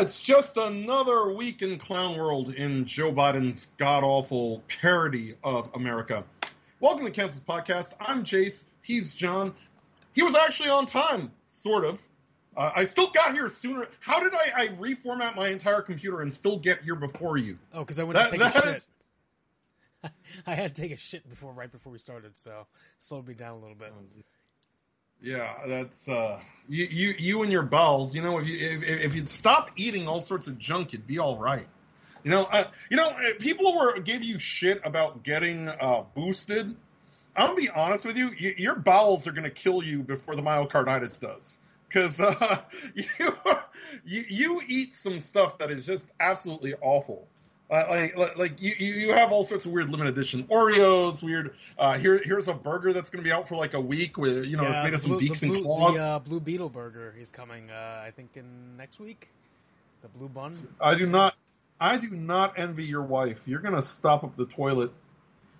It's just another week in clown world in Joe Biden's god awful parody of America. Welcome to Cancel This Podcast. I'm Jace. He's John. He was actually on time, sort of. Uh, I still got here sooner. How did I, I, reformat my entire computer and still get here before you? Oh, because I went that, to take a shit. Is... I had to take a shit before, right before we started, so slowed me down a little bit. Yeah, that's uh, you, you, you and your bowels. You know, if you if, if you'd stop eating all sorts of junk, you'd be all right. You know, uh, you know, uh, people were gave you shit about getting uh, boosted. I'm gonna be honest with you, you your bowels are gonna kill you before the myocarditis does, because uh, you, you you eat some stuff that is just absolutely awful. Uh, like, like you, you have all sorts of weird limited edition Oreos, weird. Uh, here, here's a burger that's going to be out for like a week with you know yeah, it's made of some beaks and claws. The uh, Blue Beetle burger is coming, uh, I think, in next week. The blue bun. I do not, I do not envy your wife. You're going to stop up the toilet.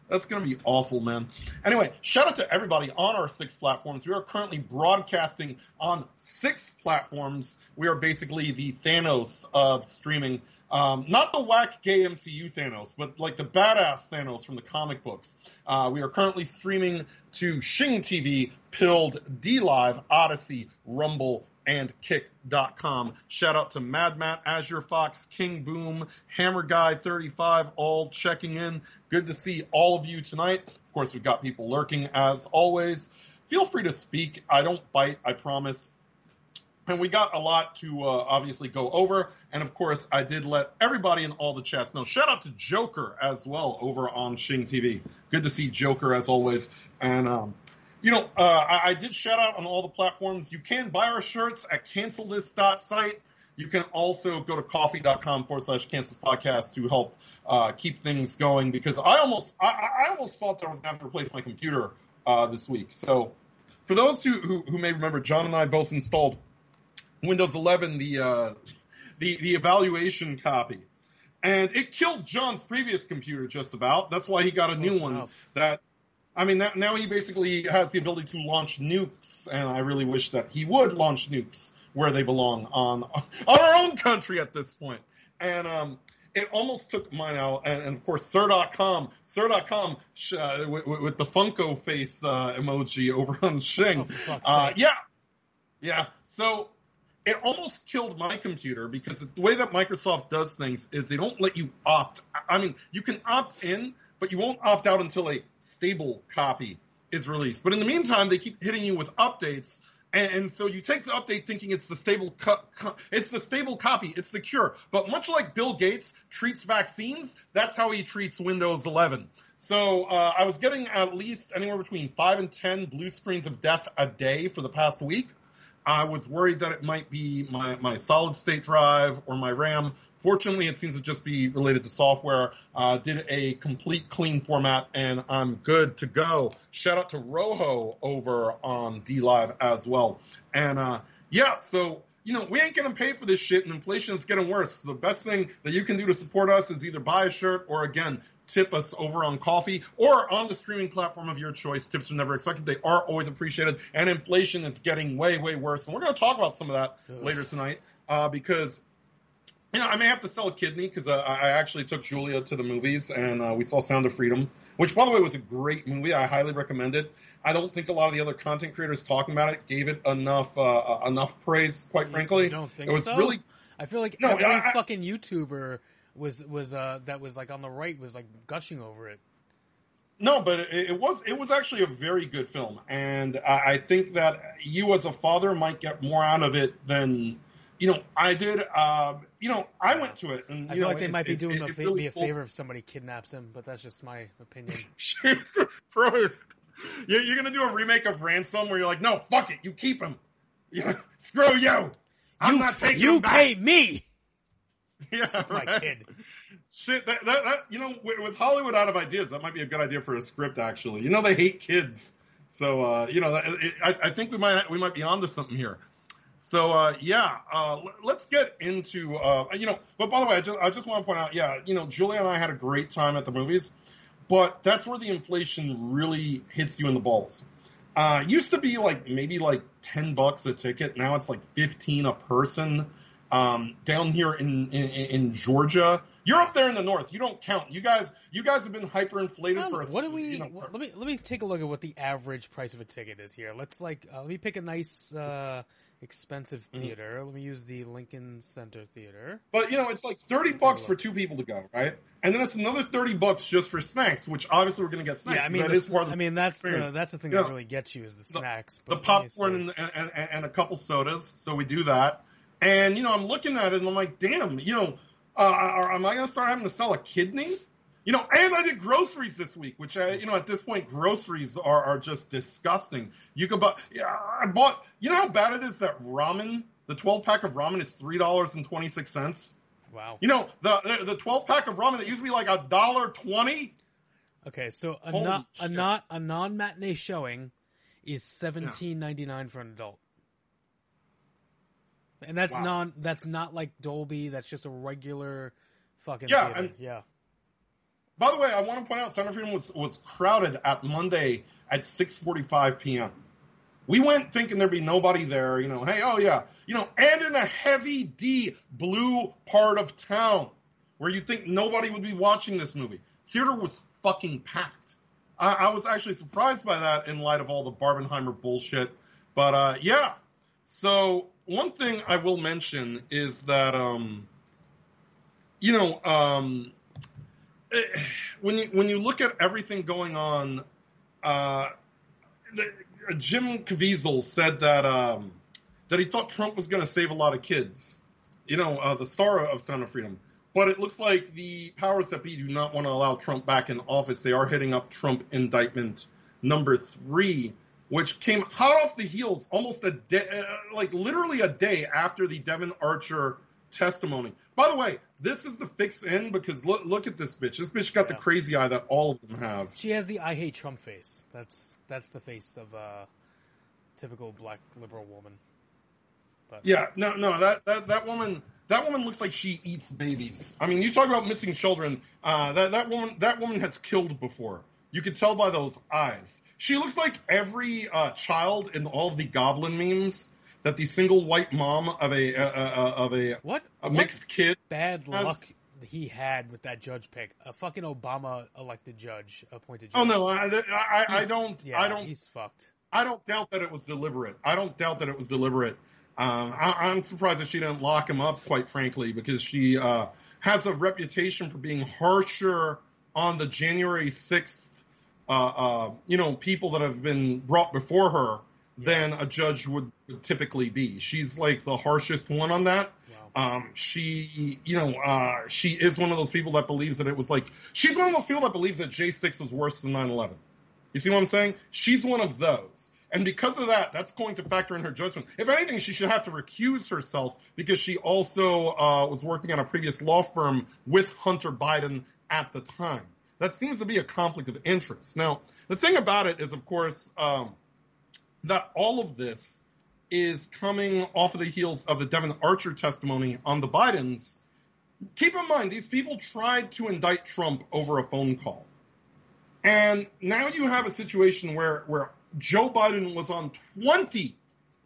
That's going to be awful, man. Anyway, shout out to everybody on our six platforms. We are currently broadcasting on six platforms. We are basically the Thanos of streaming. Um, not the whack gay MCU Thanos, but like the badass Thanos from the comic books. Uh, we are currently streaming to Shing TV, Pilled, D Live, Odysee, Rumble, and Kick.com. Shout out to Mad Matt, Azure Fox, King Boom, Hammer Guy 35, all checking in. Good to see all of you tonight. Of course, we've got people lurking as always. Feel free to speak. I don't bite, I promise. And we got a lot to uh, obviously go over. And of course, I did let everybody in all the chats know. Shout out to Joker as well over on Shing TV. Good to see Joker as always. And, um, you know, uh, I, I, did shout out on all the platforms. You can buy our shirts at cancelthis.site. You can also go to ko-fi.com forward slash cancel podcast to help uh, keep things going because I almost I, I almost thought that I was going to have to replace my computer uh, this week. So for those who, who, who may remember, John and I both installed Windows 11, the uh, the the evaluation copy, and it killed John's previous computer just about. That's why he got a Close new one. That I mean, that, now he basically has the ability to launch nukes, and I really wish that he would launch nukes where they belong on on our own country at this point. And um, it almost took mine out. And, and of course, Sir.com, Sir.com uh, with, with, the Funko face uh, emoji over on Shing. Oh, uh, yeah, yeah. So it almost killed my computer because the way that Microsoft does things is they don't let you opt. I mean, you can opt in, but you won't opt out until a stable copy is released. But in the meantime, they keep hitting you with updates. And, and so you take the update thinking it's the stable, co- co- it's the stable copy, it's the cure. But much like Bill Gates treats vaccines, that's how he treats Windows 11. So uh, I was getting at least anywhere between five and ten blue screens of death a day for the past week. I was worried that it might be my, my solid state drive or my RAM. Fortunately, it seems to just be related to software. Uh, did a complete clean format and I'm good to go. Shout out to Rojo over on DLive as well. And, uh, yeah, so, you know, we ain't gonna pay for this shit and inflation is getting worse. So the best thing that you can do to support us is either buy a shirt or again, tip us over on Ko-fi or on the streaming platform of your choice. Tips are never expected. They are always appreciated. And inflation is getting way, way worse. And we're going to talk about some of that Ugh. later tonight uh, because you know, I may have to sell a kidney because uh, I actually took Julia to the movies and uh, we saw Sound of Freedom, which, by the way, was a great movie. I highly recommend it. I don't think a lot of the other content creators talking about it gave it enough uh, uh enough praise. Quite frankly, you don't think it was so? really. I feel like no, every I, fucking YouTuber was was uh that was like on the right was like gushing over it. No, but it, it was it was actually a very good film, and I, I, think that you as a father might get more out of it than you know I did. Um, you know, I went to it, and I feel know, like they might be doing a, fa- really me a favor if somebody kidnaps him, but that's just my opinion. Jesus Christ! You're, you're, gonna do a remake of Ransom where you're like, no, fuck it, you keep him. Screw you. I'm you, not taking. You pay me. Yeah, right. my kid. Shit, that, that, that, you know, with, with, Hollywood out of ideas, that might be a good idea for a script. Actually, you know, they hate kids, so uh, you know, it, I, I, think we might we might be onto something here. So uh, yeah, uh, let's get into uh, you know. But by the way, I just I just want to point out, yeah, you know, Julia and I had a great time at the movies, but that's where the inflation really hits you in the balls. Uh, used to be like maybe like ten bucks a ticket. Now it's like fifteen a person um, down here in, in, in Georgia. You're up there in the north. You don't count. You guys, you guys have been hyperinflated um, for a. What do we? You know, let me let me take a look at what the average price of a ticket is here. Let's like uh, let me pick a nice. Uh, expensive mm-hmm. theater. Mm-hmm. Let me use the Lincoln Center Theater. But you know, it's like thirty bucks for two people to go, right? And then it's another thirty bucks just for snacks, which obviously we're going to get snacks. Yeah, I mean, that the, is part of the I mean, that's the that's the thing that really gets you is the, the snacks, the popcorn and, and, and, a couple sodas. So we do that, and you know, I'm looking at it and I'm like, damn, you know, uh, am I going to start having to sell a kidney? You know, and I did groceries this week, which I, you know, at this point, groceries are, are just disgusting. You could buy, yeah, I bought, you know how bad it is that ramen, the 12 pack of ramen is $3.26? Wow. You know, the, the 12 pack of ramen that used to be like a dollar 20. Okay, so a not, a not, a non matinee showing is seventeen ninety nine for an adult. And that's wow. non, that's not like Dolby, that's just a regular fucking yeah, theater. And, yeah. By the way, I want to point out of Freedom was, was crowded at Monday at 6:45 p.m. We went thinking there'd be nobody there, you know. Hey, oh yeah, you know, and in a heavy D blue part of town where you think nobody would be watching this movie. Theater was fucking packed. I, I was actually surprised by that in light of all the Barbenheimer bullshit. But uh, yeah, so one thing I will mention is that um, you know um, when you when you look at everything going on, uh, the, Jim Caviezel said that um, that he thought Trump was going to save a lot of kids. You know, uh, the star of Sound of Freedom. But it looks like the powers that be do not want to allow Trump back in office. They are hitting up Trump indictment number three, which came hot off the heels, almost a day, uh, like literally a day after the Devon Archer testimony. By the way, this is the fix in because look look at this bitch. This bitch got yeah. the crazy eye that all of them have. She has the I hate Trump face. That's that's the face of a typical black liberal woman. But yeah, no, no, that that that woman that woman looks like she eats babies. I mean, you talk about missing children. Uh, that that woman that woman has killed before. You can tell by those eyes. She looks like every uh, child in all of the Goblin memes that the single white mom of a uh, uh, uh of a what a mixed what kid bad has, luck he had with that judge pick. A fucking Obama elected judge appointed. Judge. Oh no, I, I, I don't. Yeah, I don't. He's fucked. I don't doubt that it was deliberate. I don't doubt that it was deliberate. Um, I, am surprised that she didn't lock him up, quite frankly, because she uh, has a reputation for being harsher on the January 6th, uh, uh, you know, people that have been brought before her than a judge would typically be. She's like the harshest one on that. Wow. Um, she, you know, uh, she is one of those people that believes that it was like, she's one of those people that believes that J6 was worse than 9-11. You see what I'm saying? She's one of those. And because of that, that's going to factor in her judgment. If anything, she should have to recuse herself because she also uh, was working on a previous law firm with Hunter Biden at the time. That seems to be a conflict of interest. Now, the thing about it is, of course, um, that all of this is coming off of the heels of the Devon Archer testimony on the Bidens. Keep in mind, these people tried to indict Trump over a phone call. And now you have a situation where, where Joe Biden was on 20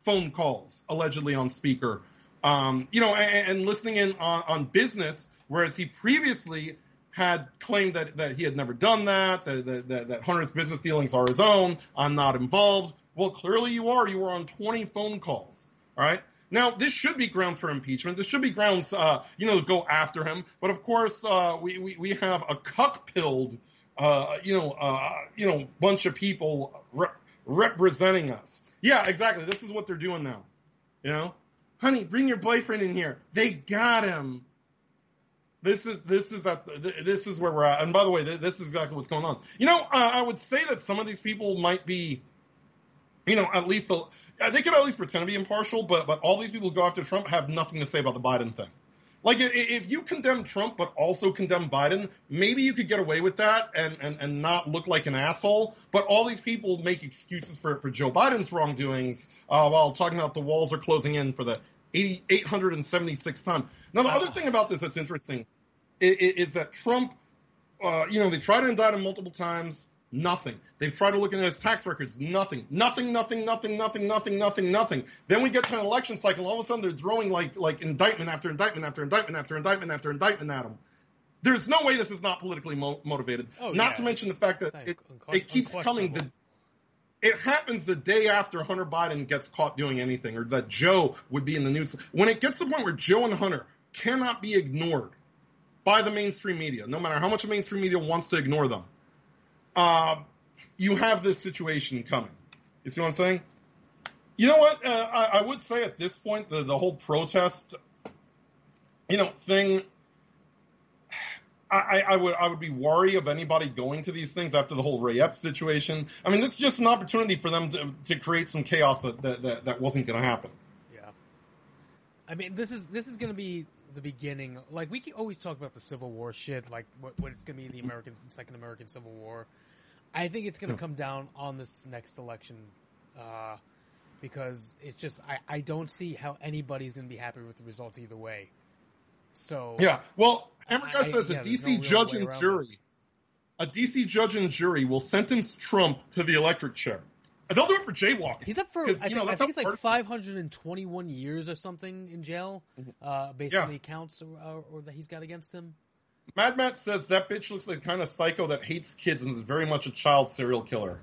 phone calls, allegedly on speaker, um, you know, and, and listening in on, on, business, whereas he previously had claimed that, that he had never done that, that, that, that Hunter's business dealings are his own, I'm not involved. Well, clearly you are. You were on 20 phone calls. All right. Now, this should be grounds for impeachment. This should be grounds, uh, you know, to go after him. But of course, uh, we, we, we have a cuck-pilled, uh, you know, uh, you know, bunch of people re- representing us. Yeah, exactly. This is what they're doing now. You know, honey, bring your boyfriend in here. They got him. This is this is at the, this is where we're at. And by the way, this is exactly what's going on. You know, uh, I would say that some of these people might be you know, at least they could at least pretend to be impartial, but but all these people who go after Trump have nothing to say about the Biden thing. Like if you condemn Trump but also condemn Biden, maybe you could get away with that and, and, and not look like an asshole. But all these people make excuses for for Joe Biden's wrongdoings uh, while talking about the walls are closing in for the 80, 876 times. Now, the wow. other thing about this that's interesting is, is that Trump, uh, you know, they tried to indict him multiple times, nothing. They've tried to look into his tax records, nothing. Nothing, nothing, nothing, nothing, nothing, nothing, nothing. Then we get to an election cycle, all of a sudden they're throwing like, like indictment after indictment after indictment after indictment after indictment at him. There's no way this is not politically mo- motivated. Oh, not yeah. to mention the fact that it's it, it keeps coming. The, it happens the day after Hunter Biden gets caught doing anything, or that Joe would be in the news. When it gets to the point where Joe and Hunter cannot be ignored by the mainstream media, no matter how much the mainstream media wants to ignore them, uh, you have this situation coming. You see what I'm saying? You know what? Uh, I, I would say at this point, the, the whole protest, you know, thing. I, I would I would be wary of anybody going to these things after the whole Ray Epps situation. I mean, this is just an opportunity for them to, to create some chaos that that, that, that wasn't going to happen. Yeah. I mean, this is this is going to be the beginning. Like we can always talk about the Civil War shit, like what, what it's going to be the American Second American Civil War. I think it's going to come down on this next election uh, because it's just I, I don't see how anybody's going to be happy with the results either way. So Yeah. Well, Hammer I- Guy says yeah, a DC no judge and around jury, a DC judge and jury will sentence Trump to the electric chair. And they'll do it for jaywalking. He's up for I 'Cause, you think, know, I think it's like 521 years or something in jail, uh, based Yeah. on the accounts or, or, or that he's got against him. Mad Matt says that bitch looks like the kind of psycho that hates kids and is very much a child serial killer.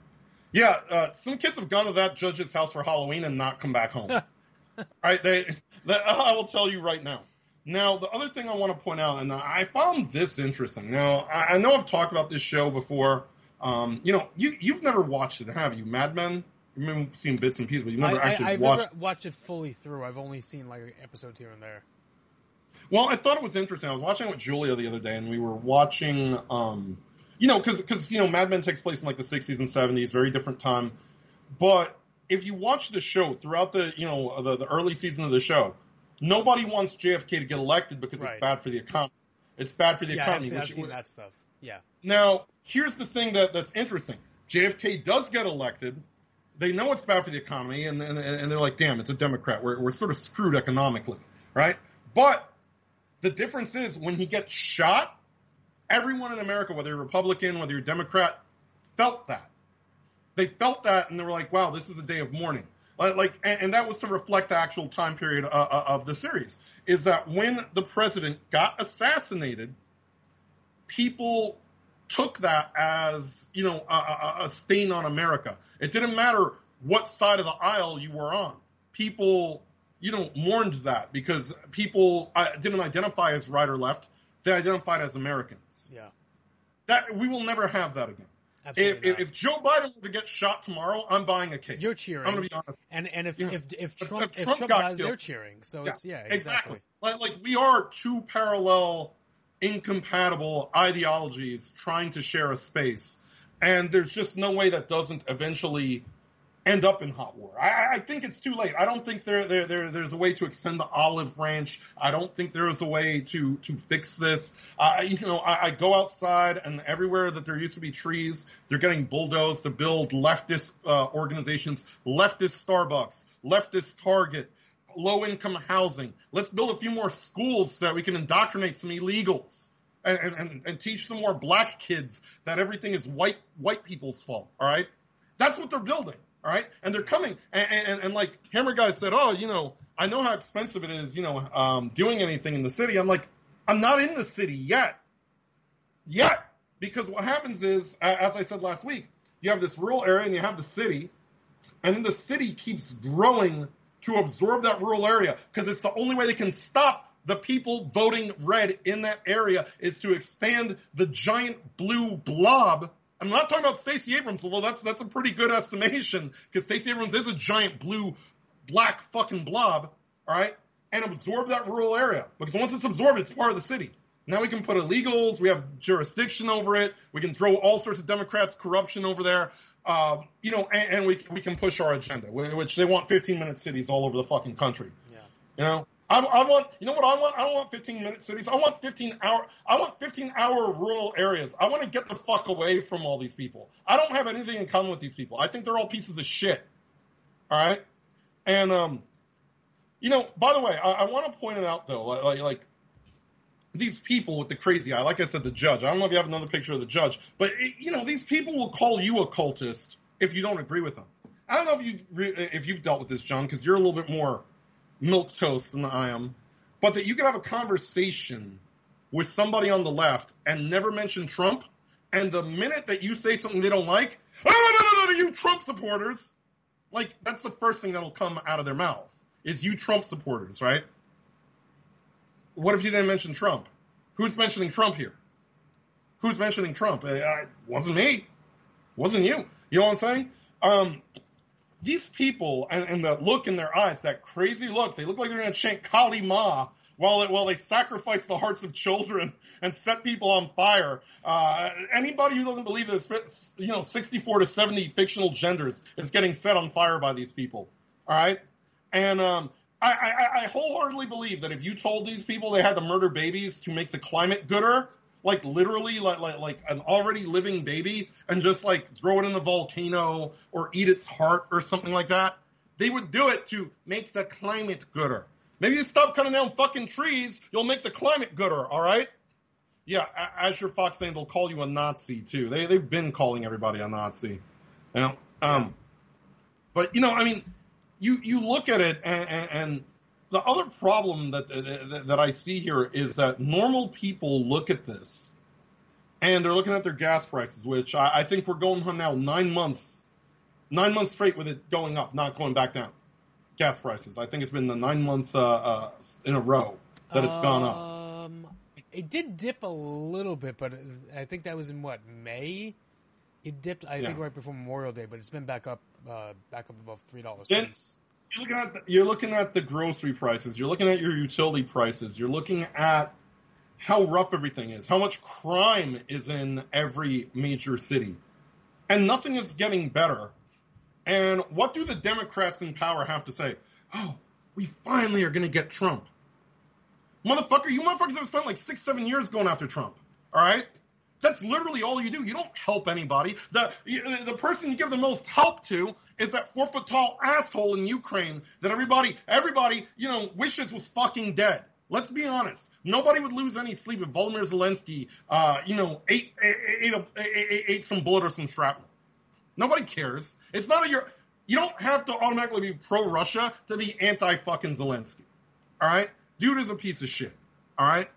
Yeah, uh, some kids have gone to that judge's house for Halloween and not come back home. right? They, that, I will tell you right now. Now, the other thing I want to point out, and I found this interesting. Now, I, know I've talked about this show before. Um, you know, you you've never watched it, have you? Mad Men. You've seen bits and pieces, but you've never I, actually I, I've watched. never watched it fully through. I've only seen like episodes here and there. Well, I thought it was interesting. I was watching it with Julia the other day, and we were watching, um, you know, because because you know, Mad Men takes place in like the '60s and '70s, very different time. But if you watch the show throughout the you know the, the early season of the show, nobody wants JFK to get elected because Right. it's bad for the economy. It's bad for the Yeah, I've economy. seen, I've seen that stuff. Yeah, now, here's the thing that, that's interesting. JFK does get elected. They know it's bad for the economy, and, and, and they're like, damn, it's a Democrat. We're, we're sort of screwed economically, right? But the difference is when he gets shot, everyone in America, whether you're Republican, whether you're Democrat, felt that. They felt that, and they were like, wow, this is a day of mourning. Like, like and, and that was to reflect the actual time period uh, uh, of the series. Is that when the president got assassinated, people took that as you know a, a, a stain on America. It didn't matter what side of the aisle you were on. People, you know, mourned that because people uh, didn't identify as right or left; they identified as Americans. yeah, That we will never have that again. If, if, if Joe Biden were to get shot tomorrow, I'm buying a cake. You're cheering, I'm going to be honest. and and if Yeah. if if Trump if Trump Trump, dies, killed- they're cheering. So Yeah, it's yeah, exactly. exactly. Like, like we are two parallel, incompatible ideologies trying to share a space, and there's just no way that doesn't eventually end up in hot war. I, I think it's too late. I don't think there, there, there there's a way to extend the olive branch. I don't think there is a way to to fix this. Uh, you know, I, I go outside and everywhere that there used to be trees, they're getting bulldozed to build leftist uh, organizations, leftist Starbucks, leftist Target, low income housing. Let's build a few more schools so that we can indoctrinate some illegals. And, and, and teach some more black kids that everything is white white people's fault. All right, that's what they're building. All right, and they're coming. And, and, and like Hammer guy said, oh, you know, I know how expensive it is, you know, um, doing anything in the city. I'm like, I'm not in the city yet, yet, because what happens is, as I said last week, you have this rural area and you have the city, and then the city keeps growing to absorb that rural area because it's the only way they can stop the people voting red in that area is to expand the giant blue blob. I'm not talking about Stacey Abrams, although that's that's a pretty good estimation because Stacey Abrams is a giant blue black fucking blob, all right, and absorb that rural area because once it's absorbed, it's part of the city. Now we can put illegals, we have jurisdiction over it, we can throw all sorts of Democrats corruption over there, uh, you know, and, and we we can push our agenda, which they want 15 minute cities all over the fucking country. Yeah. You know, I, I want, you know what I want? I don't want 15 minute cities. I want 15 hour, I want 15 hour rural areas. I want to get the fuck away from all these people. I don't have anything in common with these people. I think they're all pieces of shit. All right. And, um, you know, by the way, I, I want to point it out though, like, like, these people with the crazy eye, like I said, the judge. I don't know if you have another picture of the judge, but it, you know, these people will call you a cultist if you don't agree with them. I don't know if you've re- if you've dealt with this, John, because you're a little bit more milk toast than I am, but that you can have a conversation with somebody on the left and never mention Trump, and the minute that you say something they don't like, oh no no no, no you Trump supporters, like that's the first thing that'll come out of their mouth is you Trump supporters, right? What if you didn't mention Trump? Who's mentioning Trump here? Who's mentioning Trump? It wasn't me. Wasn't you. You know what I'm saying? Um, these people and, and the look in their eyes, that crazy look, they look like they're going to chant Kali Ma while while they sacrifice the hearts of children and set people on fire. Uh, anybody who doesn't believe there's you know 64 to 70 fictional genders is getting set on fire by these people. All right, and um, I, I, I wholeheartedly believe that if you told these people they had to murder babies to make the climate gooder, like literally like, like like an already living baby and just like throw it in a volcano or eat its heart or something like that they would do it to make the climate gooder. Maybe you stop cutting down fucking trees you'll make the climate gooder all right? Yeah as your fox saying they'll call you a nazi too. They, they've been calling everybody a nazi. You know um but you know i mean you you look at it and, and, and the other problem that, that, that I see here is that normal people look at this and they're looking at their gas prices, which I, I think we're going on now nine months, nine months straight with it going up, not going back down. Gas prices. I think it's been the nine month uh, uh, in a row that it's gone up. Um, it did dip a little bit, but I think that was in what May. It dipped, I yeah. think, right before Memorial Day, but it's been back up, uh, back up above three dollars you're looking at the, you're looking at the grocery prices. You're looking at your utility prices. You're looking at how rough everything is, how much crime is in every major city, and nothing is getting better. And what do the Democrats in power have to say? Oh, we finally are going to get Trump. Motherfucker, you motherfuckers have spent like six, seven years going after Trump. All right? That's literally all you do. You don't help anybody. The the person you give the most help to is that four foot tall asshole in Ukraine that everybody everybody you know wishes was fucking dead. Let's be honest. Nobody would lose any sleep if Volodymyr Zelensky, uh, you know, ate, ate, ate, ate, some bullet or some shrapnel. Nobody cares. It's not a your. You don't have to automatically be pro Russia to be anti fucking Zelensky. All right, dude is a piece of shit. All right,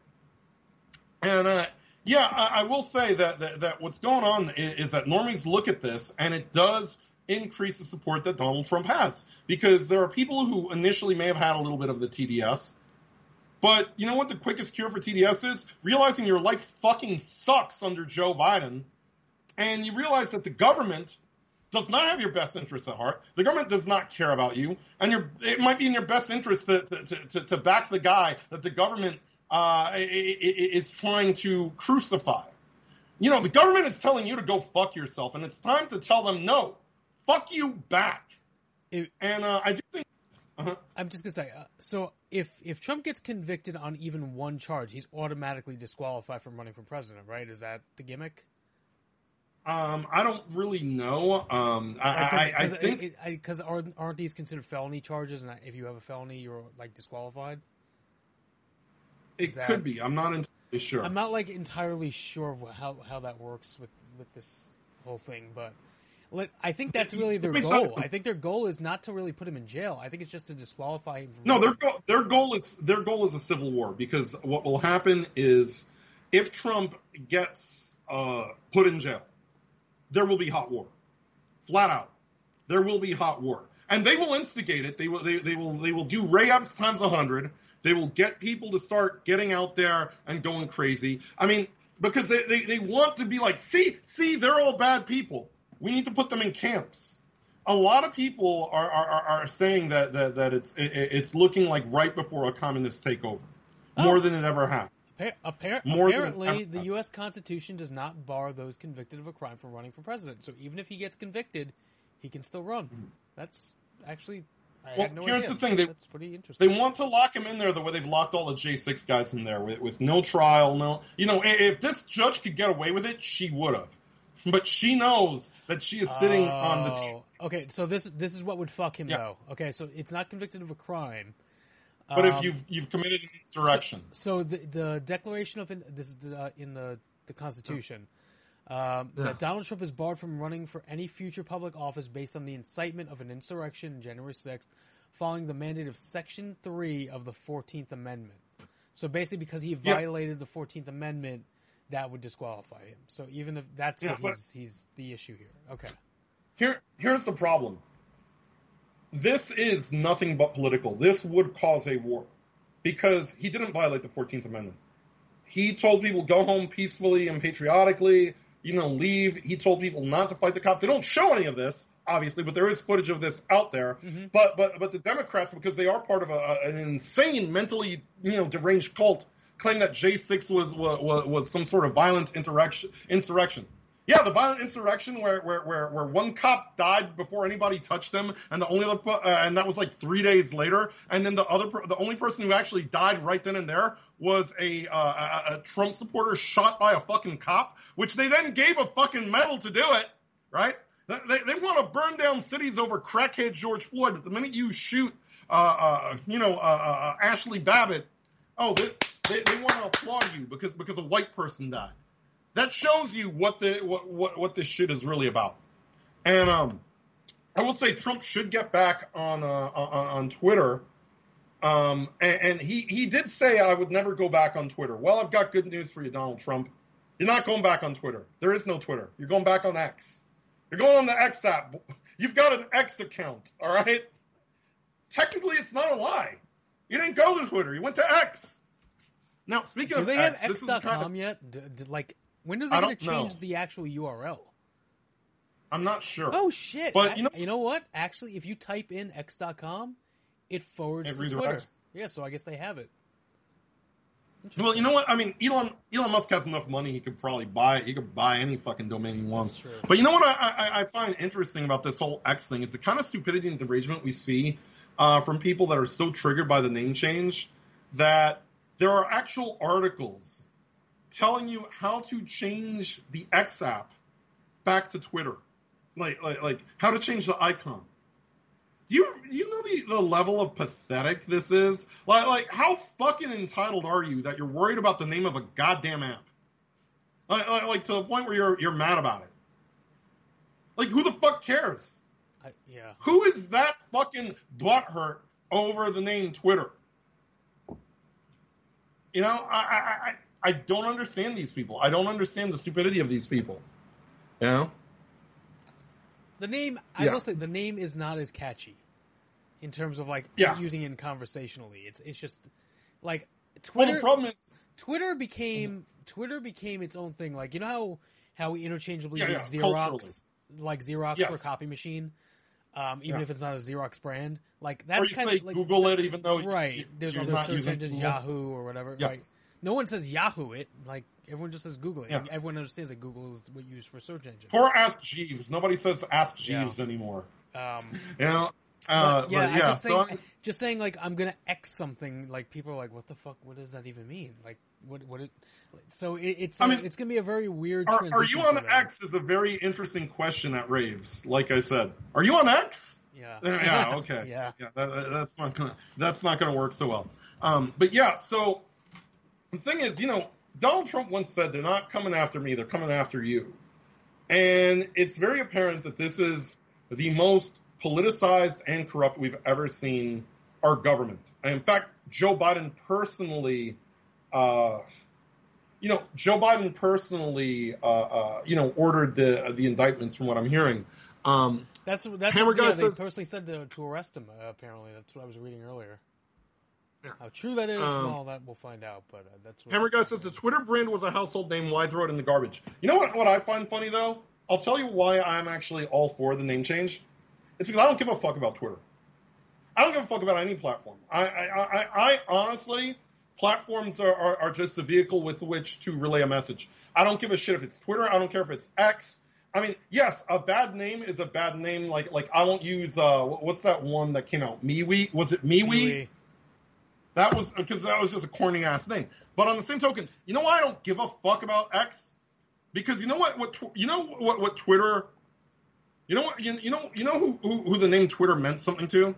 and uh, yeah, I, I will say that, that, that what's going on is, is, that normies look at this and it does increase the support that Donald Trump has because there are people who initially may have had a little bit of the TDS. But you know what the quickest cure for TDS is? Realizing your life fucking sucks under Joe Biden. And you realize that the government does not have your best interests at heart. The government does not care about you. And it might be in your best interest to, to, to, to back the guy that the government uh, is trying to crucify. You know, the government is telling you to go fuck yourself, and it's time to tell them no, fuck you back. It, and uh, I do think. Uh-huh. I'm just gonna say, uh, so if if Trump gets convicted on even one charge, he's automatically disqualified from running for president, right? Is that the gimmick? Um, I don't really know. Um, I, I, I think because aren't, aren't these considered felony charges, and if you have a felony, you're like disqualified. It that, could be. I'm not entirely sure. I'm not like entirely sure how how that works with with this whole thing, but I think that's really their goal. I think their goal is not to really put him in jail. I think it's just to disqualify him. no, their goal, their goal is their goal is a civil war because what will happen is if Trump gets uh, put in jail, there will be hot war, flat out. There will be hot war, and they will instigate it. They will they, they will they will do Ray Epps times a hundred. They will get people to start getting out there and going crazy. I mean, because they, they, they want to be like, see, see, they're all bad people. We need to put them in camps. A lot of people are, are, are saying that, that, that it's, it, it's looking like right before a communist takeover, oh. more than it ever has. Appar- more apparently, the U.S. Constitution does not bar those convicted of a crime from running for president. So even if he gets convicted, he can still run. Mm-hmm. That's actually well, no here's idea. the thing: they That's pretty interesting. They want to lock him in there the way they've locked all the J6 guys in there with, with no trial, no. You know, if this judge could get away with it, she would have. But she knows that she is sitting oh, on the. T- okay, so this this is what would fuck him yeah. though. Okay, so it's not convicted of a crime. But if Um, you've you've committed an insurrection, So the the Declaration of in, this is the, uh, in the the Constitution um, Yeah. that Donald Trump is barred from running for any future public office based on the incitement of an insurrection on January sixth, following the mandate of Section three of the Fourteenth Amendment. So basically, because he Yeah. violated the Fourteenth Amendment, that would disqualify him. So even if that's Yeah, what he's he's the issue here. Okay. here here's the problem. This is nothing but political. This would cause a war because he didn't violate the 14th Amendment. He told people go home peacefully and patriotically, you know, leave. He told people not to fight the cops. They don't show any of this, obviously, but there is footage of this out there. Mhm. But but but the Democrats, because they are part of a, an insane, mentally you know deranged cult, claim that J6 was was, was some sort of violent insurrection. Insurrection. Yeah, the violent insurrection where, where, where, where one cop died before anybody touched them, and the only other, uh, and that was like three days later, and then the other, the only person who actually died right then and there was a, uh, a, a Trump supporter shot by a fucking cop, which they then gave a fucking medal to do it, right? They, they want to burn down cities over crackhead George Floyd, but the minute you shoot, uh, uh, you know, uh, uh, Ashley Babbitt, oh, they, they, they want to applaud you because because a white person died that shows you what the what, what what this shit is really about. And um, I will say Trump should get back on uh, on, on Twitter. Um, and, and he he did say I would never go back on Twitter. Well, I've got good news for you, Donald Trump. You're not going back on Twitter. There is no Twitter. You're going back on X. You're going on the X app. You've got an X account. All right. Technically, it's not a lie. You didn't go to Twitter. You went to X. Now, speaking Do of they X, this is the X.com kind of, yet? D- d- like when are they going to change know. the actual URL? I'm not sure. Oh shit! But, I- you know- what? Actually, if you type in x.com, it forwards It to Twitter. Yeah, so I guess they have it. Well, you know what? I mean, Elon Elon Musk has enough money; he could probably buy. He could buy any fucking domain he wants. But you know what? I, I, I find interesting about this whole X thing is the kind of stupidity and derangement we see uh, from people that are so triggered by the name change that there are actual articles telling you how to change the X app back to Twitter, like like like how to change the icon. Do you you know the, the level of pathetic this is? Like like how fucking entitled are you that you're worried about the name of a goddamn app? Like, like, like to the point where you're you're mad about it. Like who the fuck cares? I, yeah. Who is that fucking butthurt over the name Twitter? You know, I I, I I don't understand these people. I don't understand the stupidity of these people. You know? The name, I Yeah. will say, the name is not as catchy in terms of like Yeah. using it conversationally. It's it's just like Well, Twitter. the problem is, Twitter became Twitter became its own thing. Like you know how how we interchangeably Yeah, use yeah, Xerox, culturally. like Xerox Yes. for a copy machine, um, even Yeah. if it's not a Xerox brand. Like that's kind of like Google it, even though right. you- There's other search engines, Yahoo or whatever. Yes. Like no one says Yahoo it. Like everyone just says Google it. Yeah. Everyone understands that Google is what you use for search engine. Or Ask Jeeves. Nobody says Ask Yeah. Jeeves anymore. Um, You know? Uh, But, yeah, but I yeah. just so saying, I'm- just saying, like I'm gonna X something. Like people are like, "What the fuck? What does that even mean?" Like, what? What? It, so it, it's. I uh, mean, it's gonna be a very weird. are, are you on. X? Is a very interesting question at raves. Like I said, are you on X? Yeah. Yeah. Okay. yeah. Yeah. That- that's not gonna. That's not gonna work so well. Um, but yeah. So the thing is, you know, Donald Trump once said, "They're not coming after me. They're coming after you," and it's very apparent that this is the most politicized and corrupt we've ever seen our government. And in fact, Joe Biden personally, uh, you know, Joe Biden personally, uh, uh, you know, ordered the the indictments from what I'm hearing. Um, That's that's Hammer what yeah, guy they says- personally said to, to arrest him. Uh, apparently, that's what I was reading earlier. Yeah. How true that is, Um, well, that we'll find out. But uh, that's what Hammer guy says the Twitter brand was a household name. Why throw it in the garbage? You know what? What I find funny though, I'll tell you why I'm actually all for the name change. It's because I don't give a fuck about Twitter. I don't give a fuck about any platform. I I, I, I honestly, platforms are, are, are just a vehicle with which to relay a message. I don't give a shit if it's Twitter. I don't care if it's X. I mean, yes, a bad name is a bad name. Like like I won't use uh what's that one that came out? MeWe? Was it MeWe? Anyway, That was because that was just a corny ass name. But on the same token, you know why I don't give a fuck about X? Because you know what? What you know what? What Twitter? You know what? You, you know you know who, who who the name Twitter meant something to?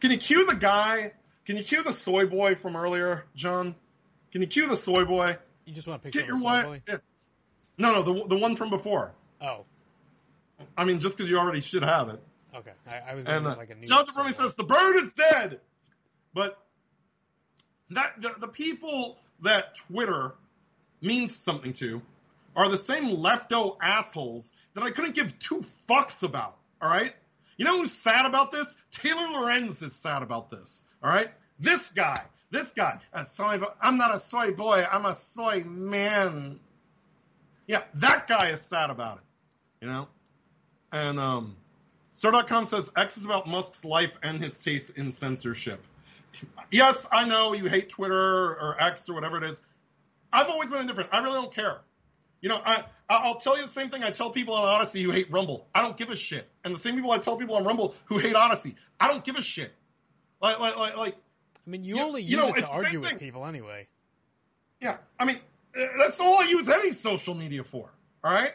Can you cue the guy Can you cue the soy boy from earlier, John? Can you cue the soy boy? You just want to pick Get your a soy wife. boy? Yeah. No, no, the the one from before. Oh, I mean, just because you already should have it. okay. I, I was And gonna uh, like a new. John soy Jabroni says the bird is dead, but that the, the people that Twitter means something to are the same lefto assholes that I couldn't give two fucks about. All right, you know who's sad about this? Taylor Lorenz is sad about this. All right, this guy, this guy, a soy. I'm not a soy boy. I'm a soy man. Yeah, that guy is sad about it. You know, and um. Sir.com says X is about Musk's life and his taste in censorship. Yes, I know you hate Twitter or X or whatever it is. I've always been indifferent. I really don't care. You know, I I'll tell you the same thing I tell people on Odysee who hate Rumble. I don't give a shit. And the same people I tell people on Rumble who hate Odysee. I don't give a shit. Like like like like I mean, you you- only you use know, it to it's the same argue with thing. people anyway. Yeah, I mean, uh, that's all I use any social media for. All right,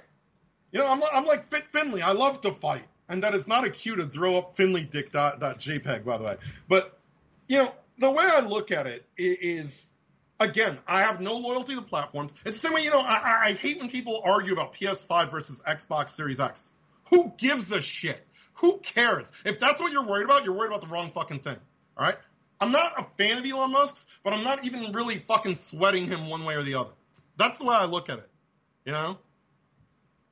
you know, I'm I'm like Fit Finley. I love to fight, and that is not a cue to throw up Finley dick dot, dot JPEG, by the way. But you know, the way I look at it is, again, I have no loyalty to platforms. It's the same way, you know, I, I- hate when people argue about PS5 versus Xbox Series X. Who gives a shit? Who cares? If that's what you're worried about, you're worried about the wrong fucking thing. All right. I'm not a fan of Elon Musk's, but I'm not even really fucking sweating him one way or the other. That's the way I look at it. You know,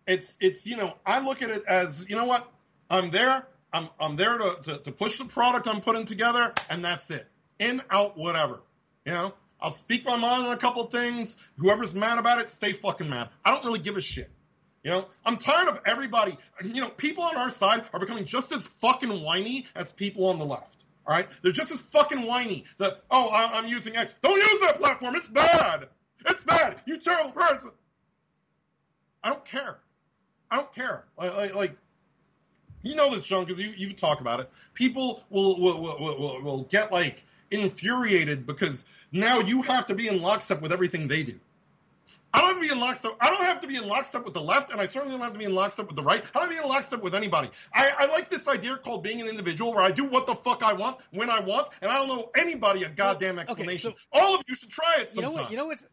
it's it's you know I look at it as you know what I'm there. I'm I'm there to, to, to push the product I'm putting together, and that's it. In out whatever. You know, I'll speak my mind on a couple things. Whoever's mad about it, stay fucking mad. I don't really give a shit. You know, I'm tired of everybody. You know, people on our side are becoming just as fucking whiny as people on the left. All right, they're just as fucking whiny. That oh, I, I'm using X. Don't use that platform. It's bad. It's bad. You terrible person. I don't care. I don't care. Like, like, you know this, John, because you you talk about it. People will will, will will will get like infuriated because now you have to be in lockstep with everything they do. I don't have to be in lockstep. I don't have to be in lockstep with the left, and I certainly don't have to be in lockstep with the right. I don't have to be in lockstep with anybody. I, I like this idea called being an individual, where I do what the fuck I want when I want, and I don't know anybody a goddamn okay, explanation. so- All of you should try it You know what? You know what's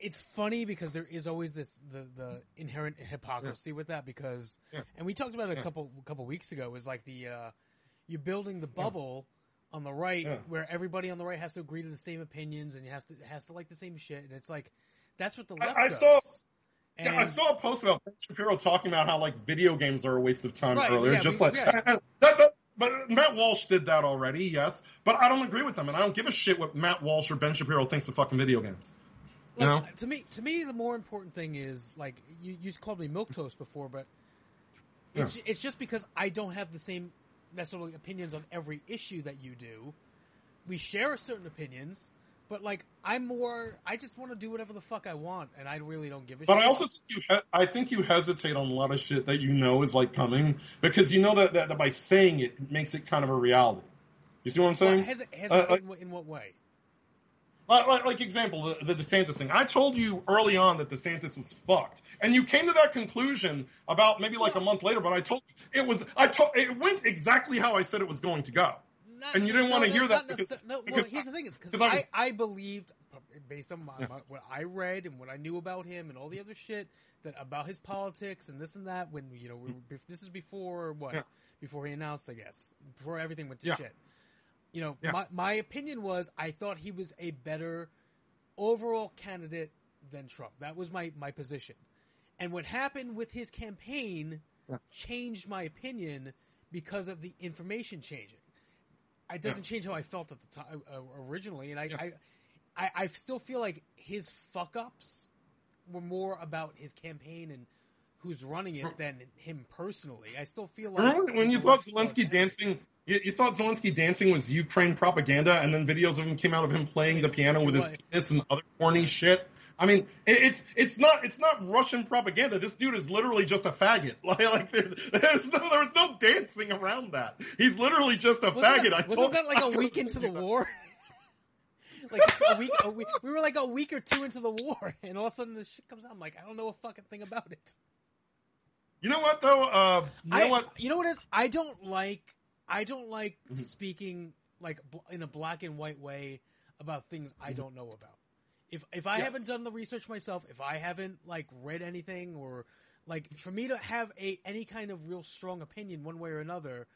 it's funny because there is always this the the inherent hypocrisy with that because Yeah. and we talked about it a Yeah. couple a couple weeks ago is like the uh you're building the bubble on the right Yeah. where everybody on the right has to agree to the same opinions and has to has to like the same shit and it's like that's what the left I does. saw- And, Yeah, I saw a post about Ben Shapiro talking about how like video games are a waste of time Right, earlier. yeah, just we- like yeah. that, that- but Matt Walsh did that already, yes. But I don't agree with them, and I don't give a shit what Matt Walsh or Ben Shapiro thinks of fucking video games. You Like, know? to me, to me, the more important thing is like you, you called me milk toast before, but it's it's just because I don't have the same necessarily opinions on every issue that you do. We share certain opinions, but like I'm more, I just want to do whatever the fuck I want, and I really don't give a shit. But shit. I also think you, he- I think you hesitate on a lot of shit that you know is like coming because you know that, that, that by saying it, it makes it kind of a reality. You see what I'm Well, saying? hesi- hesitate Uh, in, in what way? Like, like, like example, the, the DeSantis thing. I told you early on that DeSantis was fucked, and you came to that conclusion about maybe like a month later. But I told you it was. I told it went exactly how I said it was going to go. Not- And you didn't no, wanna no, hear that because- no. Well, because here's the thing: is because 'cause I I, I believed, based on my, Yeah. my, what I read and what I knew about him and all the other shit that about his politics and this and that. When you know, we mm. this is before what? Yeah. Before he announced, I guess. Before everything went to Yeah. shit. You know, Yeah. my my opinion was I thought he was a better overall candidate than Trump. That was my my position. And what happened with his campaign Yeah. changed my opinion because of the information changing. It doesn't change how I felt at the time uh, originally, and I, Yeah. I, I, I still feel like his fuck ups were more about his campaign and who's running it than him personally. I still feel like when you thought Zelensky dancing? You, you thought Zelensky dancing was Ukraine propaganda, and then videos of him came out of him playing the piano with his penis and other corny shit. I mean, it, it's it's not it's not Russian propaganda. This dude is literally just a faggot. Like, like there's there's no there was no dancing around that. He's literally just a Wasn't faggot. that, wasn't that like a week into the war? like a week, a week, we were like a week or two into the war, and all of a sudden this shit comes out. I'm like, I don't know a fucking thing about it. You know what though? Uh, you know I, what? You know what is? I don't like. I don't like Mhm. speaking like bl- in a black and white way about things Mm-hmm. I don't know about. If if I Yes. haven't done the research myself, if I haven't like read anything or like for me to have a any kind of real strong opinion one way or another,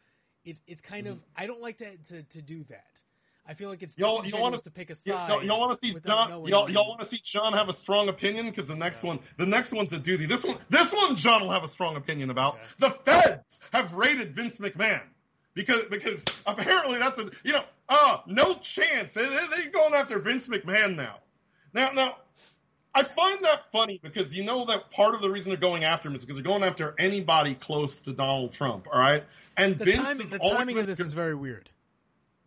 it's it's kind of I don't like to, to to do that. I feel like it's Mm-hmm. Y'all- y'all wanna- to pick a side. y'all, y'all want to see John? Y'all, y'all want to see John have a strong opinion? Because the next Yeah. one, the next one's a doozy. This one, this one, John will have a strong opinion about. The Feds have raided Vince McMahon because because apparently that's a you know uh no chance they, they, they're going after Vince McMahon now. Now now. I find that funny because you know that part of the reason they're going after him is because they're going after anybody close to Donald Trump, all right? And the Vince timing, is the timing of this is very weird.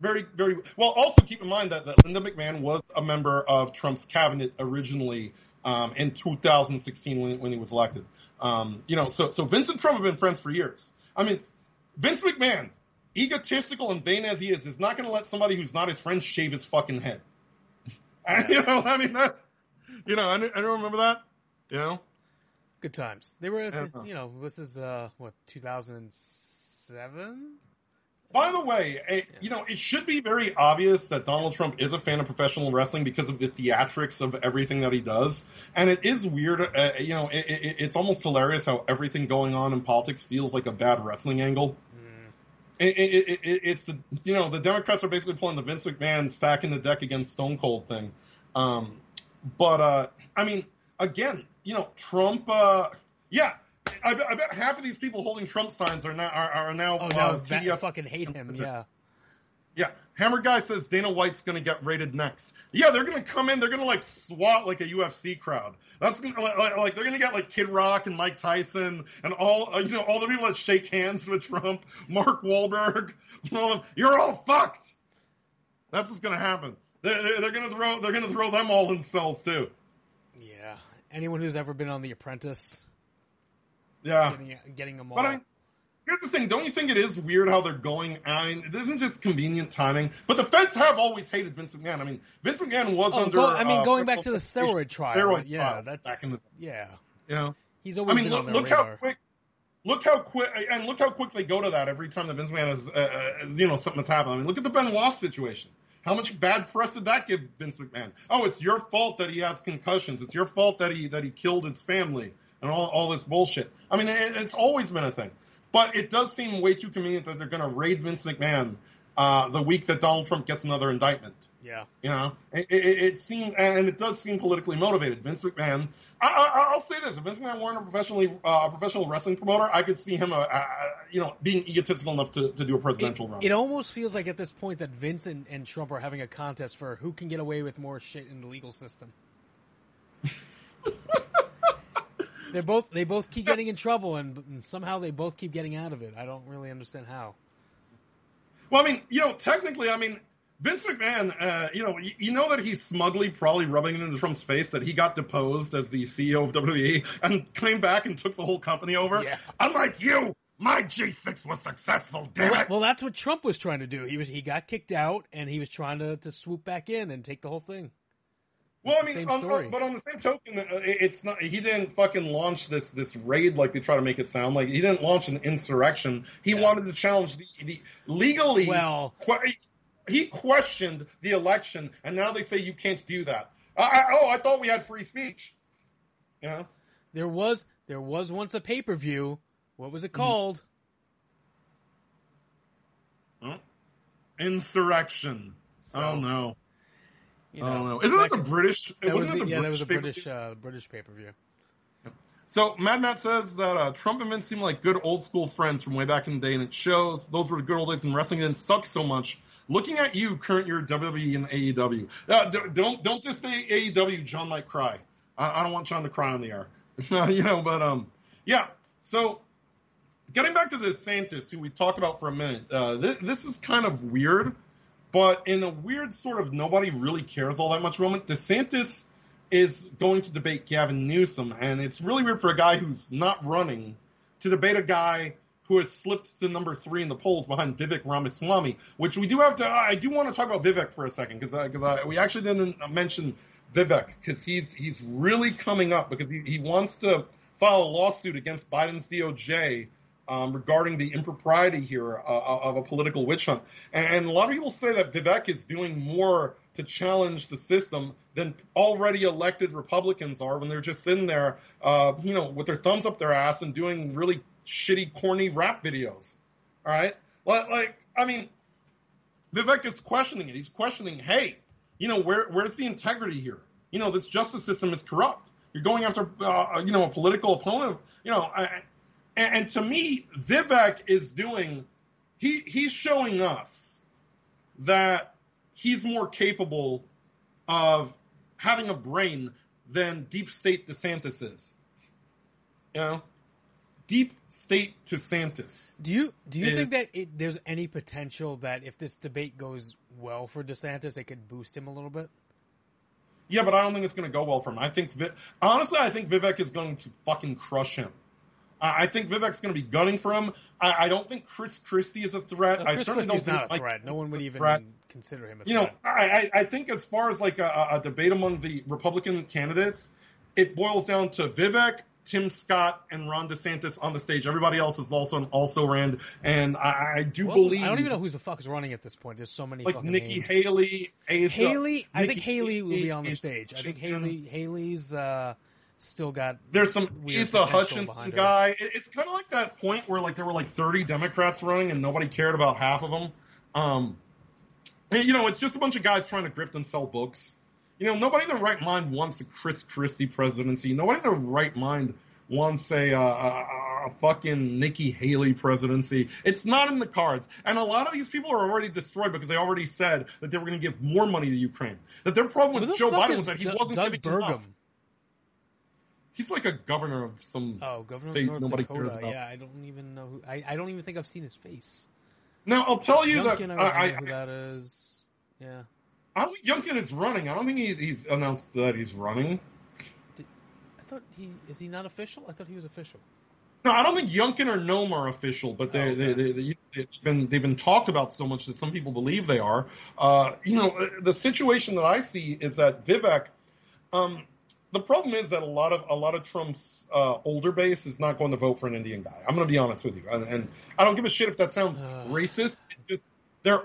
very, very well. Also, keep in mind that, that Linda McMahon was a member of Trump's cabinet originally um, in 2016 when, when he was elected. Um, you know, so so Vince and Trump have been friends for years. I mean, Vince McMahon, egotistical and vain as he is, is not going to let somebody who's not his friend shave his fucking head. And, you know, I mean that. You know, I, I don't remember that. You know, Good times. They were, Yeah. you know, this is uh what 2007. By the way, eh, you know, it should be very obvious that Donald Trump is a fan of professional wrestling because of the theatrics of everything that he does. And it is weird, uh, you know, it, it, it's almost hilarious how everything going on in politics feels like a bad wrestling angle. It, it, it, it, it's the, you know, the Democrats are basically pulling the Vince McMahon stacking the deck against Stone Cold thing. Um, but, uh, I mean, again, you know, Trump, uh, yeah. I bet, I bet half of these people holding Trump signs are now are, are now Oh uh, no, that, TDS fucking hate him. Yeah. yeah, Hammer Guy says Dana White's going to get rated next. Yeah, they're going to come in. They're going to like swat like a UFC crowd. That's gonna, like, like, they're going to get like Kid Rock and Mike Tyson and all uh, you know all the people that shake hands with Trump, Mark Wahlberg. All of. You're all fucked. That's what's going to happen. They're, they're, they're going to throw they're going to throw them all in cells too. Yeah. Anyone who's ever been on The Apprentice, Yeah. getting getting them all. But I mean, here's the thing: don't you think it is weird how they're going? I mean, it isn't just convenient timing. But the feds have always hated Vince McMahon. I mean, Vince McMahon was oh, under. go, I mean, uh, going back to the steroid trial. steroid yeah, that's back in the yeah. you know. He's always. I mean, look, look how quick. Look how quick, and look how quick they go to that every time the Vince McMahon is, uh, uh, is, you know, something has happened. I mean, look at the Benoit situation. How much bad press did that give Vince McMahon? Oh, it's your fault that he has concussions. It's your fault that he that he killed his family and all all this bullshit. I mean, it, it's always been a thing, but it does seem way too convenient that they're going to raid Vince McMahon uh, the week that Donald Trump gets another indictment. Yeah. You know, it, it, it seems, and it does seem politically motivated. Vince McMahon, I, I, I'll say this: if Vince McMahon weren't a professionally uh, a professional wrestling promoter, I could see him, uh, uh, you know, being egotistical enough to, to do a presidential It, run. it almost feels like at this point that Vince and, and Trump are having a contest for who can get away with more shit in the legal system. they both they both keep getting in trouble, and somehow they both keep getting out of it. I don't really understand how. well, I mean, you know, technically, I mean, Vince McMahon, uh, you know, you, you know that he's smugly probably rubbing it into Trump's face that he got deposed as the CEO of WWE and came back and took the whole company over. Yeah. Unlike you, my G6 was successful. Damn Well, it. well, that's what Trump was trying to do. He was he got kicked out, and he was trying to, to swoop back in and take the whole thing. Well, I mean, on, on- but on the same token, uh, it's not. He didn't fucking launch this this raid like they try to make it sound like. He didn't launch an insurrection. He Yeah. wanted to challenge the, the legally. Well- que- he questioned the election, and now they say you can't do that. I, I, oh, I thought we had free speech. You know, There was there was once a pay per view. What was it Mm-hmm. called? Huh? Insurrextion. So, oh no. You oh know. Isn't that that the British? That was wasn't the, it the yeah, that was a British British uh, British pay per view. So Mad Matt says that uh, Trump and Vince seem like good old school friends from way back in the day, and it shows. Those were the good old days when wrestling didn't suck so much. Looking at you, current year WWE and AEW. Uh, don't don't just say AEW. John might cry. I, I don't want John to cry on the air. you know, but um, yeah. So getting back to the DeSantis, who we talked about for a minute, uh, this, this is kind of weird, but in a weird sort of nobody really cares all that much moment. DeSantis is going to debate Gavin Newsom, and it's really weird for a guy who's not running to debate a guy who has slipped to number three in the polls behind Vivek Ramaswamy. Which we do have to. I do want to talk about Vivek for a second because we actually didn't mention Vivek because he's he's really coming up because he, he wants to file a lawsuit against Biden's DOJ um, regarding the impropriety here uh, of a political witch hunt. And, and, a lot of people say that Vivek is doing more to challenge the system than already elected Republicans are when they're just sitting there, uh, you know, with their thumbs up their ass and doing really shitty, corny rap videos. All right, like, I mean, Vivek is questioning it. He's questioning, hey, you know, where where's the integrity here? You know, this justice system is corrupt. You're going after, uh, you know, a political opponent. You know, and, and to me, Vivek is doing. He he's showing us that he's more capable of having a brain than deep state DeSantis is. You know, deep state DeSantis. Do you do you is, think that it, there's any potential that if this debate goes well for DeSantis, it could boost him a little bit? Yeah, but I don't think it's going to go well for him. I think honestly, I think Vivek is going to fucking crush him. I think Vivek's going to be gunning for him. I, I, don't think Chris Christie is a threat. No, Chris I certainly Christie's don't think not a threat. no one would even threat. consider him a you threat. You know, I, I think as far as like a, a debate among the Republican candidates, it boils down to Vivek, Tim Scott and Ron DeSantis on the stage. Everybody else is also an also ran, and I, I do well, believe I don't even know who the fuck is running at this point. There's so many like Nikki names. Haley, Asa, Haley. I think Haley will be on the stage. I think Haley Haley's. Uh, still got there's some Asa Hutchinson guy. It's kind of like that point where like there were like 30 Democrats running and nobody cared about half of them. Um, and, you know, it's just a bunch of guys trying to grift and sell books. You know, nobody in their right mind wants a Chris Christie presidency. Nobody in their right mind wants a, uh, a, a fucking Nikki Haley presidency. It's not in the cards. And a lot of these people are already destroyed because they already said that they were going to give more money to Ukraine. That their problem with Joe Biden was that he D- wasn't Doug giving Burgum. enough. He's like a governor of some oh, governor state of nobody Dakota. cares about. Yeah, I don't even know who. I, I don't even think I've seen his face. Now I'll tell you Youngkin, that I, I, I, who that is. Yeah. I don't think Youngkin is running. I don't think he's, he's announced that he's running. Did, I thought he is he not official? I thought he was official. No, I don't think Youngkin or Noem are official, but they, oh, okay. they, they, they, have been they've been talked about so much that some people believe they are. Uh, you know, the situation that I see is that Vivek, um, the problem is that a lot of a lot of Trump's uh, older base is not going to vote for an Indian guy. I'm going to be honest with you, and, and, I don't give a shit if that sounds uh. racist. It's just they're.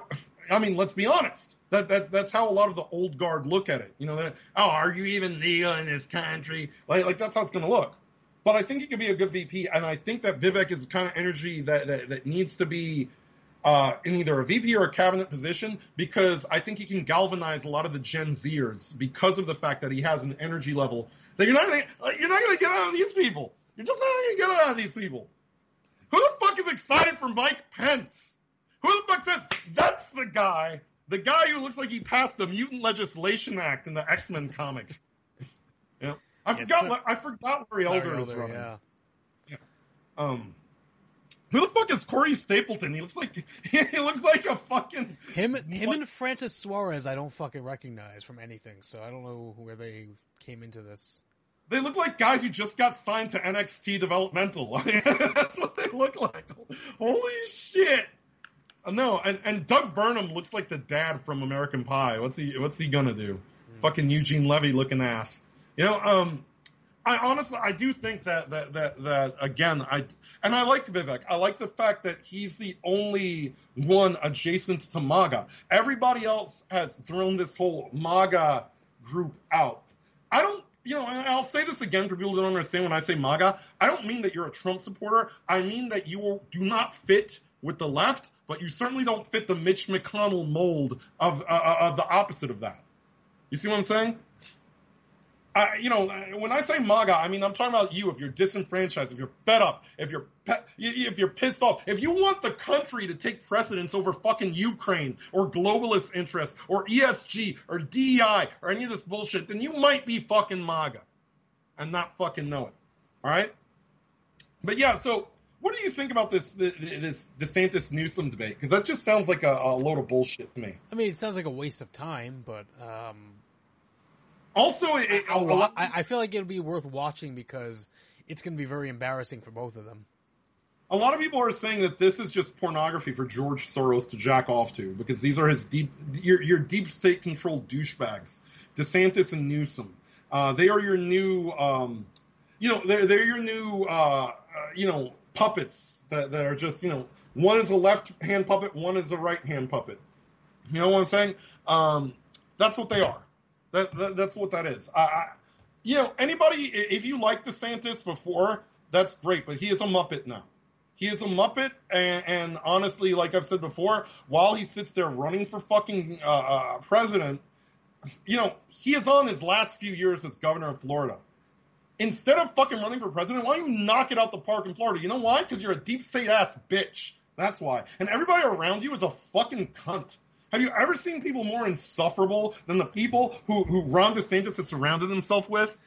I mean, let's be honest. That, that that's how a lot of the old guard look at it. You know, oh, are you even legal in this country? Like, like that's how it's going to look. But I think he could be a good VP, and I think that Vivek is the kind of energy that that, that needs to be uh, in either a VP or a cabinet position because I think he can galvanize a lot of the Gen Zers because of the fact that he has an energy level that you're not gonna, you're not going to get out of these people. You're just not going to get out of these people. Who the fuck is excited for Mike Pence? Who the fuck says that's the guy, the guy who looks like he passed the Mutant Legislation Act in the X Men comics? yeah, I forgot. I forgot where Elder is running. Yeah. yeah. Um. Who the fuck is Corey Stapleton? He looks like he looks like a fucking him. Him and Francis Suarez, I don't fucking recognize from anything. So I don't know where they came into this. They look like guys who just got signed to NXT developmental. That's what they look like. Holy shit! Uh, no, and, and Doug Burgum looks like the dad from American Pie. What's he What's he gonna do? Mm. Fucking Eugene Levy looking ass. You know, um, I honestly, I do think that that that that again, I and I like Vivek. I like the fact that he's the only one adjacent to MAGA. Everybody else has thrown this whole MAGA group out. I don't, you know, I'll say this again for people who don't understand when I say MAGA. I don't mean that you're a Trump supporter. I mean that you do not fit with the left, but you certainly don't fit the Mitch McConnell mold of uh, of the opposite of that. You see what I'm saying? I, you know, when I say MAGA, I mean I'm talking about you. If you're disenfranchised, if you're fed up, if you're pe- if you're pissed off, if you want the country to take precedence over fucking Ukraine or globalist interests or ESG or DEI or any of this bullshit, then you might be fucking MAGA and not fucking know it. All right. But yeah, so what do you think about this this DeSantis Newsom debate? Because that just sounds like a, a, load of bullshit to me. I mean, it sounds like a waste of time, but um, also, it, a lot, I, I feel like it'll be worth watching because it's going to be very embarrassing for both of them. A lot of people are saying that this is just pornography for George Soros to jack off to because these are his deep, your, your deep state controlled douchebags, DeSantis and Newsom. Uh, they are your new, um, you know, they're, they're your new, uh, uh, you know, puppets that, that are just you know one is a left hand puppet, one is a right hand puppet. You know what I'm saying? Um, that's what they are. That, that that's what that is. I, I, you know, anybody if you liked DeSantis before, that's great, but he is a muppet now. He is a muppet, and, and honestly, like I've said before, while he sits there running for fucking uh, uh, president, you know, he is on his last few years as governor of Florida. Instead of fucking running for president, why don't you knock it out the park in Florida? You know why? Because you're a deep state ass bitch. That's why. And everybody around you is a fucking cunt. Have you ever seen people more insufferable than the people who, who Ron DeSantis has surrounded himself with?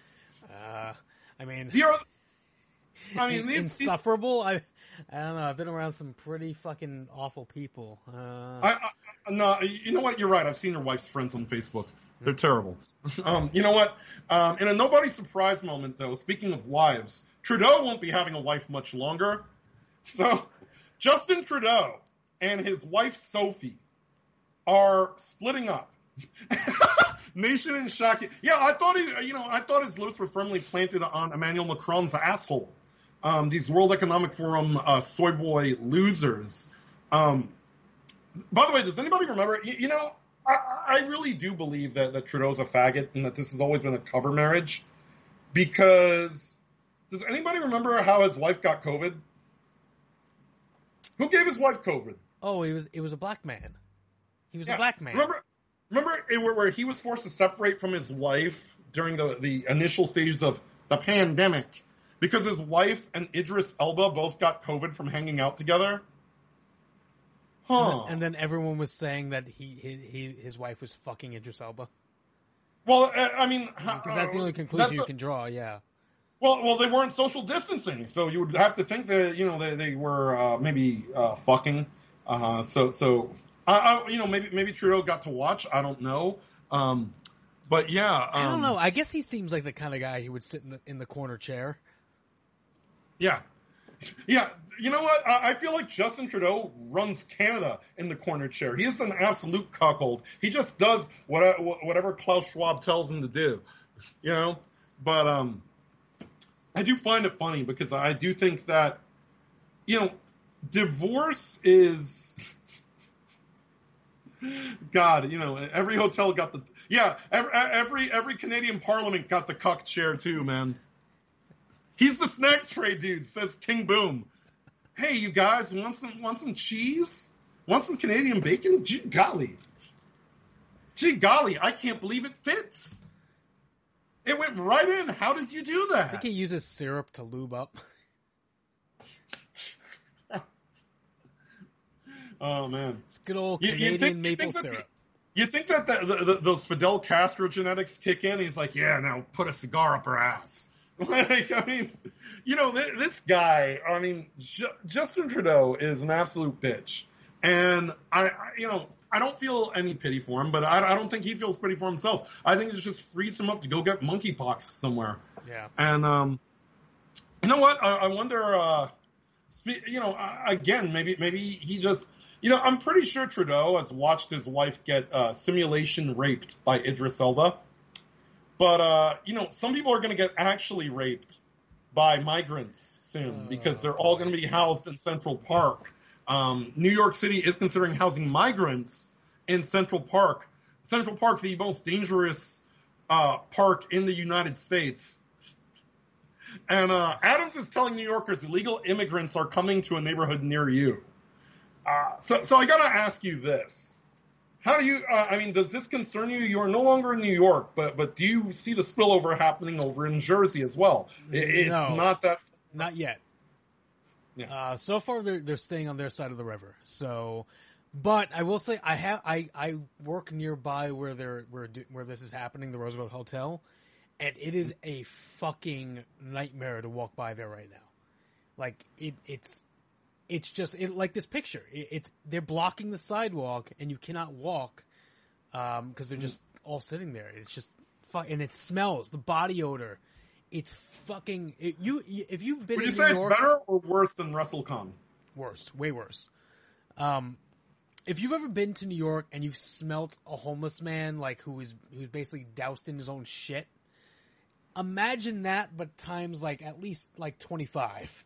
Uh, I mean, You're, I mean, these, insufferable. I, I don't know. I've been around some pretty fucking awful people. Uh, I, I, no, you know what? You're right. I've seen your wife's friends on Facebook. They're terrible. Um, you know what? Um, in a nobody surprise moment, though, speaking of wives, Trudeau won't be having a wife much longer. So, Justin Trudeau and his wife Sophie are splitting up. Nation and shock. Yeah, I thought he, you know, I thought his lips were firmly planted on Emmanuel Macron's asshole. Um, these World Economic Forum uh, soy boy losers. Um, by the way, does anybody remember? You, you know, I, I, really do believe that, that Trudeau's a faggot and that this has always been a cover marriage. Because does anybody remember how his wife got COVID? Who gave his wife COVID? Oh, it was it was a black man. He was yeah. a black man. Remember, remember it, where, where he was forced to separate from his wife during the the initial stages of the pandemic because his wife and Idris Elba both got COVID from hanging out together. Huh. And then, and then everyone was saying that he, he, his wife was fucking Idris Elba. Well, I mean, because that's the only conclusion you a, can draw. Yeah. Well, well, they weren't social distancing, so you would have to think that you know they, they were uh, maybe uh, fucking. Uh, so so I, I, you know maybe maybe Trudeau got to watch. I don't know. Um, but yeah, um, I don't know. I guess he seems like the kind of guy who would sit in the in the corner chair. Yeah, yeah. You know what? I, I feel like Justin Trudeau runs Canada in the corner chair. He is an absolute cuckold. He just does what, whatever Klaus Schwab tells him to do. You know, but um I do find it funny because I do think that, you know, divorce is. God, you know, every hotel got the yeah, every every, every Canadian Parliament got the cuck chair too, man. He's the snack tray dude, says King Boom. Hey, you guys, want some want some cheese? Want some Canadian bacon? Gee golly. Gee golly, I can't believe it fits. It went right in. How did you do that? I think he uses syrup to lube up. oh man, it's good old Canadian you, you think, maple you syrup. The, you think that the, the, those Fidel Castro genetics kick in? He's like, yeah, now put a cigar up her ass. like, I mean, you know, this, this guy. I mean, J- Justin Trudeau is an absolute bitch, and I, I you know, I don't feel any pity for him, but I, I, don't think he feels pity for himself. I think it just frees him up to go get monkeypox somewhere. Yeah. And um, you know what? I, I wonder. Uh, you know, again, maybe maybe he just. You know, I'm pretty sure Trudeau has watched his wife get uh, simulation raped by Idris Elba. But uh, you know, some people are going to get actually raped by migrants soon oh, because they're all going to be housed in Central Park. Um, New York City is considering housing migrants in Central Park. Central Park, the most dangerous uh, park in the United States. And uh, Adams is telling New Yorkers illegal immigrants are coming to a neighborhood near you. Uh, so, so I got to ask you this: How do you? Uh, I mean, does this concern you? You are no longer in New York, but but do you see the spillover happening over in Jersey as well? It, it's no, not that. Not yet. Yeah. Uh, so far, they're they're staying on their side of the river. So, but I will say I have I, I work nearby where they're where where this is happening, the Roosevelt Hotel, and it is a fucking nightmare to walk by there right now. Like it it's it's just it, like this picture. It, it's they're blocking the sidewalk and you cannot walk because um, they're just all sitting there. It's just fuck and it smells the body odor it's fucking it, you. If you've been, would you say New it's better or worse than Russell WrestleCon? Worse, way worse. Um, if you've ever been to New York and you've smelt a homeless man like who is who's basically doused in his own shit, imagine that, but times like at least like twenty five.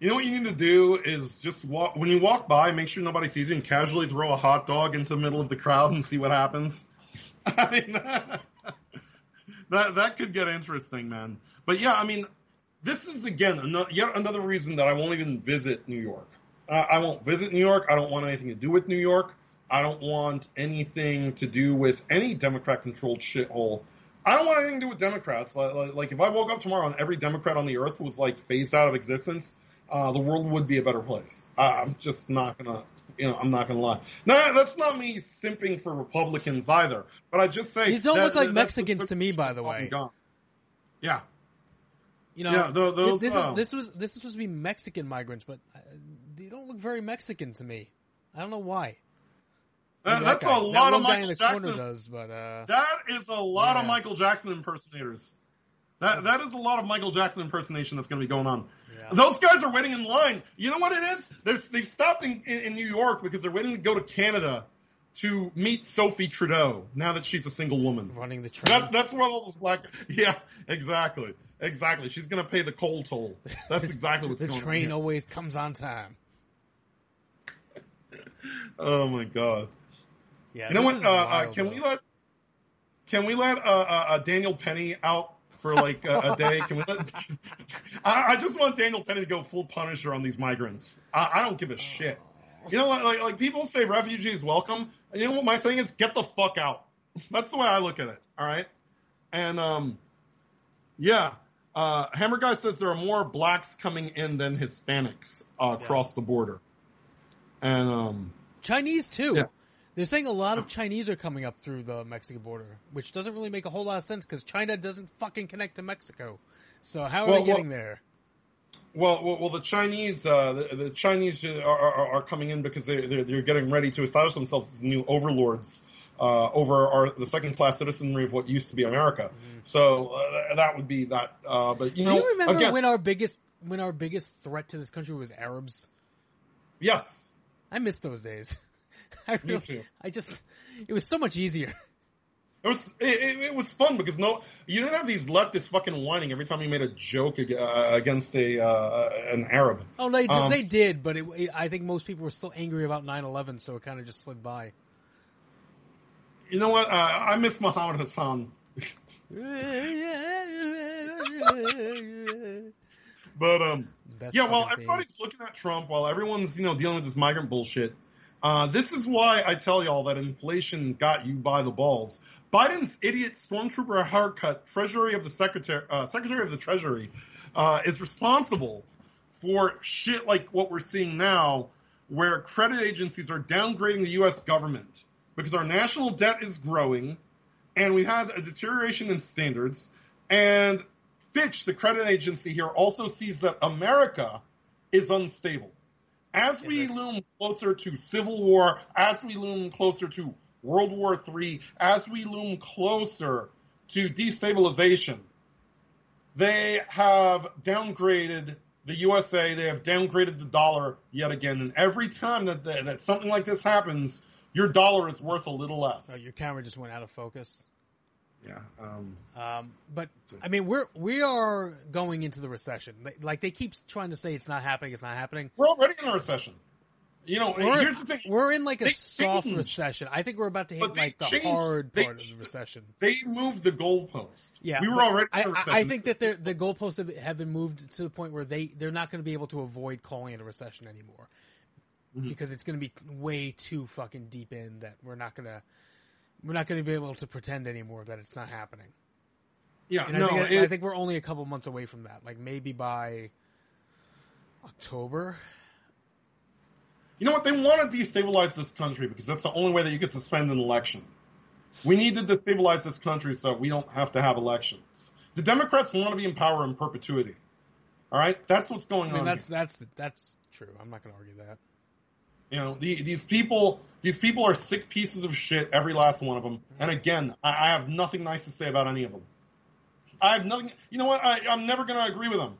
You know what you need to do is just walk when you walk by, make sure nobody sees you, and casually throw a hot dog into the middle of the crowd and see what happens. I mean, that that could get interesting, man. But yeah, I mean, this is again another, yet another reason that I won't even visit New York. I won't visit New York. I don't want anything to do with New York. I don't want anything to do with any Democrat-controlled shithole. I don't want anything to do with Democrats. Like, like, like, if I woke up tomorrow and every Democrat on the earth was like phased out of existence, uh, the world would be a better place. I'm just not gonna, you know, I'm not gonna lie. No, that's not me simping for Republicans either. But I just say These don't that- look like that- Mexicans to me, by the way. gone. Yeah, You know, Yeah, tho- those, this uh, is this was this is supposed to be Mexican migrants, but uh, they don't look very Mexican to me. I don't know why. That- that's that a lot of one guy in Michael Jackson. does, but uh, That is a lot of Michael Jackson impersonators. That that is a lot of Michael Jackson impersonation that's going to be going on. Yeah. Those guys are waiting in line. You know what it is? They're, they've stopped in, in, in New York because they're waiting to go to Canada to meet Sophie Trudeau now that she's a single woman. running the train. That, that's where all those black. Yeah, exactly, exactly. She's going to pay the coal toll. That's exactly what's the going on. The train always comes on time. Oh my god. Yeah, You know what? is Uh, uh, can though. we let can we let uh, uh, uh, Daniel Penny out for like a, a day? Can we let? I, I just want Daniel Penny to go full Punisher on these migrants. I, I don't give a shit. You know, like, like like people say refugees welcome. And you know what my saying is? Get the fuck out. That's the way I look at it. All right. And um, yeah. Uh, Hammer Guy says there are more blacks coming in than Hispanics uh, across the border. And um, Chinese too. Yeah. They're saying a lot of Chinese are coming up through the Mexican border, which doesn't really make a whole lot of sense because China doesn't fucking connect to Mexico. So how are Well, they getting well- there? Well, well, well the Chinese, uh, the, the Chinese are, are, are coming in because they, they're, they're getting ready to establish themselves as new overlords uh, over our, the second-class citizenry of what used to be America. So uh, that would be that. Uh, but you Do know, you remember again, when our biggest when our biggest threat to this country was Arabs? yes, I miss those days. I Me too. I just it was so much easier. it was it, it, was fun because no, you didn't have these leftists fucking whining every time you made a joke uh, against a uh, an Arab. Oh, they did, Um, they did, but it, I think most people were still angry about 9-11, so it kind of just slid by. You know what? Uh, I miss Muhammad Hassan. But um, Best yeah, while everybody's looking at Trump, while everyone's you know dealing with this migrant bullshit, uh, this is why I tell y'all that inflation got you by the balls. Biden's idiot stormtrooper haircut, Treasury of the Secretary, uh, Secretary of the Treasury, uh, is responsible for shit like what we're seeing now, where credit agencies are downgrading the U.S. government because our national debt is growing, and we had a deterioration in standards, and Fitch, the credit agency here, also sees that America is unstable. As we loom closer to civil war, as we loom closer to World War III, as we loom closer to destabilization, they have downgraded the USA. They have downgraded the dollar yet again. And every time that that, that something like this happens, your dollar is worth a little less. Oh, your camera just went out of focus. Yeah. Um, Um, but So- I mean, we're we are going into the recession. Like they keep trying to say it's not happening. It's not happening. we're already in a recession. You know, We're, here's the thing. we're in like a They soft changed. recession. I think we're about to hit like the changed. hard They- part of the recession. they moved the goalpost. Yeah, we were already. I, in a I- recession. I think that they're- the goalposts have, have been moved to the point where they they're not going to be able to avoid calling it a recession anymore Mhm. because it's going to be way too fucking deep in that we're not going to we're not going to be able to pretend anymore that it's not happening. yeah, And no, I, think, it- I think we're only a couple months away from that. Like maybe by October. you know what? They want to destabilize this country because that's the only way that you can suspend an election. We need to destabilize this country so we don't have to have elections. The Democrats want to be in power in perpetuity. All right, that's what's going I mean on. that's here. that's the, that's true. I'm not going to argue that. You know, the, these people, these people are sick pieces of shit, every last one of them. And again, I, I have nothing nice to say about any of them. I have nothing. You know what? I, I'm never going to agree with them.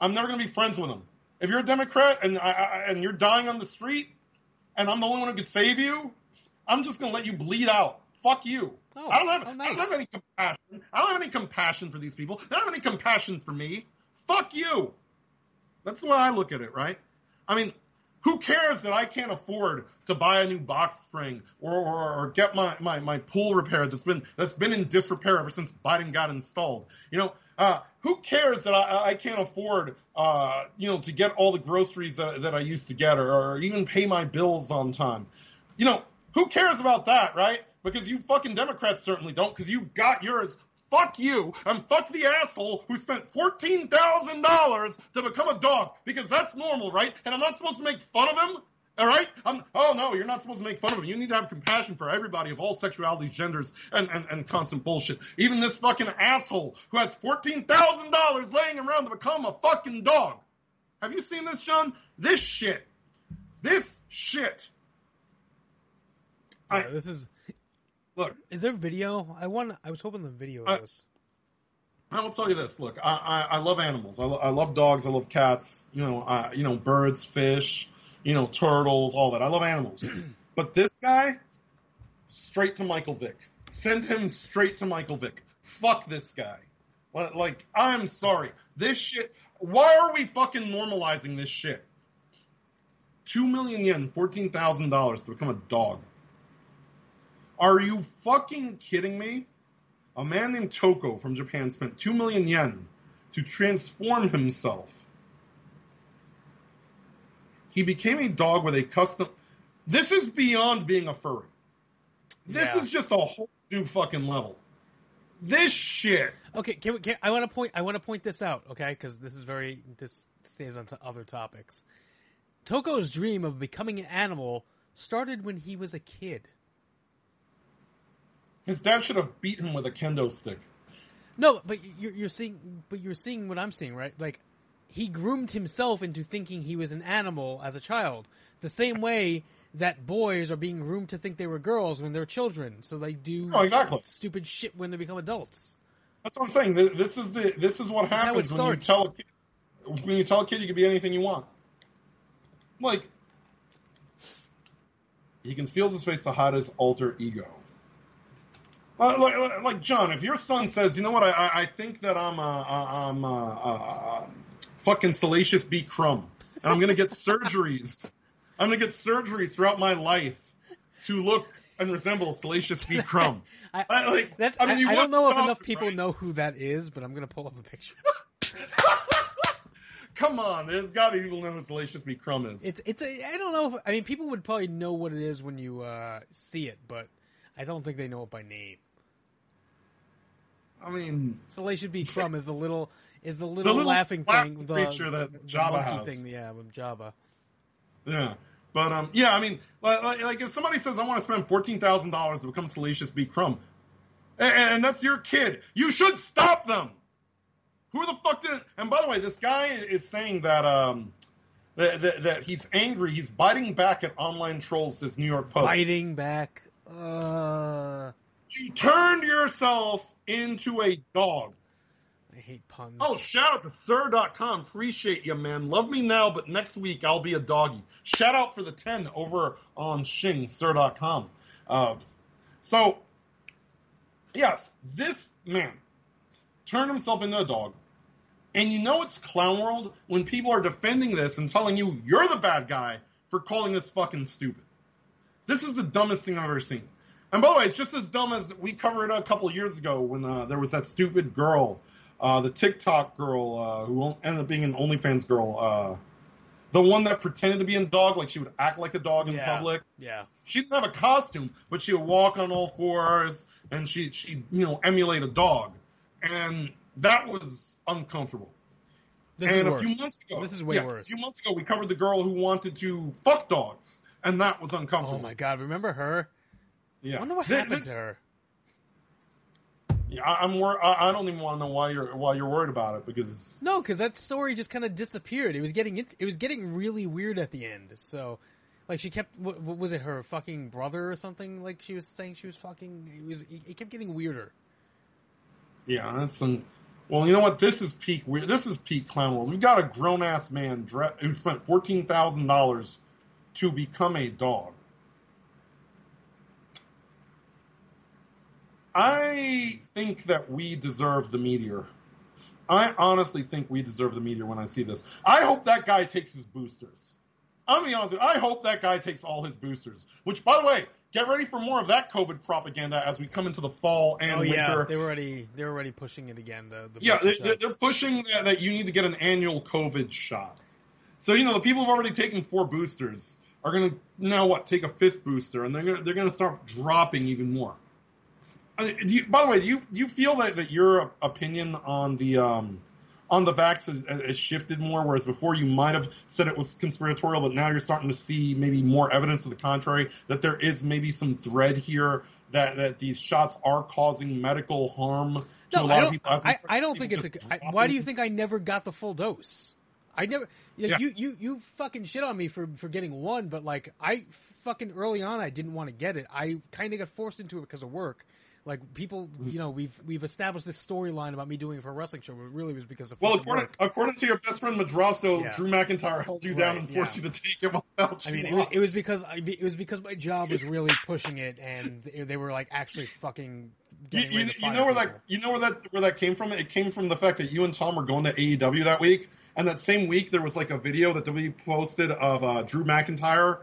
I'm never going to be friends with them. If you're a Democrat and I, I, and you're dying on the street, and I'm the only one who could save you, I'm just going to let you bleed out. Fuck you. Oh, I don't have. oh, I don't have any compassion. I don't have any compassion for these people. They don't have any compassion for me. Fuck you. That's the way I look at it, right? I mean, who cares that I can't afford to buy a new box spring or, or, or get my, my, my pool repaired that's been that's been in disrepair ever since Biden got installed? You know, uh, who cares that I, I can't afford uh, you know to get all the groceries that, that I used to get or, or even pay my bills on time? You know, who cares about that, right? Because you fucking Democrats certainly don't, because you got yours fuck you and fuck the asshole who spent $14,000 to become a dog because that's normal, right? And I'm not supposed to make fun of him. All right? I'm, oh no, you're not supposed to make fun of him. You need to have compassion for everybody of all sexualities, genders, and, and, and constant bullshit. Even this fucking asshole who has $14,000 laying around to become a fucking dog. Have you seen this, John? This shit. This shit. Yeah, I, this is Look, is there video? I want. I was hoping the video I, this. I will tell you this. Look, I, I, I love animals. I, lo- I love dogs. I love cats. You know, uh, you know, birds, fish. You know, turtles, all that. I love animals. but this guy, straight to Michael Vick. Send him straight to Michael Vick. Fuck this guy. Like, I'm sorry. This shit. Why are we fucking normalizing this shit? Two million yen, fourteen thousand dollars to become a dog. Are you fucking kidding me? A man named Toko from Japan spent 2 million yen to transform himself. He became a dog with a custom. This is beyond being a furry. This yeah. is just a whole new fucking level. This shit. Okay, can we, can, I want to point. I want to point this out. Okay, because this is very. This stays on to other topics. Toko's dream of becoming an animal started when he was a kid. His dad should have beat him with a kendo stick. No, but you're, you're seeing, but you're seeing what I'm seeing, right? Like, he groomed himself into thinking he was an animal as a child, the same way that boys are being groomed to think they were girls when they're children, so they do oh, exactly. stupid shit when they become adults. That's what I'm saying. This is the this is what happens when you tell a kid, when you tell a kid you can be anything you want. Like he conceals his face to hide his alter ego. Uh, like, like, John, if your son says, you know what, I, I think that I'm a, I'm a, a, fucking Salacious B. Crumb, and I'm going to get surgeries. I'm going to get surgeries throughout my life to look and resemble Salacious B. Crumb. I, I, like, that's, I, mean, I don't know if enough people right? know who that is, but I'm going to pull up the picture. Come on, there's got to be people know who Salacious B. Crumb is. It's it's a I don't know. If, I mean, people would probably know what it is when you uh, see it, but I don't think they know it by name. I mean, Salacious B. Crumb is the little is the little, the little laughing thing, the creature that Jabba has. Thing, yeah, with Jabba. Yeah, but um, yeah, I mean, like, like if somebody says I want to spend fourteen thousand dollars to become Salacious B. Crumb, and, and that's your kid, you should stop them. Who the fuck did? It? And by the way, this guy is saying that um. That, that, that he's angry. He's biting back at online trolls. Says New York Post. Biting back. Uh... You turned yourself into a dog. I hate puns. Oh, shout out to Sir.com. Appreciate you, man. Love me now, but next week I'll be a doggy. Shout out for the 10 over on Shing, Sir.com. Uh, so, yes, this man turned himself into a dog. And you know it's clown world when people are defending this and telling you you're the bad guy for calling this fucking stupid. This is the dumbest thing I've ever seen. And by the way, it's just as dumb as we covered a couple of years ago when uh, there was that stupid girl, uh, the TikTok girl uh, who ended up being an OnlyFans girl, uh, the one that pretended to be a dog, like she would act like a dog in yeah. public. Yeah. She didn't have a costume, but she would walk on all fours and she she you know emulate a dog, and that was uncomfortable. This and is a worse. few months ago, this is way yeah, worse. A few months ago, we covered the girl who wanted to fuck dogs, and that was uncomfortable. Oh my god! Remember her? Yeah. I wonder what happened this, to her. Yeah, I, am wor- I, don't even want to know why you're why you're worried about it because no, because that story just kind of disappeared. It was getting it, it was getting really weird at the end. So, like, she kept what, what, was it her fucking brother or something? Like she was saying she was fucking. It was it kept getting weirder. Yeah, that's some. Well, you know what? This is peak weird. This is peak clown world. We've got a grown ass man dre- who spent fourteen thousand dollars to become a dog. I think that we deserve the meteor. I honestly think we deserve the meteor when I see this. I hope that guy takes his boosters. I'm gonna be honest with you. I hope that guy takes all his boosters. Which, by the way, get ready for more of that COVID propaganda as we come into the fall and oh yeah, winter. They're already they were already pushing it again. The, the Yeah, they, they're, they're pushing that, that you need to get an annual COVID shot. So you know the people who've already taken four boosters are going to now what take a fifth booster, and they're gonna, they're going to start dropping even more. I mean, do you, by the way, do you do you feel that, that your opinion on the um, on the vax has, has shifted more? Whereas before you might have said it was conspiratorial, but now you're starting to see maybe more evidence to the contrary that there is maybe some thread here that that these shots are causing medical harm to a No, lot I of don't. people. I, I don't think it's a. I, why do you think I never got the full dose? I never. Yeah. You you you fucking shit on me for for getting one, but like I fucking early on I didn't want to get it. I kind of got forced into it because of work. Like people, you know, we've we've established this storyline about me doing it for a wrestling show, but it really was because of Well, according, work. according to your best friend Madrasso, Yeah. Drew McIntyre held you down Right, and forced yeah. you to take it without I mean, it was, it was because I, it was because my job was really pushing it, and they, were like actually fucking. you, you, you know where people. that you know where that where that came from? It came from the fact that you and Tom were going to AEW that week, and that same week there was like a video that we posted of uh, Drew McIntyre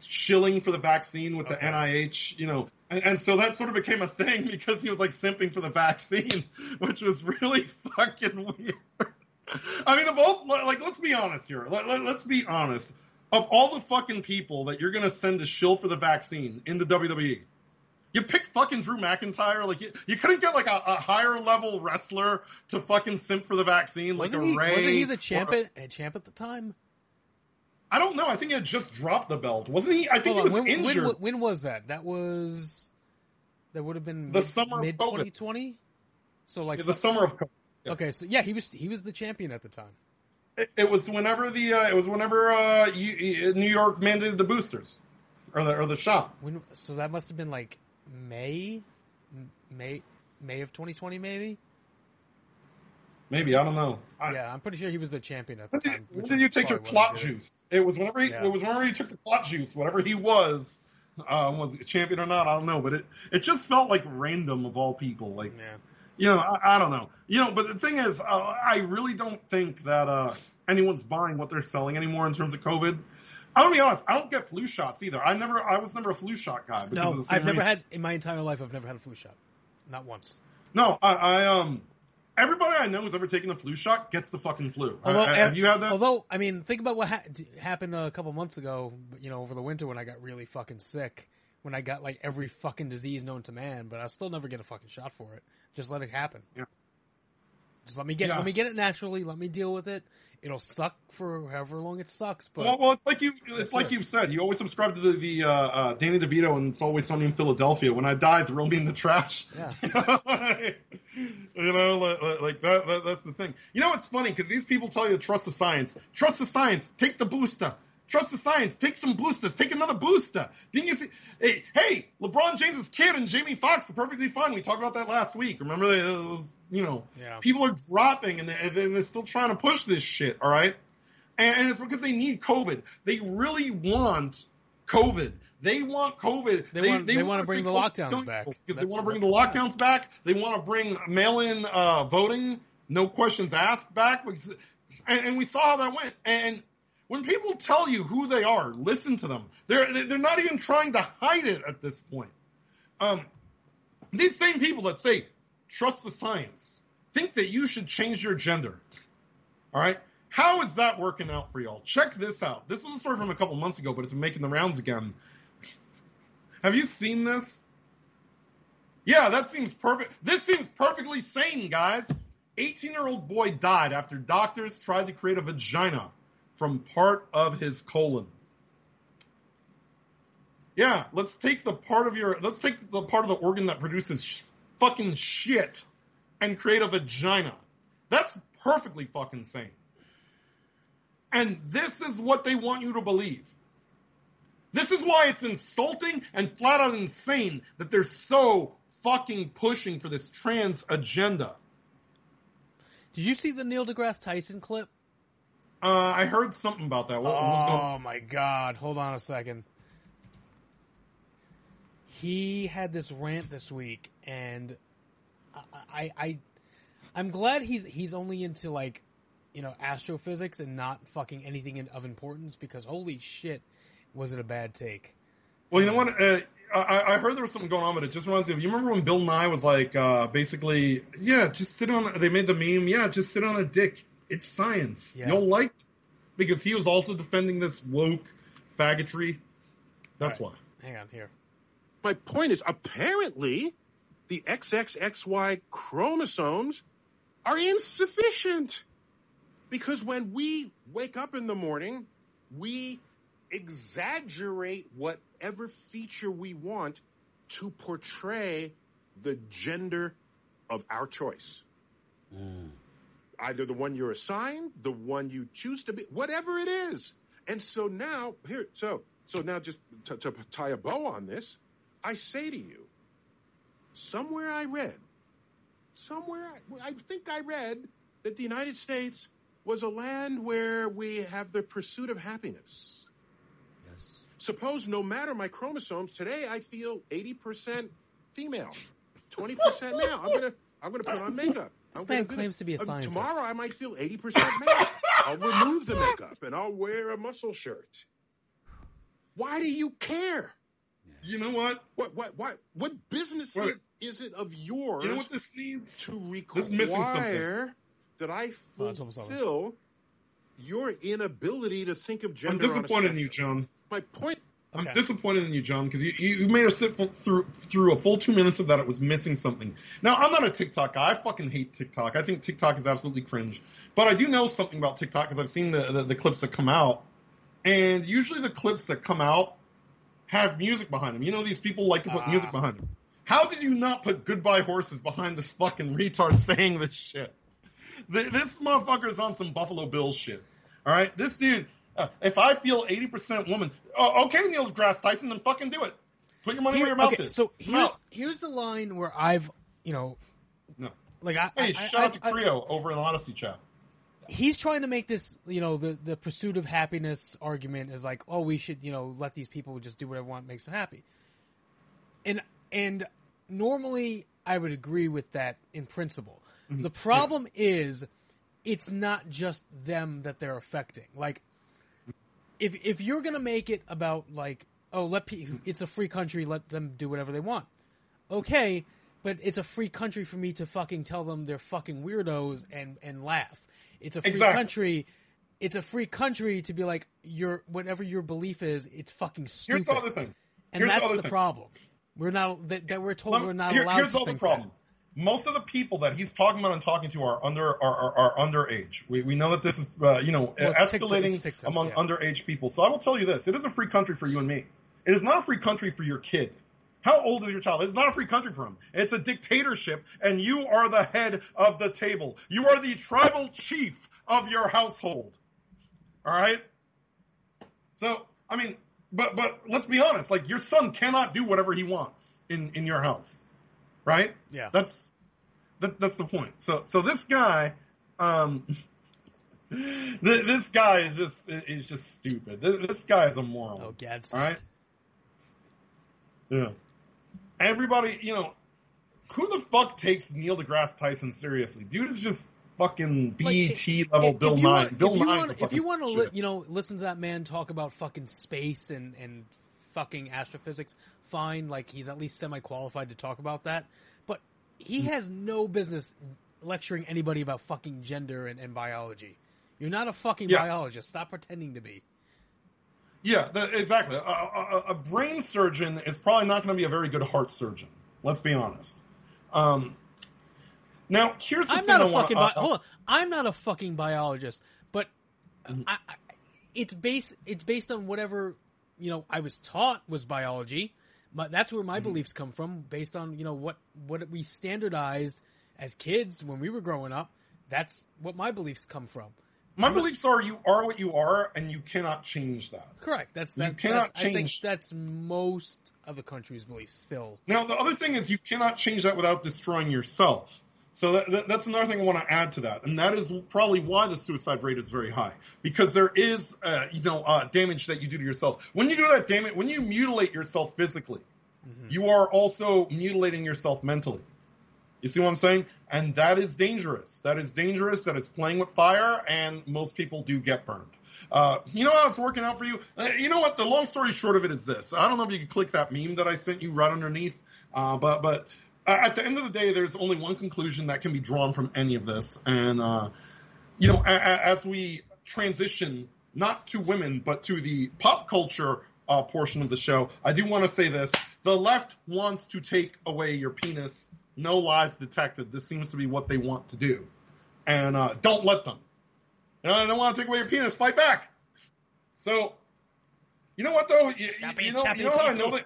shilling for the vaccine with the NIH, you know, and, and so that sort of became a thing because he was like simping for the vaccine, which was really fucking weird. I mean, of all, like, let's be honest here. Let, let, let's be honest. Of all the fucking people that you're gonna send to shill for the vaccine in the WWE, you pick fucking Drew McIntyre. Like, you, you couldn't get like a, a higher level wrestler to fucking simp for the vaccine, like Wasn't a he, Ray. wasn't he the champ at, eh, champ at the time? I don't know. I think he had just dropped the belt, wasn't he? I think Hold he was when, injured. when, when was that? That was that would have been The mid, summer of mid twenty twenty. So like It the summer of. COVID. yeah. okay, so yeah, he was he was the champion at the time. It, it was whenever the uh, it was whenever uh, you, New York mandated the boosters or the or the shot. When so that must have been like May, May, May of 2020, maybe. Maybe I don't know. I, Yeah, I'm pretty sure he was the champion at the did, time. when did you take your clot juice? It was whenever he, Yeah. it was whenever he took the clot juice, whatever he was, uh, was a champion or not? I don't know, but it it just felt like random of all people. Like Yeah. you know, I, I don't know. You know, but the thing is, uh, I really don't think that uh, anyone's buying what they're selling anymore in terms of COVID. I'm gonna be honest. I don't get flu shots either. I never, I was never a flu shot guy. Because of No, the same I've never reason. had in my entire life. I've never had a flu shot, not once. No, I, I um. Everybody I know who's ever taken a flu shot gets the fucking flu. Although, Uh, have you had that? Although, I mean, think about what ha- happened a couple months ago. You know, over the winter when I got really fucking sick, when I got like every fucking disease known to man, but I still never get a fucking shot for it. Just let it happen. Yeah. Just let me get Yeah. let me get it naturally. Let me deal with it. It'll suck for however long it sucks, but Well, well, it's like you. It's like it. you've said. You always subscribe to the, the uh, uh, Danny DeVito, and it's always sunny in Philadelphia. When I die, throw me in the trash. Yeah. you know, like, like- that, that. That's the thing. You know, it's funny because these people tell you to trust the science. Trust the science. Take the booster. Trust the science. Take some boosters. Take another booster. Didn't you see? Hey, hey, LeBron James's kid and Jamie Foxx are perfectly fine. We talked about that last week. Remember, they, it was, you know, Yeah. people are dropping and they- they're still trying to push this shit. All right and, and it's because they need COVID. They really want COVID. They want COVID. They want- they wanna to bring the lockdowns back. because they want to bring the lockdowns back. They want to bring mail-in uh, voting, no questions asked back. Because, and, and we saw how that went. And when people tell you who they are, listen to them. They're they're not even trying to hide it at this point. Um, these same people that say trust the science think that you should change your gender. All right. How is that working out for y'all? Check this out. This was a story from a couple months ago, but it's making the rounds again. Have you seen this? Yeah, that seems perfect. This seems perfectly sane, guys. 18 year old boy died after doctors tried to create a vagina from part of his colon. Yeah, let's take the part of your, let's take the part of the organ that produces sh- fucking shit and create a vagina. That's perfectly fucking sane. And this is what they want you to believe. This is why it's insulting and flat out insane that they're so fucking pushing for this trans agenda. did you see the Neil deGrasse Tyson clip? Uh, I heard something about that. What, Oh my god! Hold on a second. He had this rant this week, and I, I, I, I'm glad he's he's only into like, you know, astrophysics and not fucking anything in, of importance because holy shit, was it a bad take? Well, you know what? Uh, I, I heard there was something going on, but it just reminds me of you remember when Bill Nye was like, uh, basically, yeah, just sit on. They made the meme, yeah, just sit on a dick. It's science. Yeah. You'll like, it. because he was also defending this woke faggotry. That's Right. why. Hang on here. My point is, apparently, the XXXY chromosomes are insufficient. Because when we wake up in the morning, we exaggerate whatever feature we want to portray the gender of our choice. Mm. Either the one you're assigned, the one you choose to be, whatever it is. And so now, here, so, so now just to, to tie a bow on this, I say to you, somewhere I read, somewhere I, I think I read that the United States was a land where we have the pursuit of happiness. Yes. Suppose no matter my chromosomes, today I feel 80% female, 20% male. I'm gonna I'm gonna put on makeup. I'm man claims to be a Uh, scientist. Tomorrow I might feel 80% male. I'll remove the makeup and I'll wear a muscle shirt. Why do you care? You know what? What what what what business Wait. is it of yours You know what this needs? to This is missing something. require that I Oh, it's almost over. fulfill your inability to think of gender. I'm gender? on a disappointed in you. John. My point. Okay. I'm disappointed in you, John, because you, you, made us sit full, through through a full two minutes of that. It was missing something. Now, I'm not a TikTok guy. I fucking hate TikTok. I think TikTok is absolutely cringe. But I do know something about TikTok because I've seen the, the, the clips that come out. And usually the clips that come out have music behind them. You know, these people like to put Ah. music behind them. How did you not put Goodbye Horses behind this fucking retard saying this shit? This motherfucker is on some Buffalo Bills shit. All right? This dude, uh, if I feel 80% woman, oh, okay, Neil deGrasse Tyson, then fucking do it. Put your money Here- where your mouth okay, is. so here's here's the line where I've you know No. like I, Hey, I, shout I, out to I- Creo over in Odysee chat. he's trying to make this, you know, the the pursuit of happiness argument is like, oh, we should, you know, let these people just do whatever want makes them happy. And and normally I would agree with that in principle. The problem is it's not just them that they're affecting. Like if if you're going to make it about like, oh, let pe- it's a free country, let them do whatever they want. Okay, but it's a free country for me to fucking tell them they're fucking weirdos and and laugh. It's a free Exactly. country. It's a free country to be like your whatever your belief is. It's fucking stupid. Here's the other thing. and Here's that's the the, problem. We're not that, that we're told me- we're not here- allowed here's to all the problem. Most of the people that he's talking about and talking to are under are, are, are underage. We, we know that this is uh, you know Well, escalating among yeah. underage people. So I will tell you this: it is a free country for you and me. It is not a free country for your kid. How old is your child? It's not a free country for him. It's a dictatorship, and you are the head of the table. You are the tribal chief of your household. All right. So I mean, but but let's be honest. Like your son cannot do whatever he wants in in your house, right? Yeah. That's that, that's the point. So so this guy, um, th- this guy is just is just stupid. This, this guy is a moron. Oh, Gadsden. All right. Yeah. Everybody, you know, who the fuck takes Neil deGrasse Tyson seriously? Dude is just fucking Like, BT level If Bill Nye. Bill if you want, if you want to, li- you know, listen to that man talk about fucking space and and fucking astrophysics, fine. Like he's at least semi qualified to talk about that, but he has no business lecturing anybody about fucking gender and, and biology. You're not a fucking Yes. biologist. Stop pretending to be. Yeah, the, exactly. A, a, a brain surgeon is probably not going to be a very good heart surgeon. Let's be honest. Um, now, here's the I'm thing not I a wanna- fucking. uh, hold on. I'm not a fucking biologist, but Mm-hmm. I, I, it's based. It's based on whatever you know. I was taught was biology. But that's where Mm-hmm. my beliefs come from, based on you know what what we standardized as kids when we were growing up. That's what my beliefs come from. My beliefs are you are what you are, and you cannot change that. Correct. That's You cannot that's, I think change- that's most of the country's beliefs still. Now, the other thing is you cannot change that without destroying yourself. So that, that, that's another thing I want to add to that, and that is probably why the suicide rate is very high because there is, uh, you know, uh, damage that you do to yourself. When you do that damage, when you mutilate yourself physically, Mm-hmm. you are also mutilating yourself mentally. You see what I'm saying? And that is dangerous. That is dangerous. That is playing with fire, and most people do get burned. Uh, you know how it's working out for you? Uh, you know what? The long story short of it is this. I don't know if you can click that meme that I sent you right underneath, uh, but but at the end of the day, there's only one conclusion that can be drawn from any of this, and uh, you know, a, a, as we transition not to women but to the pop culture uh, portion of the show, I do want to say this: the left wants to take away your penis. No lies detected. This seems to be what they want to do, and uh, don't let them. You know, I don't want to take away your penis. Fight back. So, you know what though? You, Choppy, you know, you know how I know that.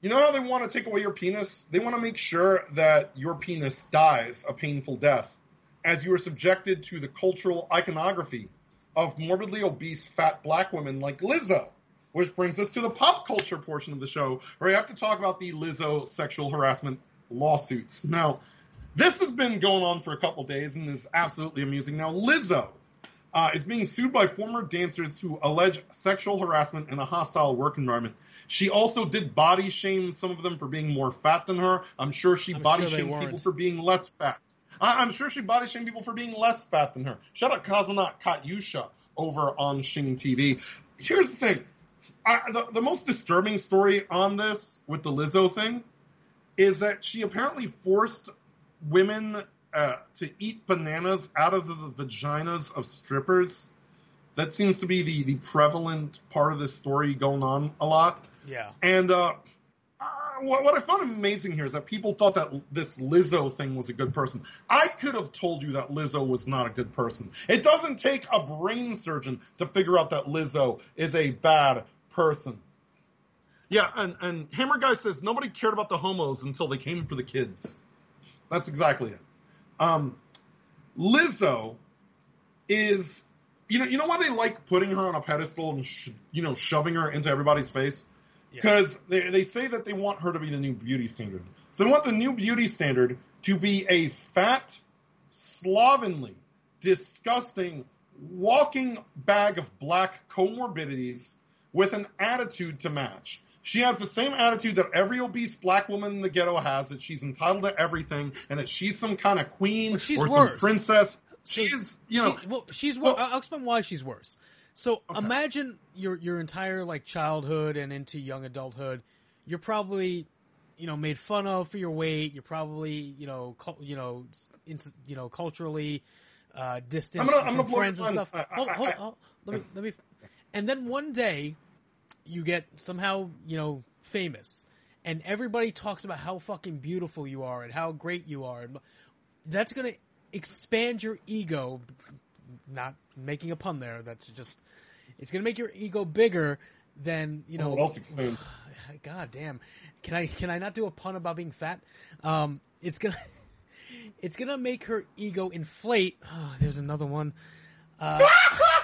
You know how they want to take away your penis? They want to make sure that your penis dies a painful death, as you are subjected to the cultural iconography of morbidly obese fat black women like Lizzo. Which brings us to the pop culture portion of the show, where we have to talk about the Lizzo sexual harassment lawsuits. Now, this has been going on for a couple days and is absolutely amusing. Now, Lizzo uh, is being sued by former dancers who allege sexual harassment in a hostile work environment. She also did body shame some of them for being more fat than her. I'm sure she I'm body sure shamed people for being less fat. I- I'm sure she body shamed people for being less fat than her. Shout out Cosmonaut Katyusha over on Shing TV. Here's the thing. I, the, the most disturbing story on this with the Lizzo thing is that she apparently forced women uh, to eat bananas out of the, vaginas of strippers. That seems to be the, the prevalent part of this story going on a lot. Yeah. And uh, uh, what, what I found amazing here is that people thought that this Lizzo thing was a good person. I could have told you that Lizzo was not a good person. It doesn't take a brain surgeon to figure out that Lizzo is a bad person. Yeah, and, and Hammer Guy says nobody cared about the homos until they came for the kids. That's exactly it. Um, Lizzo is, you know, you know why they like putting her on a pedestal and sh- you know shoving her into everybody's face Yeah. because they they say that they want her to be the new beauty standard. So they want the new beauty standard to be a fat, slovenly, disgusting, walking bag of black comorbidities with an attitude to match. She has the same attitude that every obese black woman in the ghetto has, that she's entitled to everything, and that she's some kind of queen Well, she's or worse. some princess. So She's, you know, she, well, she's. well- I'll explain why she's worse. So Okay. imagine your your entire like childhood and into young adulthood, you're probably, you know, made fun of for your weight. You're probably, you know, cul- you know, in, you know, culturally uh, distant I'm gonna- I'm gonna friends and stuff. mind. I- hold, I- hold, I- hold, let me let me. And then one day, you get somehow, you know, famous, and everybody talks about how fucking beautiful you are and how great you are. And that's gonna expand your ego. Not making a pun there. That's just. It's gonna make your ego bigger than you know. what else explained? God damn. Can I can I not do a pun about being fat? Um, it's gonna it's gonna make her ego inflate. Oh, there's another one. Uh,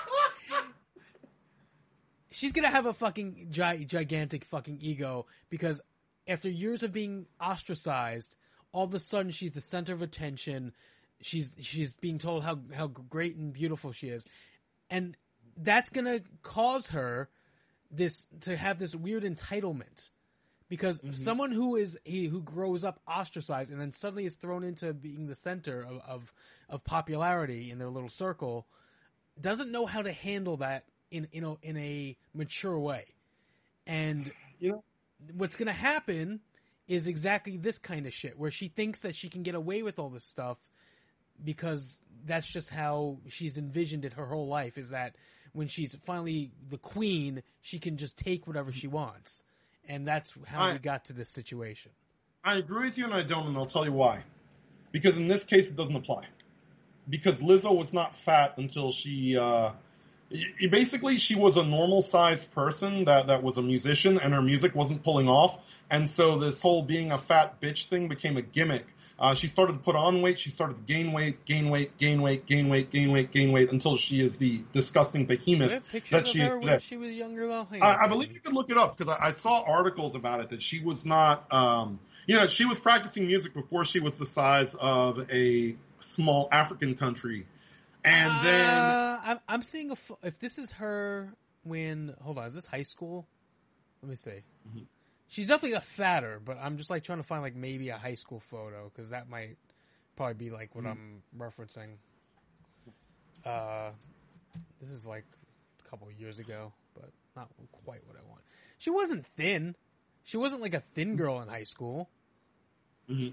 she's gonna have a fucking gi- gigantic fucking ego because after years of being ostracized, all of a sudden she's the center of attention. She's she's being told how how great and beautiful she is, and that's gonna cause her this to have this weird entitlement because mm-hmm. someone who is he, who grows up ostracized and then suddenly is thrown into being the center of, of of popularity in their little circle doesn't know how to handle that in in a, in a mature way and You know, what's going to happen is exactly this kind of shit where she thinks that she can get away with all this stuff because that's just how she's envisioned it her whole life is that when she's finally the queen she can just take whatever she wants and that's how I- we got to this situation I agree with you, and I don't, and I'll tell you why. Because in this case, it doesn't apply. Because Lizzo was not fat until she, uh, basically, she was a normal sized person that, that was a musician, and her music wasn't pulling off. And so this whole being a fat bitch thing became a gimmick. Uh, she started to put on weight, she started to gain weight, gain weight, gain weight, gain weight, gain weight, gain weight, until she is the disgusting behemoth that she is today. she was younger though Hang on a I, I believe you could look it up because I, I saw articles about it that she was not, um, you know, she was practicing music before she was the size of a small African country, and then Uh, I'm, I'm seeing a if this is her when hold on is this high school let me see she's definitely a fatter, but I'm just like trying to find like maybe a high school photo because that might probably be like what I'm referencing. Uh, this is like a couple years ago, but not quite what I want. She wasn't thin. She wasn't like a thin girl in high school. Mhm.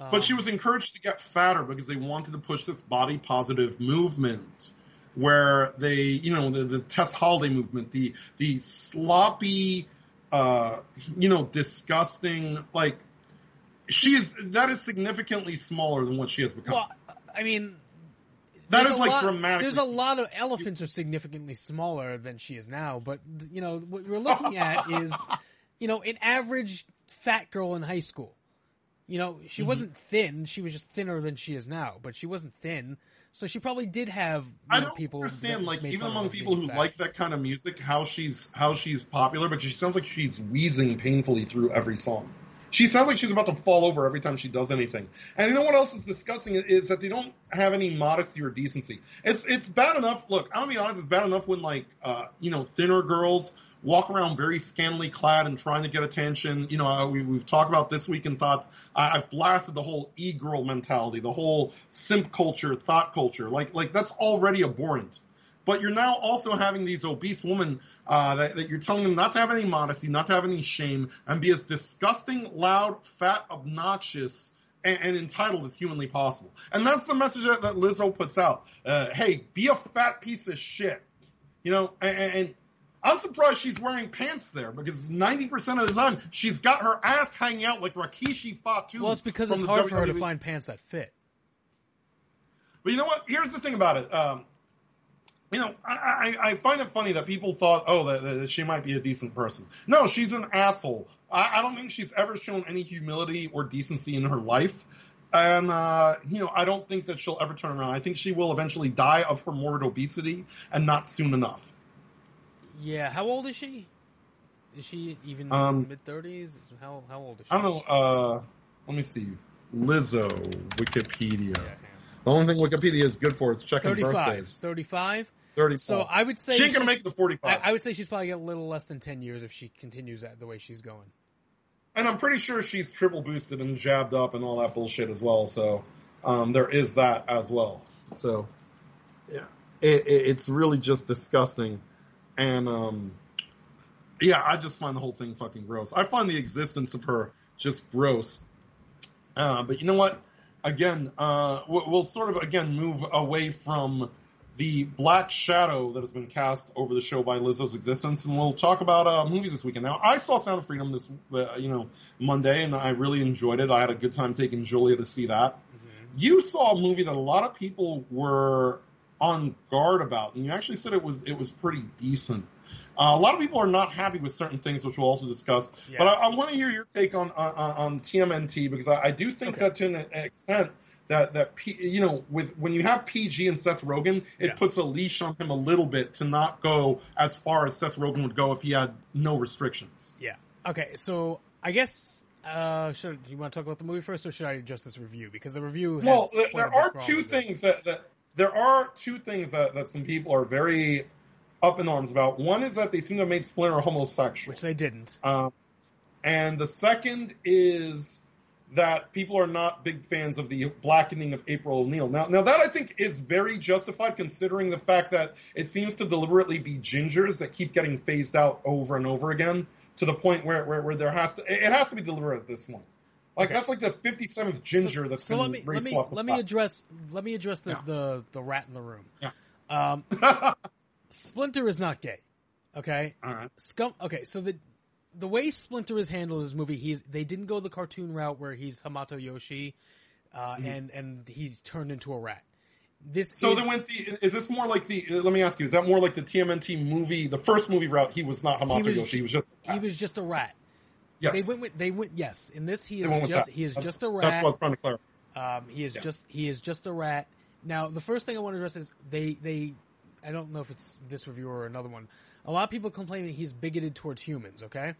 Um, But she was encouraged to get fatter because they wanted to push this body positive movement where they, you know, the, the Tess Holliday movement, the the sloppy, uh, you know, disgusting, like she is that is significantly smaller than what she has become. Well, I mean, that is like lot, dramatically. There's a lot of elephants are significantly smaller than she is now, but you know what we're looking at is, you know, an average fat girl in high school. You know, Mm-hmm. she wasn't thin; she was just thinner than she is now. But she wasn't thin, so she probably did have I don't people. understand, like even among people who fat. like that kind of music, how she's how she's popular, but she sounds like she's wheezing painfully through every song. She sounds like she's about to fall over every time she does anything. And you know what else is disgusting is that they don't have any modesty or decency. It's it's bad enough. Look, I'm gonna be honest. It's bad enough when like uh, you know thinner girls walk around very scantily clad and trying to get attention. You know, we, we've talked about this week in thoughts. I, I've blasted the whole e-girl mentality, the whole simp culture, thought culture. Like like that's already abhorrent. But you're now also having these obese women uh, that, that you're telling them not to have any modesty, not to have any shame, and be as disgusting, loud, fat, obnoxious, and, entitled as humanly possible. And that's the message that, that Lizzo puts out. Uh, hey, be a fat piece of shit. You know, and I'm surprised she's wearing pants there because 90% of the time she's got her ass hanging out like Rikishi Fatu. Well, it's because it's hard for her to find pants that fit. But you know what? Here's the thing about it. Um, you know, I, I, I find it funny that people thought, oh, that, that she might be a decent person. No, she's an asshole. I, I don't think she's ever shown any humility or decency in her life. And, uh, you know, I don't think that she'll ever turn around. I think she will eventually die of her morbid obesity and not soon enough. Yeah, how old is she? Is she even Um, mid thirties? How how old is she? I don't know. Uh, let me see. Lizzo, Wikipedia. Yeah, The only thing Wikipedia is good for is checking 35. birthdays. 35? 34. So I would say she ain't gonna make the 45. I, I would say she's probably got a little less than 10 years if she continues at the way she's going. and I'm pretty sure she's triple boosted and jabbed up and all that bullshit as well. So um, there is that as well. So yeah, it, it, it's really just disgusting, and um, yeah, I just find the whole thing fucking gross. I find the existence of her just gross. Uh, but you know what? Again, uh, we'll, sort of again move away from the black shadow that has been cast over the show by Lizzo's existence, and we'll talk about uh, movies this weekend. Now, I saw Sound of Freedom this, uh, you know, Monday, and I really enjoyed it. I had a good time taking Julia to see that. You saw a movie that a lot of people were on guard about, and you actually said it was it was pretty decent. Uh, a lot of people are not happy with certain things, which we'll also discuss. Yeah. But I, I want to hear your take on on, on TMNT because I, I do think Okay. that to an extent that that P, you know with when you have PG and Seth Rogen, it Yeah. puts a leash on him a little bit to not go as far as Seth Rogen would go if he had no restrictions. Yeah. Okay, so I guess uh should you want to talk about the movie first or should I adjust this review because the review has Well, there, there are two things that, that there are two things that, that some people are very up in arms about. One is that they seem to have made Splinter homosexual. which they didn't. Um, and the second is that people are not big fans of the blackening of April O'Neil. Now, now that I think is very justified considering the fact that it seems to deliberately be gingers that keep getting phased out over and over again to the point where, where, where there has to, it has to be deliberate at this point. Like Okay. that's like the 57th ginger that's so been let me let me let me address let me address the, Yeah. the the rat in the room. Yeah. Um Splinter is not gay. Okay? All right. Scum. Okay, so the the way Splinter is handled in this movie, he's they didn't go the cartoon route where he's Hamato Yoshi, uh, and and he's turned into a rat. This So is, they went the. Is this more like the? uh, Let me ask you. Is that more like the TMNT movie, the first movie route? He was not Hamato was- Yoshi. He was just. he was just a rat. Yes. They went with they went yes. In this, he is just he is That's- just a rat. That's what I was trying to clarify. Um, he is Yeah. just he is just a rat. Now, the first thing I want to address is they they I don't know if it's this reviewer or another one. A lot of people complain that he's bigoted towards humans. Okay,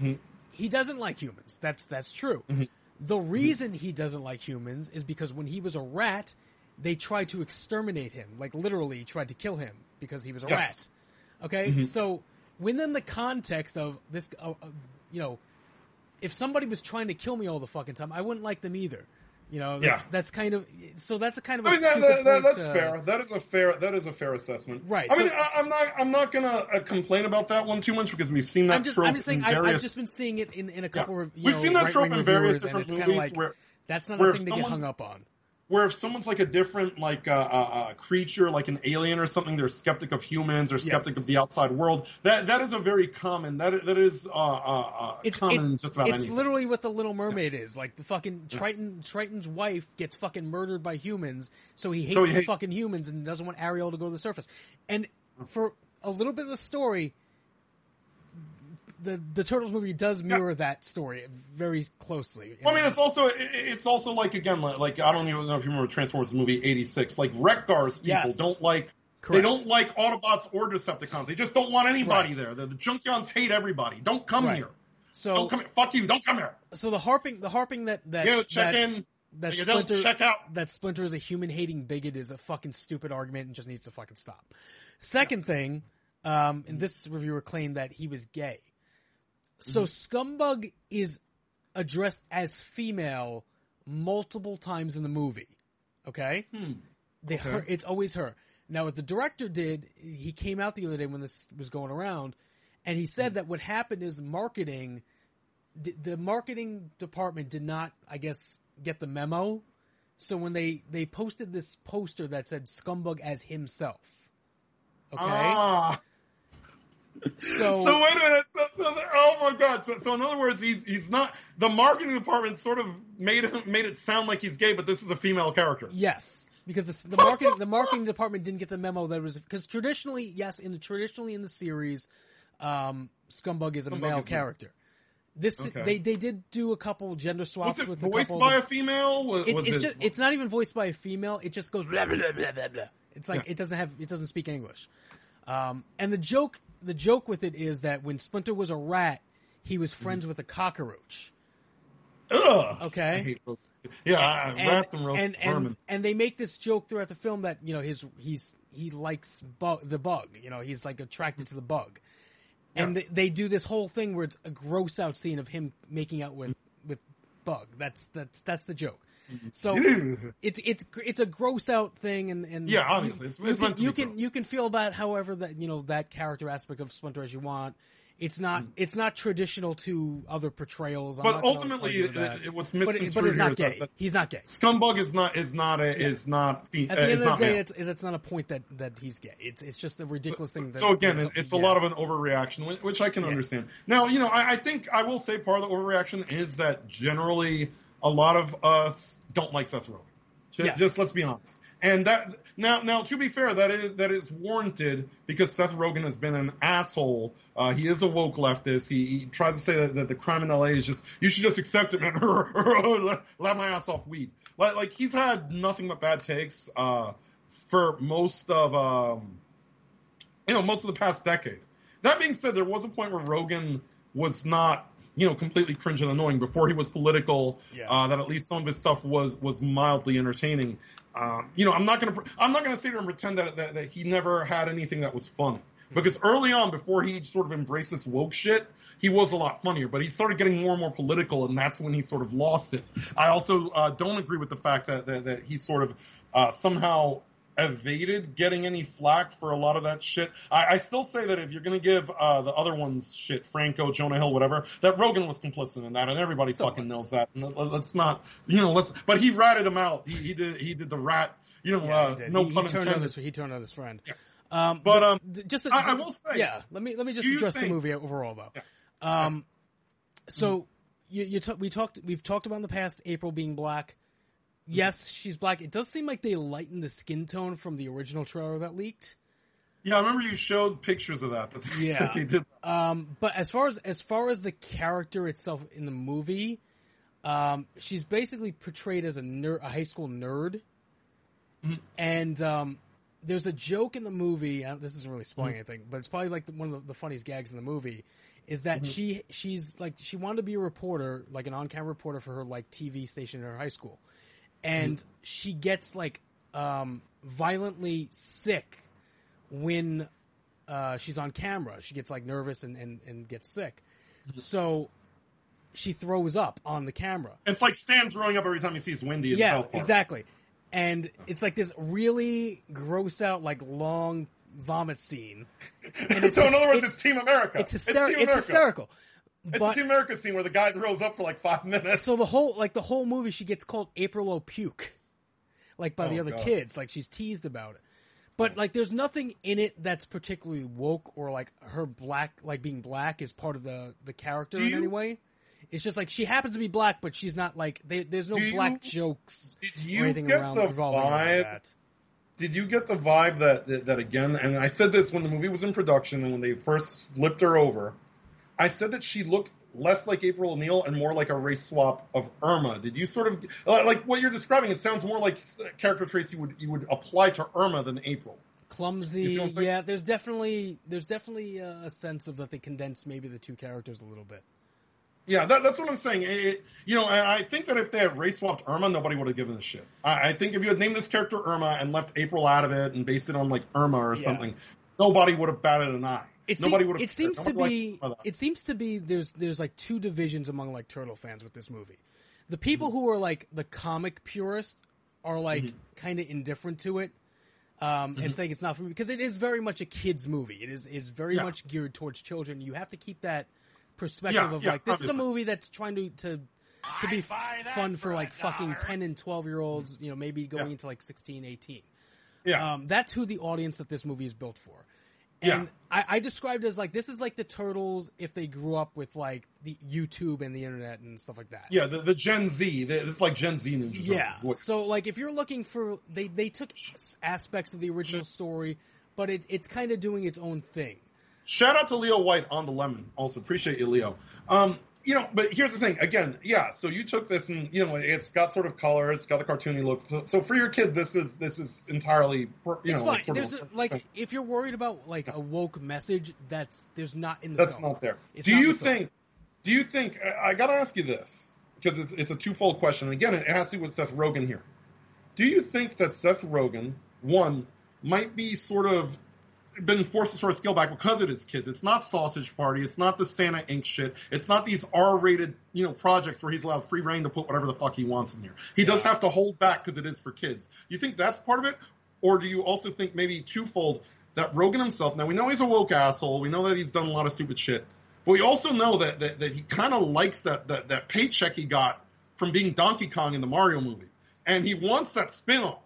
Mhm. he doesn't like humans. That's that's true. Mhm. The reason he doesn't like humans is because when he was a rat, they tried to exterminate him, like literally tried to kill him because he was a Yes. rat. Okay, Mhm. so within the context of this, uh, uh, you know, if somebody was trying to kill me all the fucking time, I wouldn't like them either. You know, Yeah. that's, that's kind of so. That's a kind of a I mean, that, that, that, that's to- fair. That is a fair. That is a fair assessment. Right, I mean, so- I, I'm not. I'm not gonna uh, complain about that one too much because we've seen that I'm just, trope I'm just saying. In various, I've just been seeing it in, in a yeah. couple of you We've know, seen that trope in various different movies like, where that's not a thing to get hung up on. Where if someone's like a different like uh, uh, uh, creature, like an alien or something, they're skeptic of humans or skeptic Yes. of the outside world. That that is a very common. That that is uh, uh, uh, It's common it- just about it's anything. literally what the Little Mermaid is. Like the fucking Triton, Triton's wife gets fucking murdered by humans, so he hates So he the hate- fucking humans and doesn't want Ariel to go to the surface. And for a little bit of the story, the the Turtles movie does mirror that story very closely. Well, I mean, it's also it's also like again, like, I don't even know if you remember Transformers movie '86. Like Wreck-Gar's people Yes. don't like. They don't like Autobots or Decepticons. They just don't want anybody there. The, the Junkions hate everybody. Don't come Right. here. so Don't come here. Fuck you. Don't come here. so the harping the harping that that You check that, in. that You don't Splinter check out. that Splinter is a human hating bigot is a fucking stupid argument and just needs to fucking stop. Second thing, um, and this reviewer claimed that he was gay. So Mm-hmm. Scumbug is addressed as female multiple times in the movie. Okay, Hmm. they her, it's always her. Now, what the director did, he came out the other day when this was going around, and he Hmm. said that what happened is marketing, the marketing department did not, I guess, get the memo. So when they they posted this poster that said "Scumbug" as himself, okay, Ah. so, So wait a minute. So, so the- oh my god. So, so in other words, he's he's not the marketing department sort of made him made it sound like he's gay, but this is a female character. Yes, because the, the marketing the marketing department didn't get the memo that it was because traditionally, yes, in the traditionally in the series, um, Scumbug is a Scumbug male is character. This Okay. they they did do a couple gender swaps Was it with voiced a by of a female? Was, the, it's was it's it? just it's not even voiced by a female. It just goes blah blah blah blah blah. blah. It's like Yeah. it doesn't have it doesn't speak English. Um, and the joke the joke with it is that when Splinter was a rat, he was Mm-hmm. friends with a cockroach. Ugh. Okay. I hate those- yeah, and, rats and, and, and and they make this joke throughout the film that you know his he's he likes bu- the bug you know he's like attracted to the bug and Yes. they, they do this whole thing where it's a gross out scene of him making out with with bug that's that's that's the joke so it's it's it's a gross out thing and and Yeah, you- obviously. It's- you, it's can, you can gross. you can feel about however that you know that character aspect of Splinter as you want it's not it's not traditional to other portrayals I'm but ultimately, it, what's but, it- but not is gay he's not gay scumbug is not is not a, is not fe- At uh, the is end of the day, it's it's not a point that that he's gay. It's it's just a ridiculous thing. That, so again, that- it- it's a lot of an overreaction, which I can Yeah. understand. Now, you know, I, I think I will say part of the overreaction is that generally a lot of us don't like Seth Rogen. Just, Yes. just let's be honest. And that now, now to be fair, that is that is warranted because Seth Rogen has been an asshole. Uh, he is a woke leftist. He, he tries to say that, that the crime in LA is just you should just accept it, man. let, my ass off weed. Like, like he's had nothing but bad takes uh, for most of um, you know, most of the past decade. That being said, there was a point where Rogen was not, you know, completely cringe and annoying before he was political. Yeah. Uh, that at least some of his stuff was was mildly entertaining. Um, you know, I'm not gonna I'm not gonna sit here and pretend that, that that he never had anything that was funny because early on, before he sort of embraced this woke shit. He was a lot funnier, but he started getting more and more political, and that's when he sort of lost it. I also uh, don't agree with the fact that that, that he sort of uh, somehow evaded getting any flack for a lot of that shit. I, I still say that if you're going to give uh, the other ones shit, Franco, Jonah Hill, whatever, that Rogen was complicit in that, and everybody Somewhat. fucking knows that. And let- let's not, you know, let's. But he ratted him out. He, he did. He did the rat. You know, Yeah, uh, he no he, he pun turned on intended. his he turned on his friend. Yeah. Um, But, um, just I- I will say- yeah. Let me let me just address the movie overall though. Yeah. Um, so you you ta- we talked we've talked about in the past April being black. Yes, she's black. It does seem like they lightened the skin tone from the original trailer that leaked. Yeah, I remember you showed pictures of that. That they, Yeah. that they did. Um, but as far as as far as the character itself in the movie, um, she's basically portrayed as a ner- a high school nerd, Mhm. and um, there's a joke in the movie. Uh, this isn't really spoiling Mm-hmm. anything, but it's probably like the, one of the, the funniest gags in the movie. Is that Mm-hmm. she she's like she wanted to be a reporter, like an on camera reporter for her like TV station in her high school, and Mm-hmm. she gets like um, violently sick when uh, she's on camera. She gets like nervous and, and, and gets sick. Mm-hmm. So she throws up on the camera. It's like Stan throwing up every time he sees Wendy yeah, South Park. exactly. And it's like this really gross out, like long vomit scene. And it's so in hys- other words, it's- it's, Team America. It's, It's hyster- Team it's America. hysterical. It's But the America scene where the guy throws up for like five minutes. so the whole like the whole movie, she gets called April O'Puke, like by the Oh, other God. kids. Like she's teased about it. But like, there's nothing in it that's particularly woke or like her black, like being black is part of the the character Do in you- any way. It's just like she happens to be black, but she's not like they, there's no Do you- black jokes Did or you anything get around the revolving around vibe? that. Did you get the vibe that, that that again? And I said this when the movie was in production and when they first flipped her over. I said that she looked less like April O'Neil and more like a race swap of Irma. Did you sort of uh, like what you're describing? It sounds more like character traits you would you would apply to Irma than April. Clumsy. see what I'm saying? Yeah, there's definitely there's definitely a sense of that they condensed maybe the two characters a little bit. Yeah, that, that's what I'm saying. It, you know, I, I think that if they had race swapped Irma, nobody would have given a shit. I, I think if you had named this character Irma and left April out of it and based it on like Irma or Yeah. something, nobody would have batted an eye. It, nobody would have. it seems to be it seems to be there's there's like two divisions among like turtle fans with this movie. The people who are like the comic purists are like Mm-hmm. kind of indifferent to it. Um, and saying it's not for me because it is very much a kids movie. It is is very Yeah. much geared towards children. You have to keep that perspective Yeah, of yeah, like this is a movie that's trying to to to be fun for like fucking 10 and 12 year olds, you know, maybe going into like 16, 18. Yeah. Um, that's who the audience that this movie is built for. Yeah. And I, I described it as like this is like the turtles if they grew up with like the YouTube and the internet and stuff like that. Yeah, the, the Gen Z. the- It's like Gen Z Ninja. Yeah. So like if you're looking for they they took aspects of the original story, but it, it's kind of doing its own thing. Shout out to Leo White on the lemon. Also appreciate you, Leo. Um, you know, but here's the thing. Again, yeah. So you took this, and you know, it's got sort of color. It's got the cartoony look. So, so for your kid, this is this is entirely, you it's know, fine. like sort There's of, a, like if you're worried about like a woke message, that's there's not in the that's film. not there. It's do not you the think? Do you think? I, I got to ask you this because it's it's a twofold question. And again, it has to do with Seth Rogen here. Do you think that Seth Rogen, one, might be sort of been forced to sort of scale back because it is kids. It's not Sausage Party. It's not the Santa Inc. shit. It's not these R-rated, you know, projects where he's allowed free reign to put whatever the fuck he wants in here. He does have to hold back because it is for kids. You think that's part of it, or do you also think maybe twofold that Rogen himself? Now we know he's a woke asshole. We know that he's done a lot of stupid shit, but we also know that that, that he kind of likes that, that that paycheck he got from being Donkey Kong in the Mario movie, and he wants that spin-off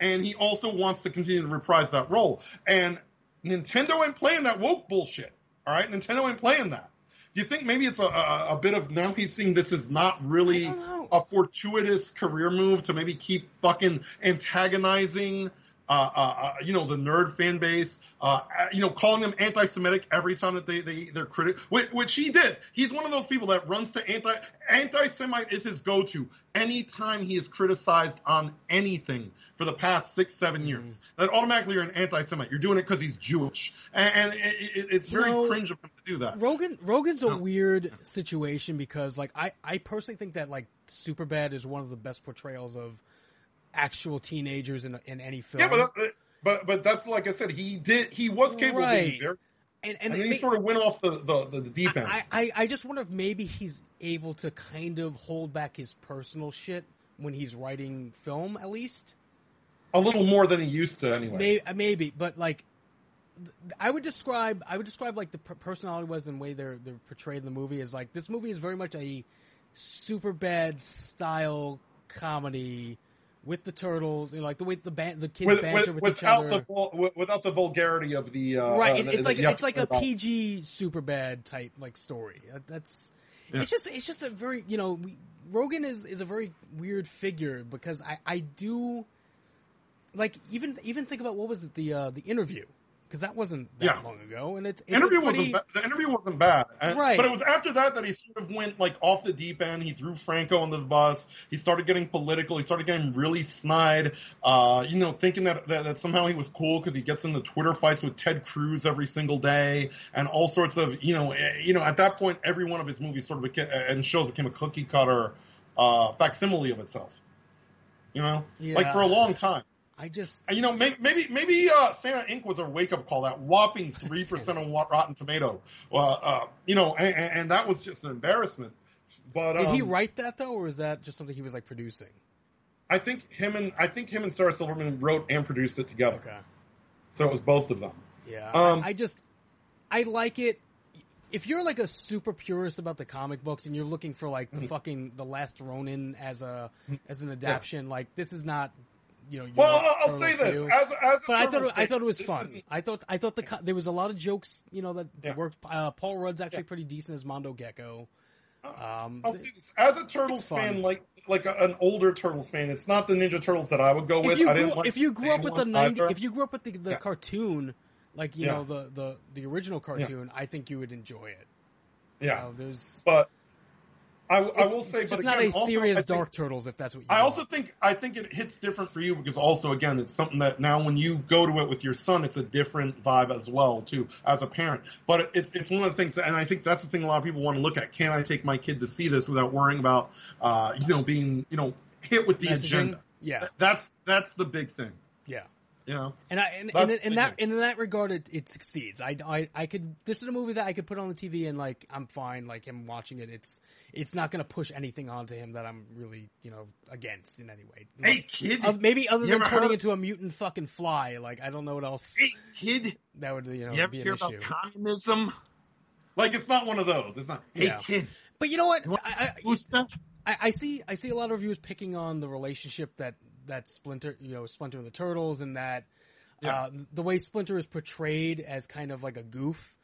and he also wants to continue to reprise that role. And Nintendo ain't playing that woke bullshit. All right, Nintendo ain't playing that. Do you think maybe it's a, a, a bit of now he's seeing this is not really I don't know. a fortuitous career move to maybe keep fucking antagonizing, uh, uh, uh, you know, the nerd fan base, uh, uh, you know, calling them anti-Semitic every time that they they they're critic, which, which he does. He's one of those people that runs to anti anti-Semite is his go-to anytime he is criticized on anything for the past six seven Mm-hmm. years. That automatically you're an anti-Semite. You're doing it because he's Jewish, and, and it, it, it's You very know, cringe of him to do that. Rogen Rogen's a weird situation because like I I personally think that like Superbad is one of the best portrayals of actual teenagers in in any film. Yeah, but that, uh, but but that's like I said, he did he was capable of being Right. very, and and, and, he sort of went off the the, the, the deep end. I, I I just wonder if maybe he's able to kind of hold back his personal shit when he's writing film at least. a little more than he used to anyway. Maybe, uh, maybe, but like, I would describe, I would describe like the personality was and the way they're they're portrayed in the movie is like this movie is very much a super bad style comedy with the turtles, you know, like the way the ban- the kids with, banter with, with, without the vul- without the vulgarity of the uh, right, uh, it- the- it's the- like it's like a PG super bad type like story. That's Yeah. it's just it's just a very you know we, Rogen is is a very weird figure because I I do like even even think about what was it the uh the interview because that wasn't that Yeah. long ago and it's, it's interview pretty- wasn't ba- the interview wasn't bad, And- Right. But it was after that that he sort of went like off the deep end. He threw Franco under the bus. He started getting political. He started getting really snide. Uh, you know, thinking that that, that somehow he was cool because he gets into Twitter fights with Ted Cruz every single day and all sorts of you know eh, you know at that point every one of his movies sort of became, and shows became a cookie cutter uh, facsimile of itself. You know, like for a long time. I just you know, may- maybe maybe uh, Santa Inc. was a wake up call. That whopping three percent on Rotten Tomato. Uh, uh, you know, and, and that was just an embarrassment. But Did he um, write that though, or is that just something he was like producing? I think him and I think him and Sarah Silverman wrote and produced it together. Okay. So it was both of them. Yeah, Um, I, I just I like it. If you're like a super purist about the comic books and you're looking for like the Mhm. fucking the Last Ronin as a as an adaptation, like this is not. You know, your Well, I'll, I'll say this view. as as a but I thought it, I thought it was fun. isn't- I thought I thought the there was a lot of jokes, you know, that Yeah. worked. Uh, Paul Rudd's actually Yeah. pretty decent as Mondo Gecko. Um, I'll say this as a Turtles fan, like like a, an older Turtles fan. It's not the Ninja Turtles that I would go if with. you I grew, didn't like if you grew up with the 90 either. if you grew up with the, the Yeah. cartoon like you know the, the the original cartoon i think you would enjoy it You yeah, know, there's but I, I will say, it's but just not a also, serious think- dark turtles if that's what you I want. also think I think it hits different for you because also again it's something that now when you go to it with your son it's a different vibe as well too as a parent. But it's it's one of the things that and I think that's the thing a lot of people want to look at. Can I take my kid to see this without worrying about uh you know being you know hit with the Messaging? agenda? yeah That's that's the big thing. yeah You know. and I and, and in that thing. in that regard it, it succeeds. I, I I could this is a movie that I could put on the TV and like I'm fine like him watching it. It's it's not going to push anything onto him that I'm really you know against in any way. Hey kid, Uh, maybe other than turning into a mutant fucking fly. Like I don't know what else hey kid, that would you know you ever be an hear issue. about communism? Like it's not one of those. It's not. Hey Yeah. kid, But you know what? you I, I. I, I see I see a lot of reviews picking on the relationship that that Splinter you know Splinter and the Turtles and that Yeah. uh, the way Splinter is portrayed as kind of like a goof.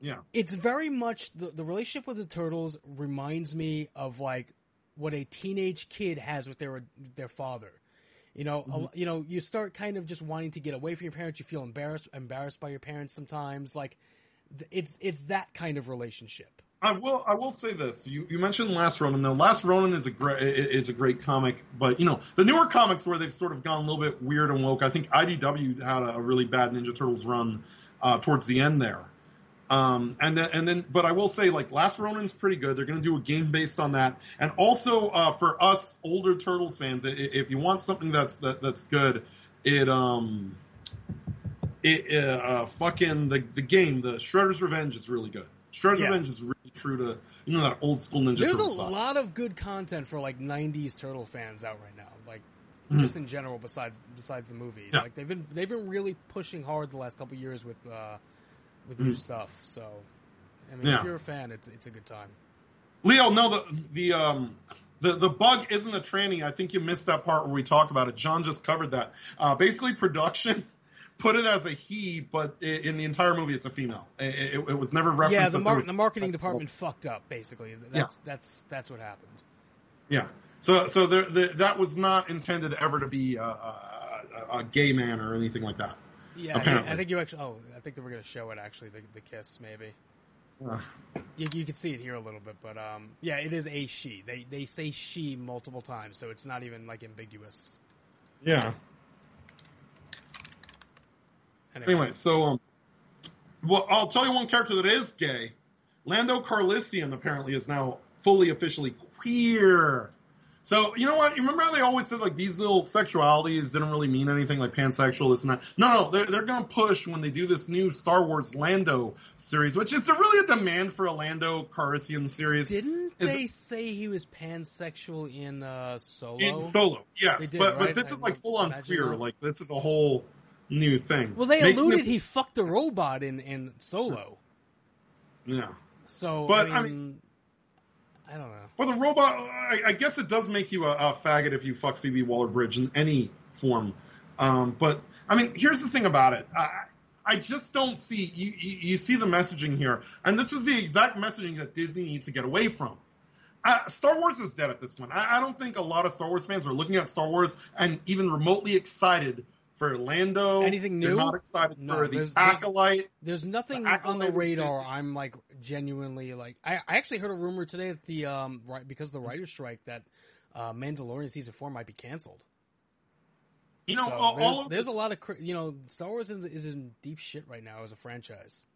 Yeah. It's very much the the relationship with the Turtles reminds me of like what a teenage kid has with their their father. You know, Mm-hmm. a- you know, you start kind of just wanting to get away from your parents. You feel embarrassed embarrassed by your parents sometimes. Like it's it's that kind of relationship. I will. I will say this. You, you mentioned Last Ronin. Now, Last Ronin is a great is a great comic, but you know the newer comics where they've sort of gone a little bit weird and woke. I think IDW had a, really bad Ninja Turtles run uh, towards the end there. Um, and then and then, but I will say like Last Ronin's pretty good. They're going to do a game based on that, and also uh, for us older Turtles fans, if you want something that's that, that's good, it um. It, uh, uh, fucking the the game, the Shredder's Revenge is really good. Shredder's Yeah. Revenge is really true to you know that old school Ninja There's Turtle a lot of good content for like '90s Turtle fans out right now. Like Mhm. just in general, besides besides the movie, Yeah. like they've been they've been really pushing hard the last couple years with uh, with new Mhm. stuff. So, I mean, Yeah. if you're a fan, it's it's a good time. Leo, no, the the um the the bug isn't the tranny. I think you missed that part where we talked about it. John just covered that. Uh, basically, production put it as a he, but in the entire movie, it's a female. It, it, it was never referenced. yeah, the, mar- was- the marketing department fucked up. Basically, that's that's that's what happened. Yeah. So so there, the, that was not intended ever to be a, a, a, a gay man or anything like that. Yeah, Apparently. I think you actually. Oh, I think they were going to show it actually. The, the kiss, maybe. Uh, You, you can see it here a little bit, but um, yeah, it is a she. They they say she multiple times, so it's not even like ambiguous. yeah. Anyway, Anyway, so um, well, I'll tell you one character that is gay. Lando Calrissian apparently is now fully officially queer. So you know what? You remember how they always said like these little sexualities didn't really mean anything, like pansexual, this and that. No, no, they're they're gonna push when they do this new Star Wars Lando series, which is there really a demand for a Lando Calrissian series Didn't Is- they say he was pansexual in uh, Solo? in Solo? Yes, did, but right? but this I is like full on queer. that. Like this is a whole new thing. well, they Making alluded this- he fucked the robot in in Solo. yeah. So, But, I I mean, I, don't know. Well, the robot, I, I guess it does make you a, a faggot if you fuck Phoebe Waller-Bridge in any form. Um, but I mean, here's the thing about it. I, I just don't see you, you. You see the messaging here, and this is the exact messaging that Disney needs to get away from. Uh, Star Wars is dead at this point. I, I don't think a lot of Star Wars fans are looking at Star Wars and even remotely excited for Lando. Anything They're new? not excited No, for the there's- acolyte. There's nothing The on the radar. I'm like genuinely like. I, I actually heard a rumor today that the um right because of the writer's strike that uh, Mandalorian season four might be canceled. You know, So all, there's, all there's a lot of you know Star Wars is, is in deep shit right now as a franchise.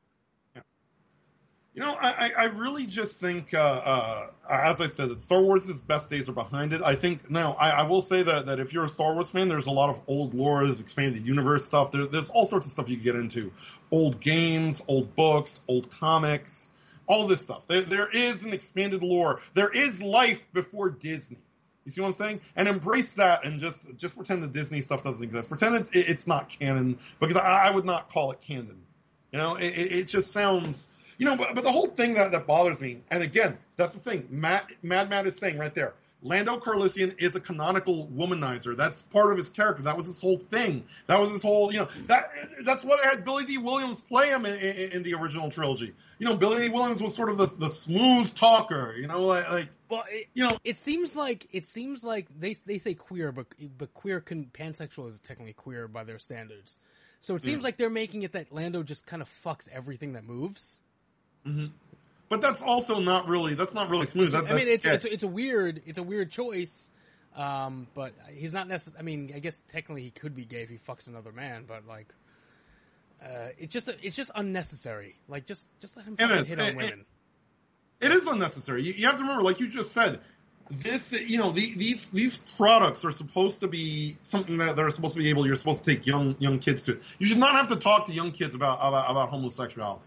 You know, I, I really just think, uh, uh, as I said, that Star Wars' best days are behind it. I think now, I, I will say that, that if you're a Star Wars fan, there's a lot of old lore, there's expanded universe stuff. There, there's all sorts of stuff you can get into. Old games, old books, old comics, all this stuff. There, there is an expanded lore. There is life before Disney. You see what I'm saying? And embrace that, and just just pretend the Disney stuff doesn't exist. Pretend it's it's not canon because I, I, would not call it canon. You know, it, it just sounds. You know, but, but the whole thing that, that bothers me, and again, that's the thing. Matt Mad Matt is saying right there. Lando Calrissian is a canonical womanizer. That's part of his character. That was his whole thing. That was his whole, you know, that that's what had Billy Dee Williams play him in, in, in the original trilogy. You know, Billy Dee Williams was sort of the, the smooth talker. You know, like, like well, it, you know, it seems like it seems like they they say queer, but but queer can pansexual is technically queer by their standards. So it seems yeah. like they're making it that Lando just kind of fucks everything that moves. Mm-hmm. But that's also not really that's not really smooth. That, I mean, it's, it's it's a weird it's a weird choice. Um, but he's not necessarily. I mean, I guess technically he could be gay if he fucks another man, but like, uh, it's just it's just unnecessary. Like, just just let him hit on it, women. It, it is unnecessary. You, you, have to remember, like you just said, this you know the, these these products are supposed to be something that they're supposed to be able. You're supposed to take young young kids to. You should not have to talk to young kids about about, about homosexuality.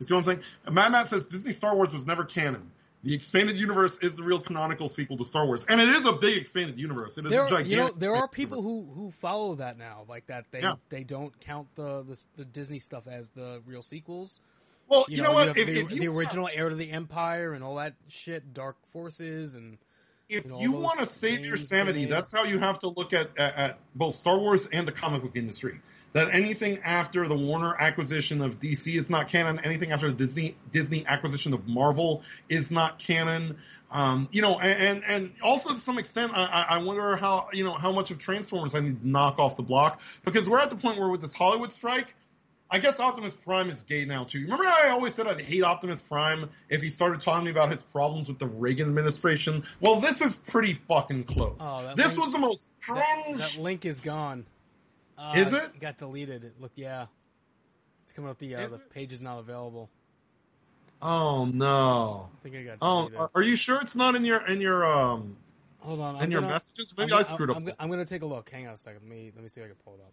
You see what I'm saying? Mad Matt says Disney Star Wars was never canon. The expanded universe is the real canonical sequel to Star Wars, and it is a big expanded universe. It is there, gigantic. You know, there are people who, who follow that now, like that. They yeah. they don't count the, the, the Disney stuff as the real sequels. Well, you, you know, know, what? You if, the, if the original want... Heir to the Empire and all that shit, Dark Forces, and if you, know, you want to save your sanity, that's how you have to look at, at, at both Star Wars and the comic book industry that anything after the Warner acquisition of DC is not canon. Anything after the Disney Disney acquisition of Marvel is not canon. Um, you know, and and also to some extent, I, I wonder how you know how much of Transformers I need to knock off the block because we're at the point where with this Hollywood strike. I guess Optimus Prime is gay now too. Remember how I always said I'd hate Optimus Prime if he started talking about his problems with the Reagan administration? Well, this is pretty fucking close. Oh, this link, was the most cringe. That, that link is gone. Uh, is it? It got deleted. It looked, yeah. It's coming up. The uh, the it? page is not available. Oh no! I think I got. Oh, deleted. Oh, are you sure it's not in your in your um? Hold on. In I'm your gonna, messages, maybe I'm, I screwed I'm, up. I'm, I'm, gonna take a look. Hang on a second. Let me let me see if I can pull it up.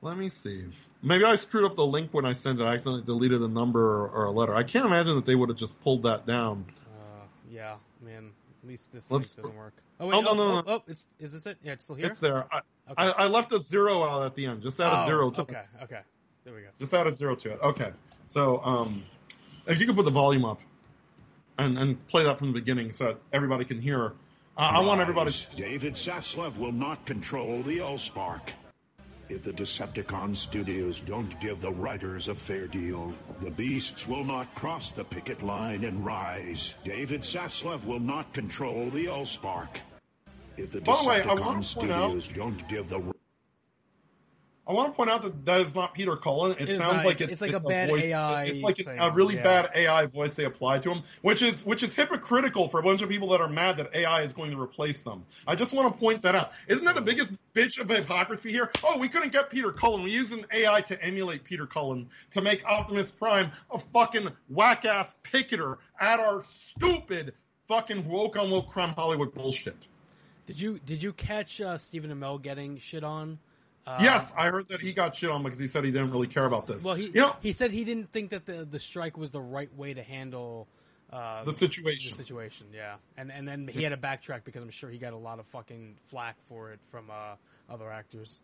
Let me see. Maybe I screwed up the link when I sent it. I accidentally deleted a number or, or a letter. I can't imagine that they would have just pulled that down. Uh, yeah, man. At least this Let's, doesn't work. Oh wait, oh, oh, no, no, no. Oh, it's is this it? Yeah, it's still here. It's there. I, okay. I, I left a zero out at the end. Just add oh, a zero to it. Okay, okay. There we go. Just add a zero to it. Okay. So um, if you could put the volume up and and play that from the beginning so that everybody can hear. Uh, I want everybody. David Zaslav will not control the Allspark. If the Decepticon studios don't give the writers a fair deal, the beasts will not cross the picket line and rise. David Zaslav will not control the Allspark. If the Decepticon way, studios out, don't give the I want to point out that that is not Peter Cullen. It, it sounds not, like it's, it's, like it's a, bad voice, AI. It's like thing, a really yeah. bad AI voice they applied to him, which is which is hypocritical for a bunch of people that are mad that AI is going to replace them. I just want to point that out. Isn't that the biggest bitch of hypocrisy here? Oh, we couldn't get Peter Cullen. We used an AI to emulate Peter Cullen to make Optimus Prime a fucking whack ass picketer at our stupid fucking woke on woke crime Hollywood bullshit. Did you did you catch uh, Stephen Amell getting shit on? Uh, yes, I heard that he got shit on because he said he didn't really care about this. Well, he you know, he said he didn't think that the the strike was the right way to handle uh, the situation. The situation, yeah, and and then he had to backtrack because I'm sure he got a lot of fucking flack for it from uh, other actors.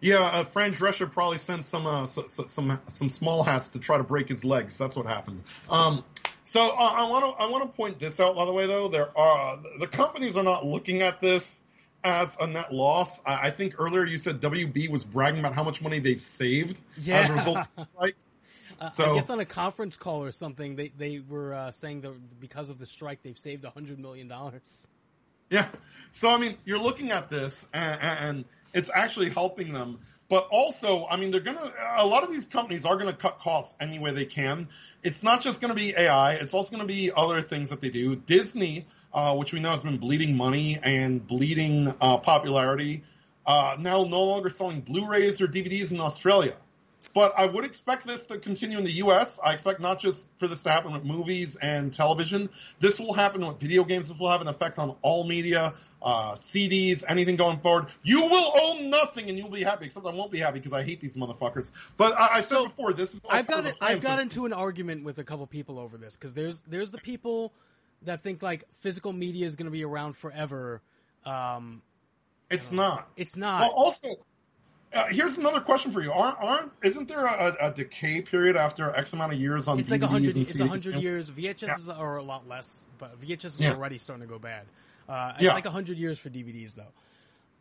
Yeah, uh, Fran Drescher probably sent some uh, so, so, some some small hats to try to break his legs. That's what happened. Um, so uh, I want to I want to point this out. By the way, though, there are the companies are not looking at this as a net loss. I, I, think earlier you said WB was bragging about how much money they've saved yeah. as a result of the strike. Uh, so, I guess on a conference call or something, they they were uh, saying that because of the strike, they've saved a hundred million dollars. Yeah. So I mean, you're looking at this, and, and it's actually helping them. But also, I mean, they're gonna. A lot of these companies are gonna cut costs any way they can. It's not just gonna be AI. It's also gonna be other things that they do. Disney uh, which we know has been bleeding money and bleeding uh, popularity, uh, now no longer selling Blu-rays or DVDs in Australia. But I would expect this to continue in the U.S. I expect not just for this to happen with movies and television. This will happen with video games. This will have an effect on all media, uh, CDs, anything going forward. You will own nothing, and you'll be happy. Except I won't be happy because I hate these motherfuckers. But I, I said So, before, this is. I've got it, I've got into an argument with a couple people over this because there's there's the people that think like physical media is going to be around forever. Um, It's not. it's not. Well, also, uh, here's another question for you. Aren't, aren't isn't there a, a decay period after X amount of years on it's DVDs like hundred. It's a hundred years. VHS are a lot less, but VHS is Yeah. already starting to go bad. Uh, it's Yeah. like a hundred years for DVDs though.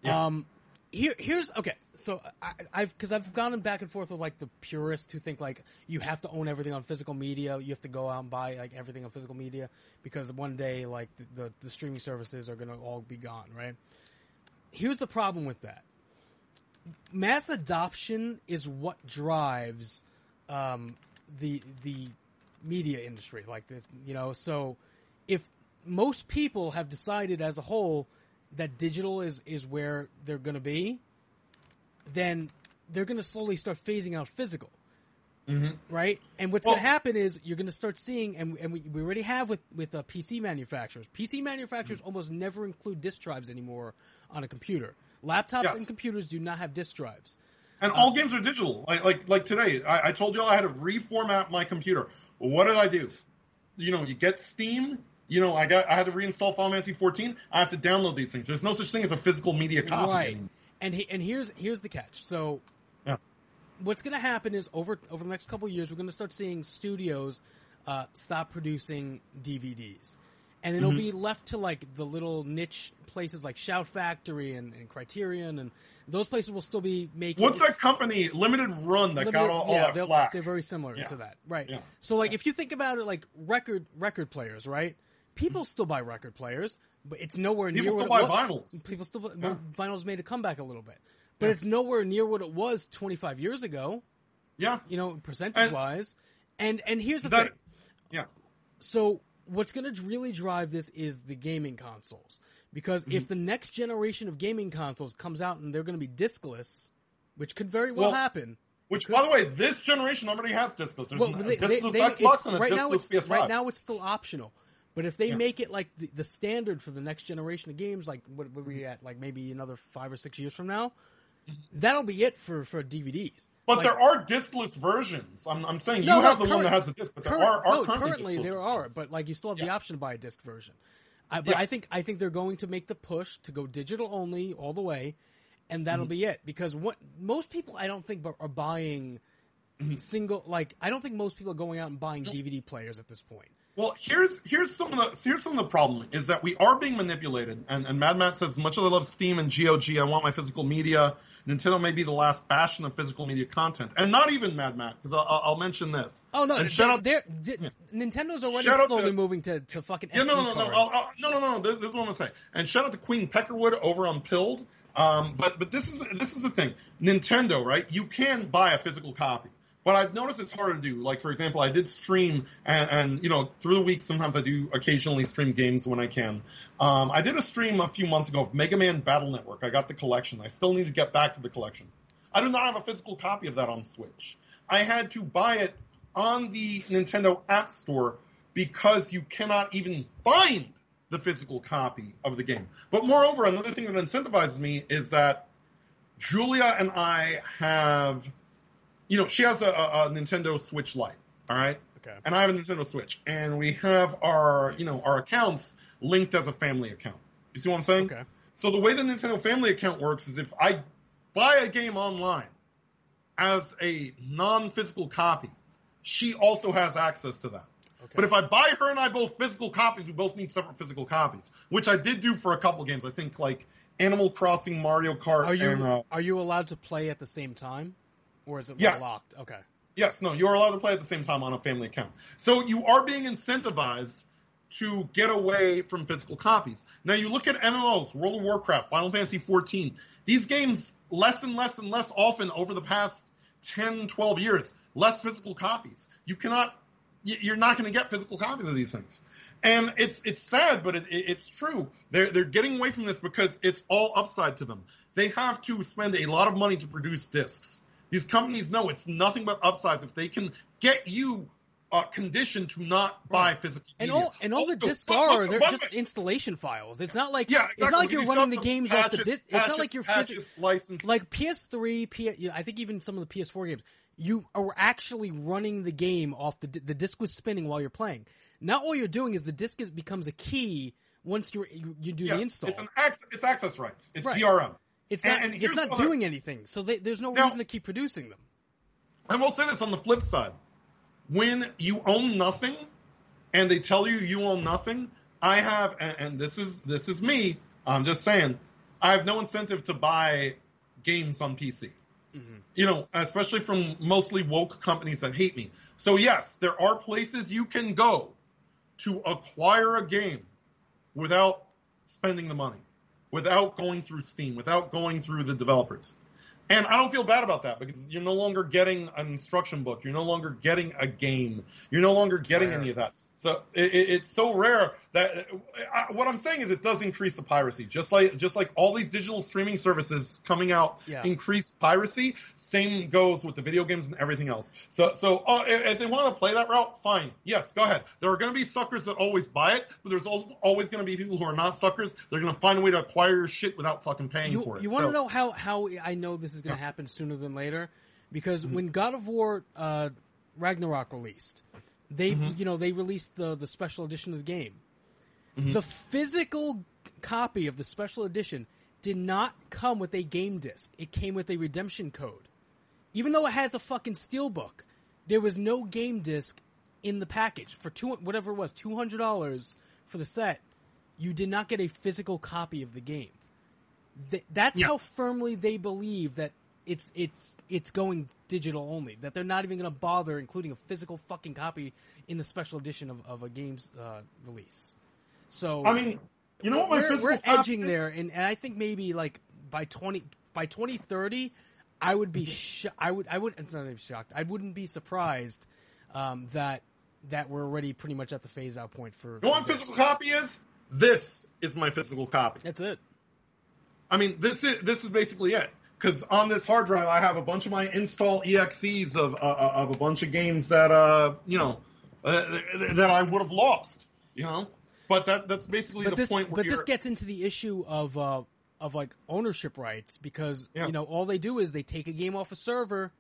Yeah. Um, here, here's okay. So I, I've because I've gone back and forth with like the purists who think like you have to own everything on physical media. You have to go out and buy like everything on physical media because one day like the, the, the streaming services are going to all be gone, right? Here's the problem with that. Mass adoption is what drives um, the the media industry. Like the you know, so if most people have decided as a whole that digital is is where they're going to be, then they're going to slowly start phasing out physical. Right, and what's Well- going to happen is you're going to start seeing, and, and we, we already have with with uh, PC manufacturers. PC manufacturers almost never include disk drives anymore on a computer. Laptops Yes. and computers do not have disk drives. And all games are digital. Like like like today, I, I told you all I had to reformat my computer. Well, what did I do? You know, you get Steam. You know, I got I had to reinstall Final Fantasy 14. I have to download these things. There's no such thing as a physical media copy. right and he, and here's here's the catch so Yeah. what's going to happen is over over the next couple of years we're going to start seeing studios uh, stop producing dvds and it'll Mm-hmm. be left to like the little niche places like shout factory and, and criterion and those places will still be making What's that company, Limited Run, that got Limited- all, all yeah, that they're, flack? they're very similar Yeah. to that, right? Yeah. So, like, if you think about it, like record record players, right? People still buy record players, but it's nowhere People near still what buy it wa- vinyls. People still Yeah. vinyls made a comeback a little bit, but it's nowhere near what it was 25 years ago. yeah, You know, percentage wise. And and here's the that, thing. yeah. So what's going to really drive this is the gaming consoles. Because Mm-hmm. if the next generation of gaming consoles comes out and they're going to be discless, which could very well, Well, happen. Which, by the way, this generation already has discless. Well, they, they, discless they, Xbox and a right now it's PS5. right now it's still optional. But if they Yeah. make it like the, the standard for the next generation of games, like what, what are we at, like maybe another five or six years from now, that'll be it for for DVDs. But Like, there are discless versions. I'm, I'm saying you no, have the one that has a disc, but there current- are, are no, currently, currently there versions. are, but like you still have the option to buy a disc version. I, but I think I think they're going to make the push to go digital only all the way, and that'll Mm-hmm. be it. Because what most people I don't think are buying Mm-hmm. single like I don't think most people are going out and buying DVD players at this point. Well, here's here's some of the here's some of the problem is that we are being manipulated, and, and Mad Matt says, as much as I love Steam and GOG, I want my physical media. Nintendo may be the last bastion of physical media content, and not even Mad Matt, because I'll, I'll mention this. Oh no, and shout out, they're, Nintendo's already Shout slowly to- moving to, to fucking yeah, no, no, no, no. I'll- I'll- no, no, no, This, this is what I'm gonna say. And shout out to Queen Peckerwood over on Pilled. Um, but but this is this is the thing, Nintendo, right? You can buy a physical copy. But I've noticed it's harder to do. Like, for example, I did stream, and, and you know, through the week, sometimes I do occasionally stream games when I can. Um, I did a stream a few months ago of Mega Man Battle Network. I got the collection. I still need to get back to the collection. I do not have a physical copy of that on Switch. I had to buy it on the Nintendo App Store because you cannot even find the physical copy of the game. But moreover, another thing that incentivizes me is that Julia and I have, you know, she has a, a, Nintendo Switch Lite, all right? Okay. And I have a Nintendo Switch, and we have our, you know, our accounts linked as a family account. You see what I'm saying? Okay. So the way the Nintendo Family account works is if I buy a game online as a non-physical copy, she also has access to that. Okay. But if I buy her and I both physical copies, we both need separate physical copies, which I did do for a couple games. I think like Animal Crossing, Mario Kart, Are you and uh, are you allowed to play at the same time, or is it Yes. locked? Okay. Yes, no, you are allowed to play at the same time on a family account. So you are being incentivized to get away from physical copies. Now you look at MMOs, World of Warcraft, Final Fantasy 14. These games less and less and less often over the past 10, 12 years, less physical copies. You cannot you're not going to get physical copies of these things. And it's it's sad, but it, it, it's true. They're they're getting away from this because it's all upside to them. They have to spend a lot of money to produce discs. These companies know it's nothing but upsides if they can get you uh, conditioned to not buy physical And media. all and all the discs are they're just installation files. It's not like yeah, it's not like You you're running the games patches, off the disc. It's not like you're patches, physic- like PS3, P, I think even some of the PS4 games, you are actually running the game off the the disc was spinning while you're playing. Now all you're doing is the disc is, becomes a key once you you, you do Yes, the install. It's an access, it's access rights. It's Right. DRM. It's not and it's not doing anything. So they, there's no Now- reason to keep producing them. I will say this on the flip side. When you own nothing and they tell you you own nothing, I have and, and this is this is me, I'm just saying, I have no incentive to buy games on PC. Mm-hmm. You know, especially from mostly woke companies that hate me. So yes, there are places you can go to acquire a game without spending the money, without going through Steam, without going through the developers. And I don't feel bad about that because you're no longer getting an instruction book. You're no longer getting a game. You're no longer getting any of that. So it, it, it's so rare that I, what I'm saying is it does increase the piracy. Just like just like all these digital streaming services coming out Yeah. increase piracy. Same goes with the video games and everything else. So so uh, if, if they want to play that route, fine. Yes, go ahead. There are going to be suckers that always buy it, but there's always going to be people who are not suckers. They're going to find a way to acquire your shit without fucking paying You, for it. you want to So- know how, how I know this is going to happen sooner than later? Because when God of War uh, Ragnarok released, they mm-hmm. you know they released the the special edition of the game. Mm-hmm. The physical copy of the special edition did not come with a game disc. It came with a redemption code. Even though it has a fucking steelbook, there was no game disc in the package for two whatever it was two hundred dollars for the set. You did not get a physical copy of the game. Th- that's Yes. how firmly they believe that it's it's it's going digital only. That they're not even going to bother including a physical fucking copy in the special edition of, of a game's uh, release. So I mean, you know what my we're, physical we're edging is? there, and, and I think maybe like by twenty by twenty thirty, I would be sh- I would I would I'm not even shocked. I wouldn't be surprised um, that that we're already pretty much at the phase out point for. You my physical copy is? This is my physical copy. That's it. I mean, this is this is basically it. Because on this hard drive, I have a bunch of my install exes of uh, of a bunch of games that uh you know uh, that I would have lost. You know, but that that's basically But the this point. Where but this gets into the issue of uh, of like ownership rights because Yeah. you know all they do is they take a game off a server.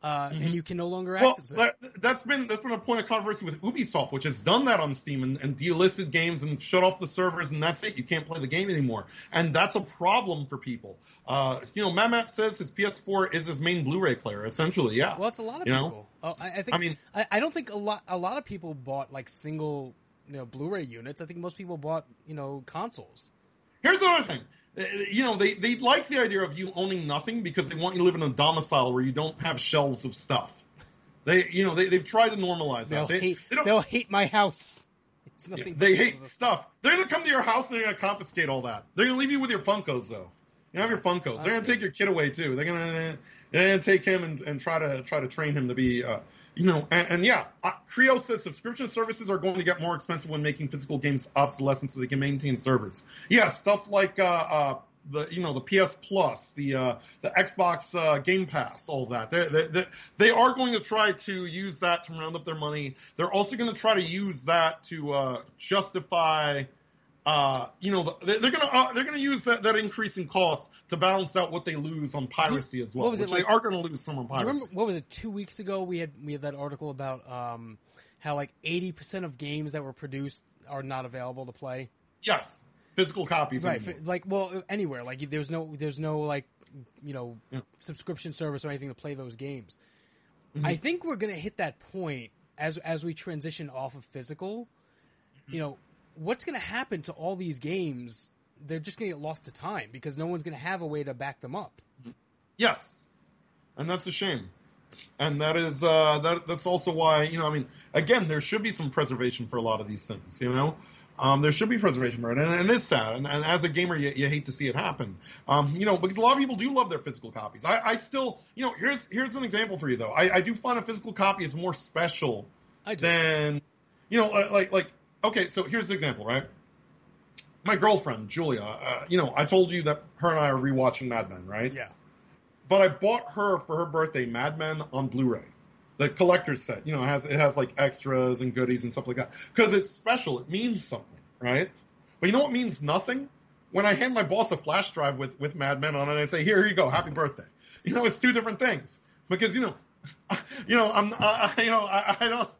Uh, and you can no longer Mm-hmm. well, access it. that, that's been that's been a point of controversy with Ubisoft, which has done that on Steam and, and delisted games and shut off the servers, and that's it. You can't play the game anymore, and that's a problem for people. Uh, you know, Matt Matt says his PS4 is his main Blu-ray player, essentially. Yeah. Well, it's a lot of You know? people. Oh, I, I think. I mean- I, I don't think a lot. A lot of people bought like single, you know, Blu-ray units. I think most people bought, you know, consoles. Here's another thing. You know, they, they like the idea of you owning nothing because they want you to live in a domicile where you don't have shelves of stuff. They, you know, they, they've tried to normalize They'll that. They, hate. they They'll hate my house. It's nothing. but they hate stuff. They're gonna come to your house and they're gonna confiscate all that. They're gonna leave you with your Funkos though. You have your Funkos. They're gonna take your kid away too. They're gonna, they're gonna take him and, and try to try to train him to be, uh, you know. And, and yeah, Creo says subscription services are going to get more expensive when making physical games obsolescent, so they can maintain servers. Yeah, stuff like uh, uh, the you know the PS Plus, the uh, the Xbox uh, Game Pass, all that. They, they, they, they are going to try to use that to round up their money. They're also going to try to use that to uh, justify. Uh, you know, they're gonna uh, they're gonna use that, that increase in cost to balance out what they lose on piracy as well. what was it like- they are gonna lose some on piracy. remember what was it? Two weeks ago, we had we had that article about um, how like eighty percent of games that were produced are not available to play. Yes, physical copies. Right, anymore. like well, anywhere. Like there's no there's no like you know Yeah. subscription service or anything to play those games. Mm-hmm. I think we're gonna hit that point as as we transition off of physical. Mm-hmm. You know, what's gonna happen to all these games? They're just gonna get lost to time because no one's gonna have a way to back them up. Yes, and that's a shame. And that is uh, that. That's also why you know. I mean, again, there should be some preservation for a lot of these things. You know, um, there should be preservation for it, and, and it is sad. And, and as a gamer, you, you hate to see it happen. Um, you know, because a lot of people do love their physical copies. I, I still, you know, here's here's an example for you though. I, I do find a physical copy is more special than, you know, uh, like like okay. So here's the example, right? My girlfriend Julia. Uh, you know, I told you that her and I are rewatching Mad Men, right? yeah, but I bought her for her birthday Mad Men on Blu-ray, the collector's set. You know, it has it has like extras and goodies and stuff like that because it's special. It means something, right? But you know what means nothing? When I hand my boss a flash drive with with Mad Men on it, and I say, "Here, here you go, happy birthday." You know, it's two different things because you know, you know, I'm, I, you know, I, I don't,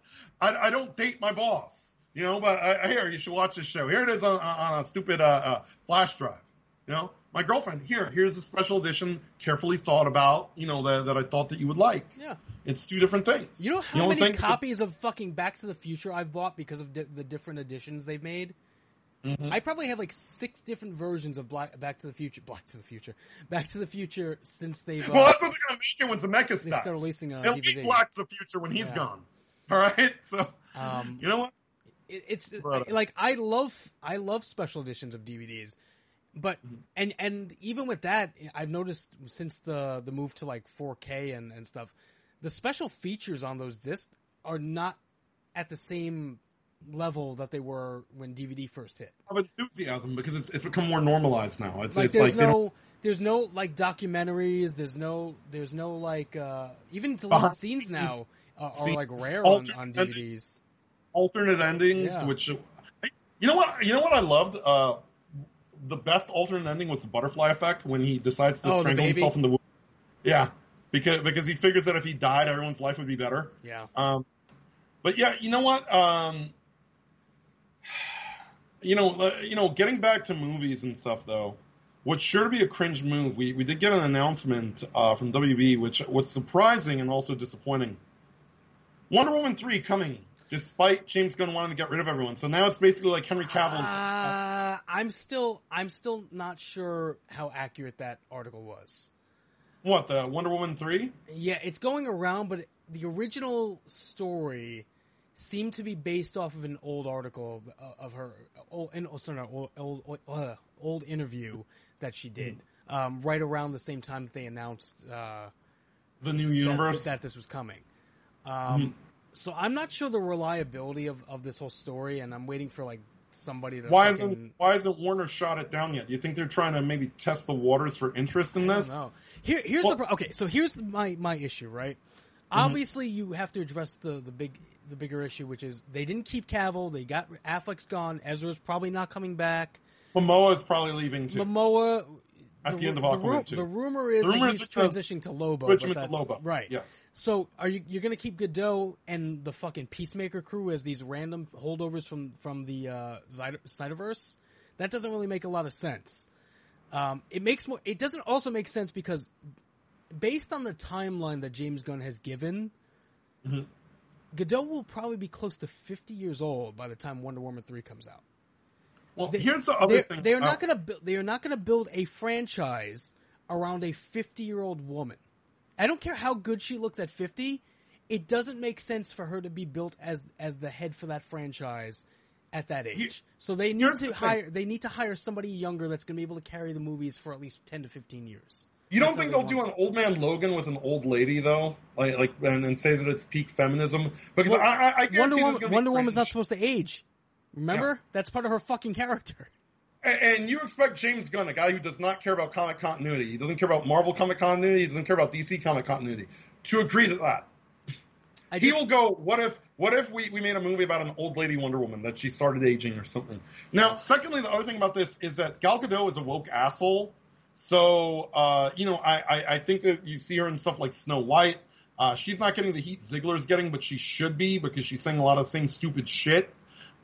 I, I don't date my boss. You know, but I, here you should watch this show. Here it is on, on a stupid uh, uh, flash drive. You know, my girlfriend here. Here's a special edition, carefully thought about. You know that that I thought that you would like. Yeah. It's two different things. You know how what I'm many copies of fucking Back to the Future I've bought because of di- the different editions they've made? Mhm. I probably have like six different versions of Black, Back to the Future, Black to the Future, Back to the Future since they've. Well, uh, that's what they're gonna make it when Zemeckis they dies. start releasing on It'll DVD. be Black to the Future when he's Yeah. gone. All right, so Um, you know what? It, it's Right. like I love I love special editions of DVDs, but Mm-hmm. and and even with that, I've noticed since the the move to like 4K and and stuff, the special features on those discs are not at the same level that they were when DVD first hit. Of enthusiasm because it's it's become more normalized now. It's Like it's there's like no there's no like documentaries. There's no there's no like uh even deleted scenes now are, are like rare on, on DVDs. Alternate endings, Yeah. which you know what you know what I loved. Uh, the best alternate ending was the butterfly effect when he decides to Oh, strangle himself in the womb. Yeah, because because he figures that if he died, everyone's life would be better. Yeah. Um, but yeah, you know what? Um, you know, uh, you know, getting back to movies and stuff though, what's sure to be a cringe move. We we did get an announcement uh, from WB, which was surprising and also disappointing. Wonder Woman three coming, despite James Gunn wanting to get rid of everyone. So now it's basically like Henry Cavill's. Uh, I'm still I'm still not sure how accurate that article was. what the Wonder Woman three? Yeah, it's going around, but the original story seemed to be based off of an old article of, of her old, oh, sorry, not old old, uh, old interview that she did um, right around the same time that they announced uh, The new that, universe. that this was coming. Um, So I'm not sure the reliability of, of this whole story, and I'm waiting for like somebody to why fucking, isn't Why isn't Warner shot it down yet? Do you think they're trying to maybe test the waters for interest in this? No. Here, here's Well- the pro- okay. So here's my my issue, right? Mm-hmm. Obviously, you have to address the the big the bigger issue, which is they didn't keep Cavill. They got Affleck's gone. Ezra's probably not coming back. Momoa is probably leaving too. Momoa. At the ru- end of Aquaman ru- 2. The rumor is The rumor that is he's transitioning to Lobo. Switch but him into that's- Lobo. Right. Yes. So are you you're gonna keep Gadot and the fucking Peacemaker crew as these random holdovers from from the uh, Snyderverse? That doesn't really make a lot of sense. Um, it makes more. It doesn't also make sense because based on the timeline that James Gunn has given, Mhm. Gadot will probably be close to 50 years old by the time Wonder Woman 3 comes out. Well, They- here's the other they're, thing. They're not going to build. They are not going to build a franchise around a 50 year old woman. I don't care how good she looks at 50. It doesn't make sense for her to be built as as the head for that franchise at that age. so they need to the thing. hire. They need to hire somebody younger that's going to be able to carry the movies for at least 10 to 15 years. You don't That's think they'll do an old man Logan with an old lady though, like like and, and say that it's peak feminism? Because Well, I, I, I Wonder there's Woman. be Wonder Woman's not supposed to age. Remember, that's part of her fucking character. And, and you expect James Gunn, a guy who does not care about comic continuity, he doesn't care about Marvel comic continuity, he doesn't care about DC comic continuity, to agree to that. I He will go. What if? What if we, we made a movie about an old lady Wonder Woman that she started aging or something? Now, secondly, the other thing about this is that Gal Gadot is a woke asshole. So, uh, you know, I, I, I think that you see her in stuff like Snow White. Uh, she's not getting the heat Zegler's getting, but she should be because she's saying a lot of the same stupid shit.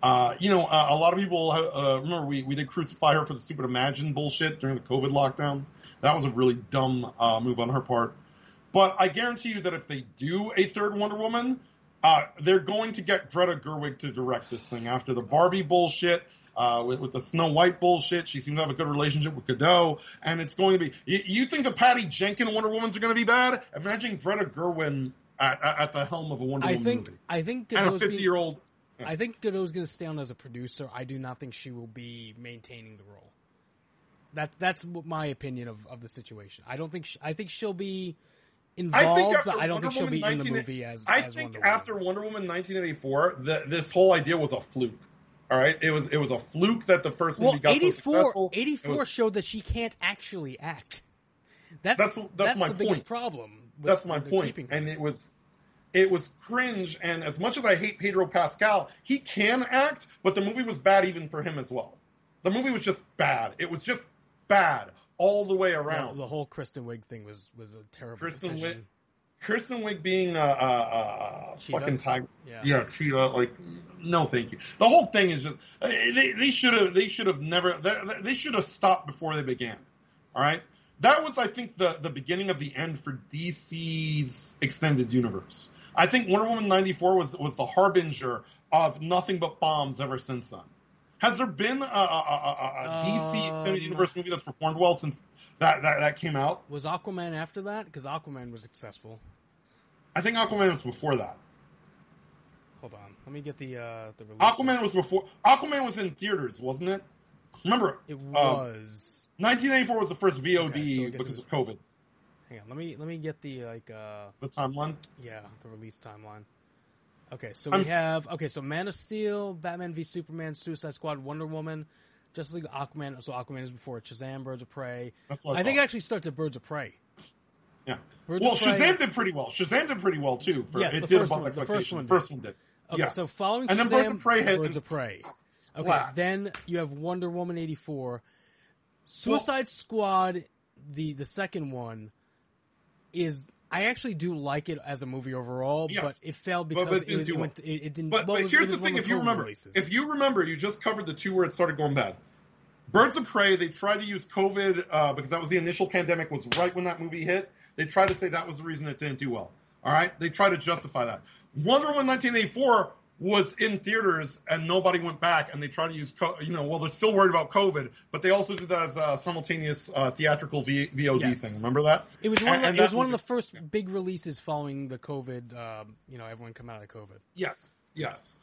Uh, you know, uh, a lot of people uh, remember we, we did crucify her for the stupid Imagine bullshit during the COVID lockdown. That was a really dumb uh, move on her part. But I guarantee you that if they do a third Wonder Woman, uh, they're going to get Greta Gerwig to direct this thing after the Barbie bullshit. Uh, with, with the Snow White bullshit, she seems to have a good relationship with Gadot, and it's going to be. You, you think the Patty Jenkins Wonder Womans are going to be bad? Imagine Greta Gerwig at, at, the helm of a Wonder I Woman think. movie, I think and a Gadot's being- fifty-year-old. I think Gadot's going to stay on as a producer. I do not think she will be maintaining the role. That that's my opinion of, of the situation. I don't think she, I think she'll be I involved, think but I don't Wonder think she'll be in the movie as. I as think Wonder Woman. after Wonder Woman 1984, that this whole idea was a fluke. All right, it was it was a fluke that the first well, movie got so 84, successful. 84 was- showed that she can't actually act. That's That's- that's my the biggest problem. with- That's my point. And it was it was cringe and as much as I hate Pedro Pascal, he can act, but the movie was bad even for him as well. The movie was just bad. It was just bad all the way the, around. the whole Kristen Wiig thing was was a terrible Kristen decision. Wiig- Kristen Wiig being a, a, a, a fucking tiger. Yeah. Yeah, cheetah. Like, no, thank you. The whole thing is just uh, they they should have they should have never they, they should have stopped before they began. All right, that was I think the the beginning of the end for DC's extended universe. I think Wonder Woman ninety four was was the harbinger of nothing but bombs ever since then. Has there been a, a, a, a, DC extended Um, universe movie that's performed well since that that, that came out? Was Aquaman after that? Because Aquaman was successful. I think Aquaman was before that. Hold on, let me get the uh the release. Aquaman was before. Aquaman was in theaters, wasn't it? Remember, It um, was. 1984 was the first VOD Okay, so because it of COVID. Hang on, let me let me get the like uh The timeline. yeah the release timeline. Okay, so I'm- we have okay, so Man of Steel, Batman v Superman, Suicide Squad, Wonder Woman, Justice League, Aquaman. So Aquaman is before it. Shazam, Birds of Prey. That's what I, I, think it actually starts at Birds of Prey. Yeah. Birds well, of Prey- Shazam did pretty well. Shazam did pretty well too. For, Yes, it the did first above one- the first one The first one did. Okay, yes. so following and then Shazam, Birds of Prey Birds of Prey. Okay, Splat. then you have Wonder Woman eighty four, Suicide Squad, the the second one is I actually do like it as a movie overall, Yes. but it failed because but it it, didn't was, do it, went, it, it didn't. But, well, but was- here's the thing: if you remember, releases. if you remember, you just covered the two where it started going bad. Birds of Prey, they tried to use COVID uh, because that was the initial pandemic. Was right when that movie hit. They tried to say that was the reason it didn't do well. All right, they tried to justify that. Wonder Woman 1984 was in theaters and nobody went back, and they tried to use, co- you know, well, they're still worried about COVID, but they also did that as a simultaneous uh, theatrical v- VOD Yes. thing. Remember that? it was one of and- the, and it was one of the first big releases following the COVID. Um, you know, everyone come out of COVID. Yes, yes.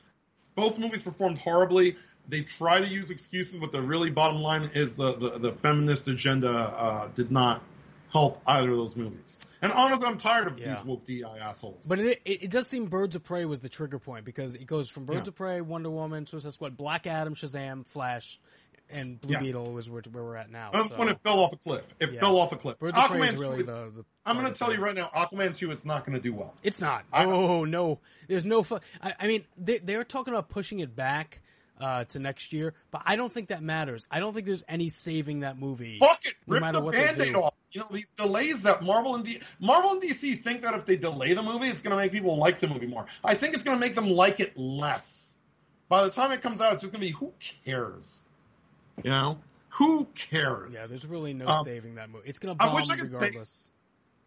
Both movies performed horribly. They try to use excuses, but the really bottom line is the, the, the feminist agenda uh, did not help either of those movies. And honestly, I'm tired of Yeah. these woke DI assholes. But it, it, it does seem Birds of Prey was the trigger point because it goes from Birds Yeah. of Prey, Wonder Woman, Suicide Squad, Black Adam, Shazam, Flash, and Blue Yeah. Beetle is where, where we're at now. That's so. when it fell off a cliff. It fell off a cliff. Birds of Prey Aquaman is 2 really is- the, the. I'm going to tell you right now, Aquaman 2 is not going to do well. It's not. I- oh no, there's no fun. I, I mean, they, they're talking about pushing it back uh, to next year, but I don't think that matters. I don't think there's any saving that movie. Fuck it. No Rip matter the what band-aid off. You know, these delays that Marvel and D- Marvel and DC think that if they delay the movie, it's going to make people like the movie more. I think it's going to make them like it less. By the time it comes out, it's just going to be who cares? You know? Who cares? Yeah, there's really no Um, saving that movie. It's gonna I bomb wish I could say- regardless.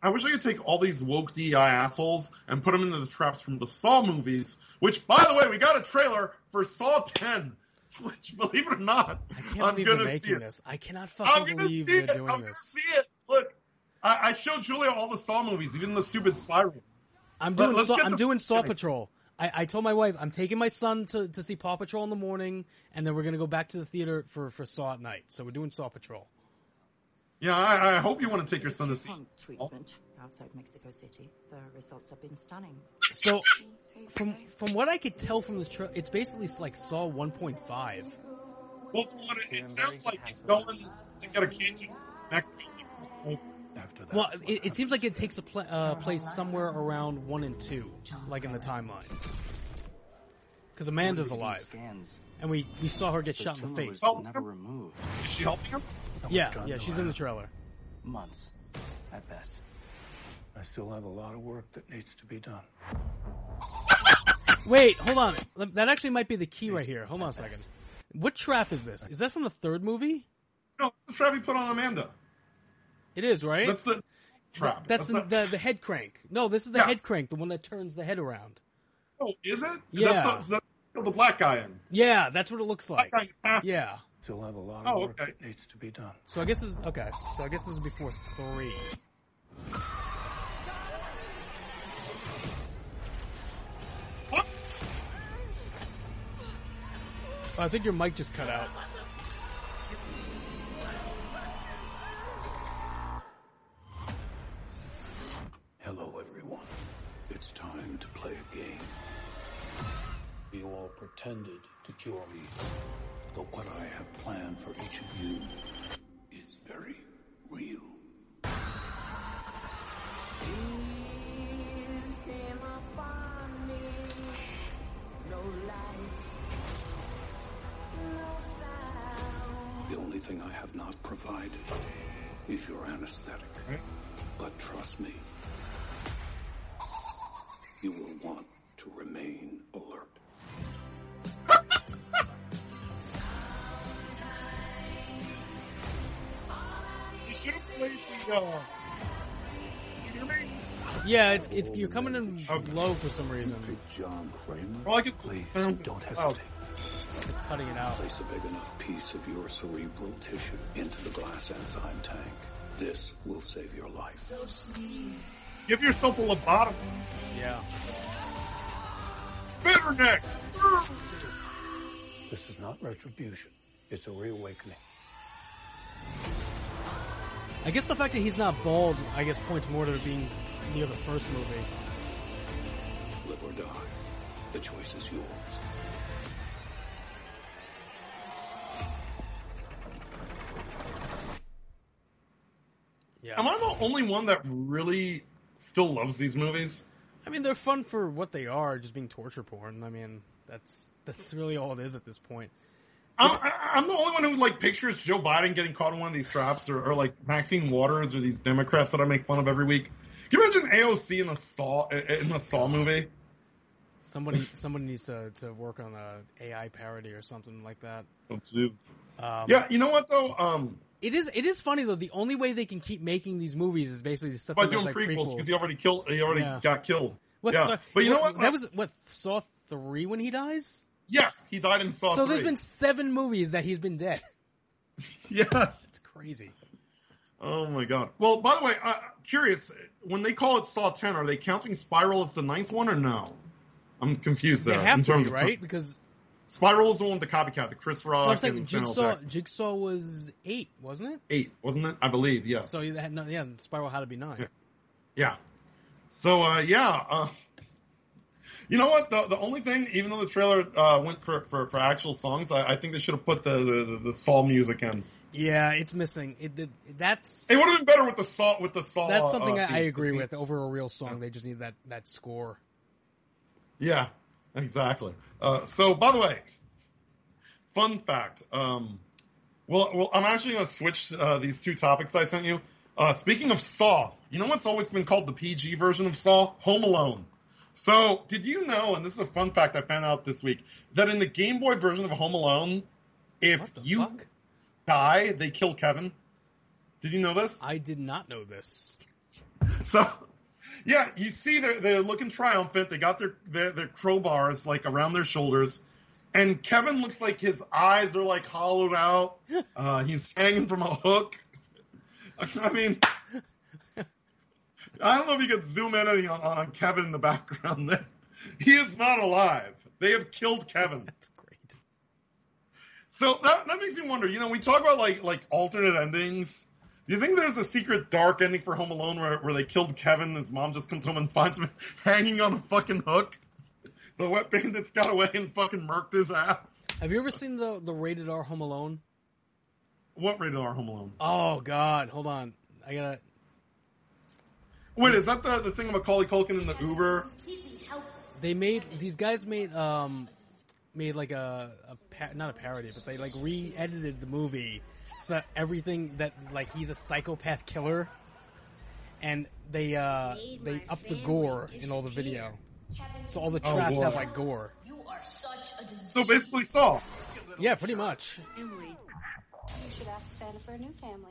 I wish I could take all these woke DI assholes and put them into the traps from the Saw movies, which, by the way, we got a trailer for Saw 10, which, believe it or not, I can't I'm believe going they're to see making this. I cannot I'm fucking going to believe see they're it. doing I'm going to see it. Look, I, I showed Julia all the Saw movies, even the stupid Spiral. I'm doing let's Saw, I'm doing Saw. Patrol. I, I told my wife I'm taking my son to, to see Paw Patrol in the morning, and then we're gonna go back to the theater for, for Saw at night. So we're doing Saw Patrol. Yeah, I, I hope you want to take your son to see. Treatment outside Mexico City. The results have been stunning. So from from what I could tell from this trailer, it's basically like Saw 1.5. Well, from what it, it sounds like he's going to get a cancer to Mexico. After that, Well, it, it seems like it takes a pla uh, place somewhere around one and two, like in the timeline. Because Amanda's alive, and we, we saw her get shot in the tumor face. was never removed. Is she helping him? Yeah, God, yeah, no, she's in the trailer. Months, at best. I still have a lot of work that needs to be done. Wait, hold on. That actually might be the key right here. Hold on a second. What trap is this? Is that from the third movie? No, the trap he put on Amanda. It is, right? That's the trap. That's, the, not- the the head crank. No, this is the Yes. head crank, the one that turns the head around. Oh, is it? Yeah. That's the, that's the black guy in. Yeah, that's what it looks like. Black guy in Yeah. Still have a lot of Oh, work okay. that needs to be done. So I guess this is okay. So I guess this is before three. What? Oh, I think your mic just cut out. Hello, everyone. It's time to play a game. You all pretended to cure me, but what I have planned for each of you is very real. The only thing I have not provided is your anesthetic. Right. But trust me, you will want to remain awake. Have played the. You hear me? Yeah, it's it's you're coming in Okay. low for some reason. John Kramer? Well, I guess Please, found don't hesitate. out. Cutting it out. Place a big enough piece of your cerebral tissue into the glass enzyme tank. This will save your life. Give yourself a lobotomy. Yeah. Bitter neck. This is not retribution. It's a reawakening. I guess the fact that he's not bald, I guess, points more to being near the first movie. Live or die. The choice is yours. Yeah. Am I the only one that really still loves these movies? I mean, they're fun for what they are, just being torture porn. I mean, that's that's really all it is at this point. I'm, I- I'm the only one who like pictures Joe Biden getting caught in one of these traps, or, or like Maxine Waters, or these Democrats that I make fun of every week. Can you imagine AOC in the Saw in the Saw movie? Somebody somebody needs to, to work on a AI parody or something like that. Oh. Um, Yeah, you know what though? Um, It is it is funny though. The only way they can keep making these movies is basically to set by doing like prequels because he already killed. He already Yeah. got killed. What yeah, the- but you know what? That was what Saw three when he dies. Yes, he died in Saw. so there's been seven movies that he's been dead. yes. It's crazy. Oh my god. Well, by the way, uh, curious. When they call it Saw 10, are they counting Spiral as the ninth one or no? I'm confused They have in to terms of right because Spiral is the one with the copycat, the Chris Rock well, I'm saying Jigsaw Jigsaw was eight, wasn't it? Eight, wasn't it? I believe, yes. So you had no, yeah, Spiral had to be nine. Yeah. Yeah. So uh, yeah, uh, you know what? The the only thing, even though the trailer uh, went for, for, for actual songs, I, I think they should have put the, the, the, Saw music in. Yeah, it's missing. It, it that's It would have been better with the Saw with the Saw. that's something uh, I, I agree with. Over a real song, they just need that that score. Yeah, exactly. Uh, so, by the way, fun fact. Um, well, well, I'm actually going to switch uh, these two topics I sent you. Uh, speaking of Saw, you know what's always been called the PG version of Saw? Home Alone. So, did you know, and this is a fun fact I found out this week, that in the Game Boy version of Home Alone, if you fuck? die, they kill Kevin? Did you know this? I did not know this. So, yeah, you see they're they're looking triumphant. They got their their, their crowbars like around their shoulders, and Kevin looks like his eyes are like hollowed out. Uh, he's hanging from a hook. I mean, I don't know if you could zoom in any on, on Kevin in the background. There, he is not alive. They have killed Kevin. That's great. So that that makes me wonder. You know, we talk about like like alternate endings. Do you think there's a secret dark ending for Home Alone where, where they killed Kevin? And his mom just comes home and finds him hanging on a fucking hook. The wet bandits got away and fucking murked his ass. Have you ever seen the the rated R Home Alone? What rated R Home Alone? Oh God, hold on. I gotta. Wait, is that the the thing of Macaulay Culkin in the Uber? They made these guys made um made like a, a pa- not a parody, but they like re-edited the movie so that everything that like he's a psychopath killer, and they uh they up the gore in all the video, so all the Oh, traps boy. have like gore. You are such a disease. So basically, Saw. Yeah, pretty much. Emily, You should ask Santa for a new family.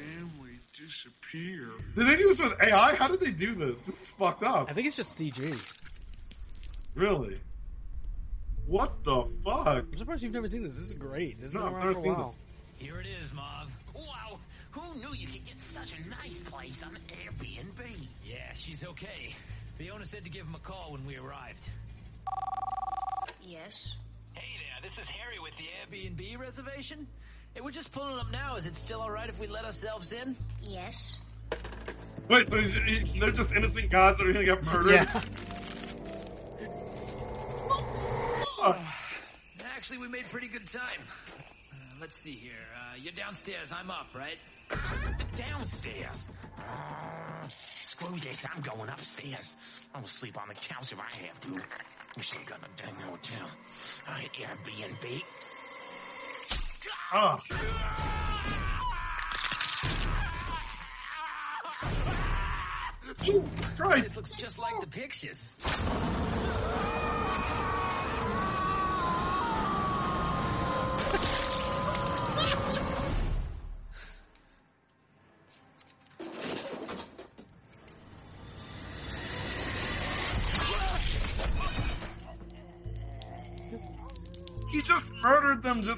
Family disappeared. Did they do this with AI? How did they do this? This is fucked up. I think it's just CG. Really? What the fuck? I'm surprised you've never seen this. This is great. This has No, been I've never for a seen while. this. Here it is, Mauve. Wow, who knew you could get such a nice place on Airbnb? Yeah, she's okay. Fiona said to give him a call when we arrived. yes. Hey there, this is Harry with the Airbnb reservation. Hey, we're just pulling up now. Is it still alright if we let ourselves in? Yes. Wait, so he's, he, they're just innocent guys that are gonna get murdered? Yeah. Fuck. Actually, we made pretty good time. Uh, let's see here. Uh, you're downstairs. I'm up, right? Downstairs. Uh, screw this, I'm going upstairs. I'm gonna sleep on the couch if I have to. Wish I got a dang hotel. Uh, Airbnb. Ah. Jesus Christ! This looks just like the pictures.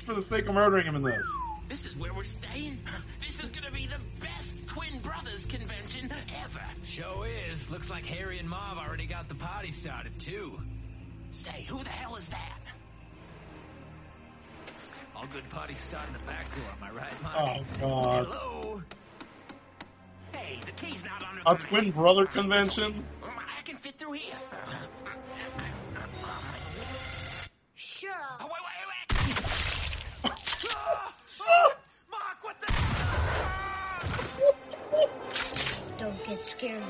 For the sake of murdering him in this. This is where we're staying. This is gonna be the best twin brothers convention ever. Show is. Looks like Harry and Marv already got the party started too. Say, who the hell is that? All good parties start in the back door, am I right, Mark? Oh God! Hello? Hey, the key's not under A the twin brother convention? Mm, I can fit through here. Shut up. Oh, wait, wait, wait! Mark, what the? Don't get scared now.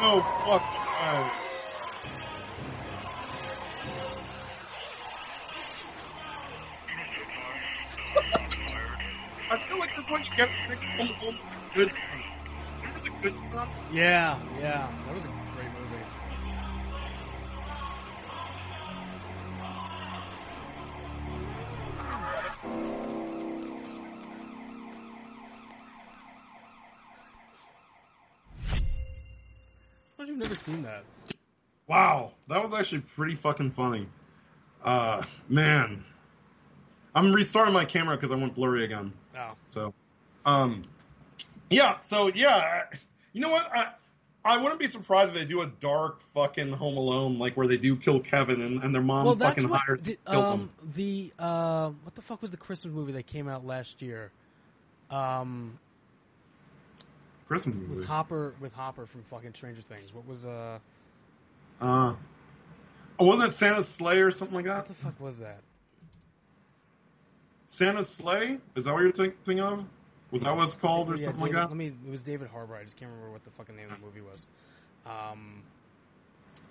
Oh fuck! Oh. I feel like this is what you get to mix Home with the Good Son. Remember the Good Son? Yeah, yeah, that was a I've never seen that. Wow, that was actually pretty fucking funny. Uh, man, I'm restarting my camera because I went blurry again. Oh. So, um, yeah. So yeah, you know what? I I wouldn't be surprised if they do a dark fucking Home Alone, like where they do kill Kevin and, and their mom well, that's fucking what hires the, to kill um, them. the uh, what the fuck was the Christmas movie that came out last year? Um, Christmas with movie. Hopper with Hopper from fucking Stranger Things. What was uh? Uh, oh, wasn't it Santa's sleigh or something like that? What the fuck was that? Santa's sleigh? Is that what you're think- thinking of? Was that what it's called or Yeah, something David, like that? Let me. It was David Harbour. I just can't remember what the fucking name of the movie was. Um,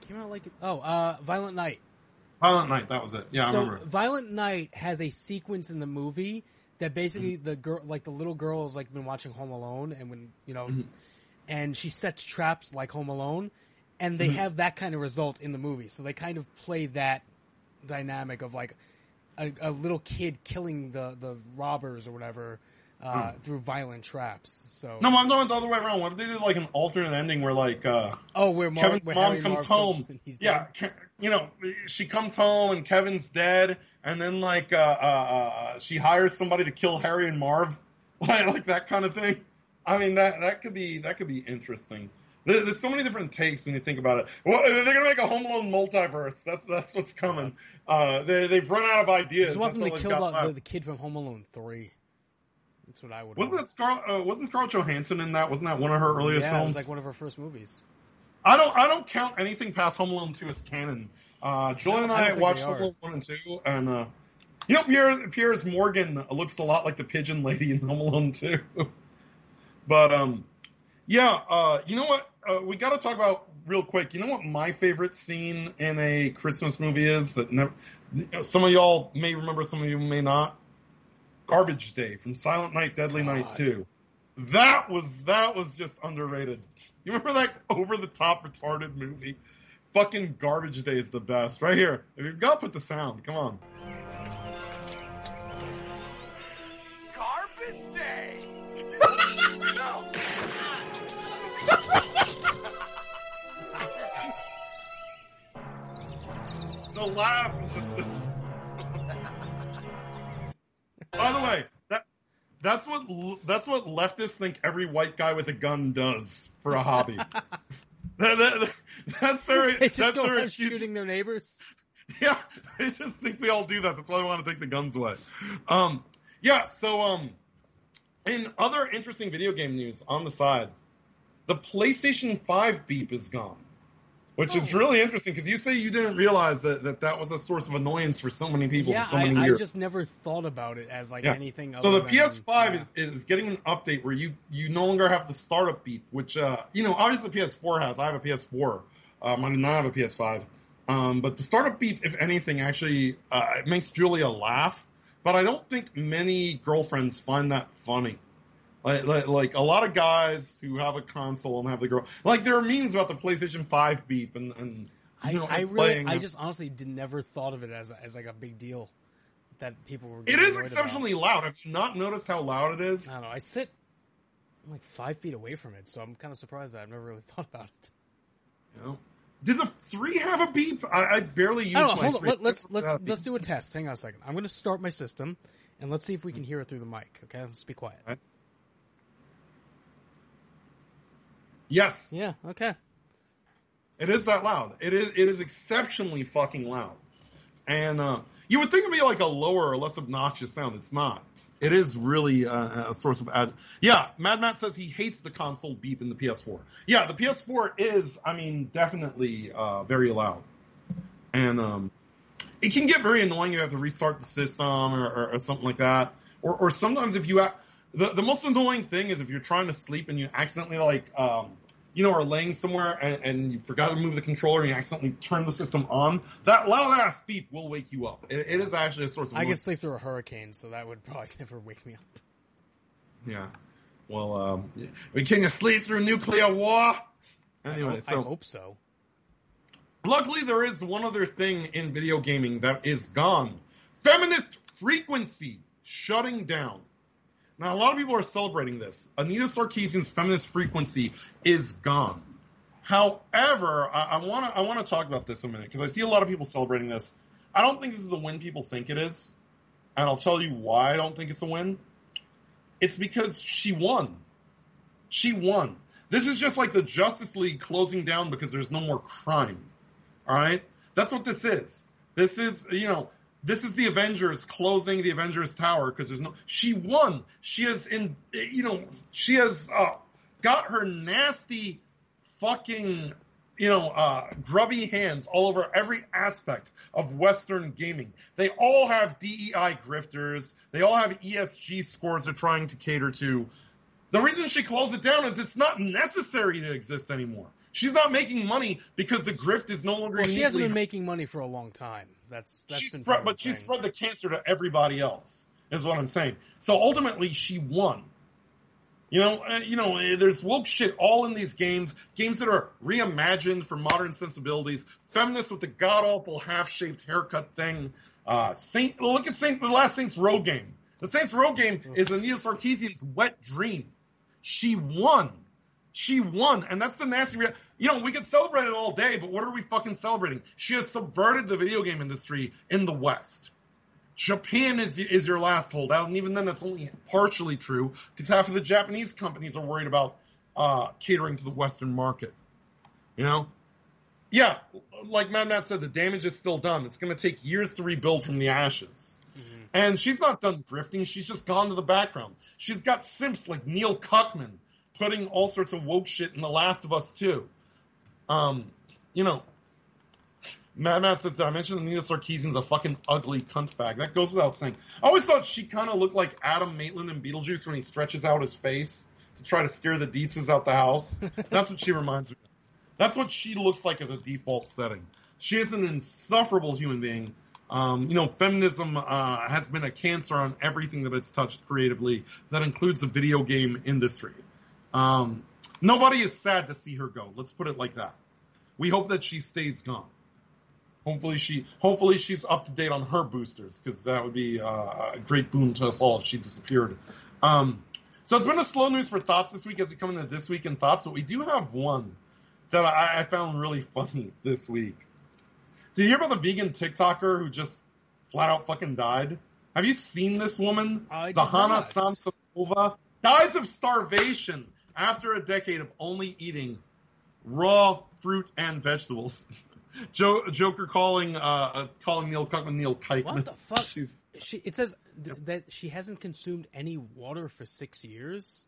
came out like oh, uh, Violent Night. Violent Night. That was it. Yeah, so I remember. Violent Night has a sequence in the movie that basically Mm-hmm. the girl, like the little girl, has like been watching Home Alone, and when you know, Mhm. and she sets traps like Home Alone, and they Mhm. have that kind of result in the movie. So they kind of play that dynamic of like a, a little kid killing the the robbers or whatever uh, Hmm. through violent traps. So No, I'm going the other way around. What if they did like an alternate ending where like uh oh, where Mar- Kevin's where mom Harry comes Marv home. he's Yeah. Ke- you know, she comes home and Kevin's dead, and then like uh, uh, uh, she hires somebody to kill Harry and Marv, like, like that kind of thing. I mean, that that could be that could be interesting. There's so many different takes when you think about it. Well, they're gonna make a Home Alone multiverse. That's that's what's coming. Uh, they they've run out of ideas. Just want them to kill got the, left. the, the kid from Home Alone three. That's what I would. Wasn't want. that Scar? Uh, wasn't Scarlett Johansson in that? Wasn't that one of her earliest yeah, films? it was like one of her first movies. I don't. I don't count anything past Home Alone two as canon. Uh, Julian and I I, watched Home. Alone one and two, and uh, you know Pierre Piers Morgan looks a lot like the pigeon lady in Home Alone two. but um, yeah. Uh, you know what? Uh, we got to talk about real quick. You know what my favorite scene in a Christmas movie is that never. Some of y'all may remember, some of you may not. Garbage Day from Silent Night, Deadly Night two. That was that was just underrated. You remember that over the top retarded movie? Fucking Garbage Day is the best. Right here. If you've got to put the sound. Come on. Garbage day. no. The laugh. By the way, that that's what that's what leftists think every white guy with a gun does for a hobby. that, that- that's their They just that's go their shooting their neighbors. Yeah, I just think we all do that. That's why they want to take the guns away. Um, yeah. So, um, in other interesting video game news on the side, the PlayStation Five beep is gone. Which is really interesting because you say you didn't realize that, that that was a source of annoyance for so many people Yeah, for so I, many I years. just never thought about it as like Yeah. anything. So the than- PS5 is, is getting an update where you you no longer have the startup beep, which uh, you know obviously PS4 has. I have a PS4. Um, I do not have a PS5. Um, but the startup beep, if anything, actually uh, it makes Julia laugh. But I don't think many girlfriends find that funny. Like, like, like a lot of guys who have a console and have the girl, like there are memes about the PlayStation 5 beep and, and I, you know, I and really, I just honestly did never thought of it as as like a big deal that people were. It is annoyed about. exceptionally loud. Have you not noticed how loud it is? I don't know. I sit I'm like five feet away from it, so I'm kind of surprised that I've never really thought about it. You know? Did the three have a beep? I, I barely use I don't know. my Hold on. Let, let's let's a let's do a test. Hang on a second. I'm going to start my system, and let's see if we can hear it through the mic. Okay, let's be quiet. Yes. Yeah. Okay. It is that loud. It is it is exceptionally fucking loud. And uh, you would think it'd be like a lower or less obnoxious sound. It's not. It is really uh, a source of ad. Yeah, Mad Matt says he hates the console beep in the PS4. Yeah, the PS4 is, I mean, definitely uh, very loud, and um, it can get very annoying if you have to restart the system or, or, or something like that. Or, or sometimes if you ha- the the most annoying thing is if you're trying to sleep and you accidentally like um, you know are laying somewhere and, and you forgot to move the controller and you accidentally turn the system on. That loud ass beep will wake you up. It, it is actually a source of I can sleep through a hurricane, so that would probably never wake me up. Yeah. Well, um, we can you sleep through nuclear war? Anyway, I hope, so I hope so. luckily there is one other thing in video gaming that is gone: feminist frequency shutting down. Now, a lot of people are celebrating this. Anita Sarkeesian's feminist frequency is gone. However, I want to I want to talk about this a minute because I see a lot of people celebrating this. I don't think this is a win people think it is, and I'll tell you why I don't think it's a win. It's because she won. She won. This is just like the Justice League closing down because there's no more crime. All right? That's what this is. This is, you know, this is the Avengers closing the Avengers Tower because there's no. She won. She has in, you know, she has uh, got her nasty, fucking, you know, uh, grubby hands all over every aspect of Western gaming. They all have DEI grifters. They all have ESG scores they're trying to cater to. The reason she closed it down is it's not necessary to exist anymore. She's not making money because the grift is no longer. Well, she hasn't been making money for a long time. That's that's she's been spread, part of but she spread the cancer to everybody else. Is what I'm saying. So ultimately, she won. You know, uh, you know, uh, there's woke shit all in these games. Games that are reimagined for modern sensibilities. Feminists with the god awful half shaved haircut thing. Uh, Saint, look at Saint, the last Saints Row game. The Saints Row game is Anita Sarkeesian's wet dream. She won. She won, and that's the nasty. Rea- you know, we could celebrate it all day, but what are we fucking celebrating? She has subverted the video game industry in the West. Japan is is your last holdout, and even then, that's only partially true because half of the Japanese companies are worried about uh, catering to the Western market. You know, yeah, like Mad Matt said, the damage is still done. It's going to take years to rebuild from the ashes. And she's not done drifting. She's just gone to the background. She's got simps like Neil Cuckman putting all sorts of woke shit in The Last of Us too. Um, you know, Mad Matt says, did I mention Anita Sarkeesian's a fucking ugly cunt bag? That goes without saying. I always thought she kind of looked like Adam Maitland in Beetlejuice when he stretches out his face to try to scare the Deetzes out the house. That's what she reminds me of. That's what she looks like as a default setting. She is an insufferable human being. Um, you know, feminism uh, has been a cancer on everything that it's touched creatively. That includes the video game industry. Um, nobody is sad to see her go. Let's put it like that. We hope that she stays gone. Hopefully she, hopefully she's up to date on her boosters because that would be uh, a great boon to us all if she disappeared. Um, so it's been a slow news for thoughts this week as we come into this week in thoughts, but we do have one that I, I found really funny this week. Did you hear about the vegan TikToker who just flat out fucking died? Have you seen this woman? I Zhanna. Samsonova dies of starvation after a decade of only eating raw fruit and vegetables. Jo- Joker calling uh, uh, calling Neil Cuckman Neil Kikeman. What the fuck? She's, She, it says th- that she hasn't consumed any water for six years.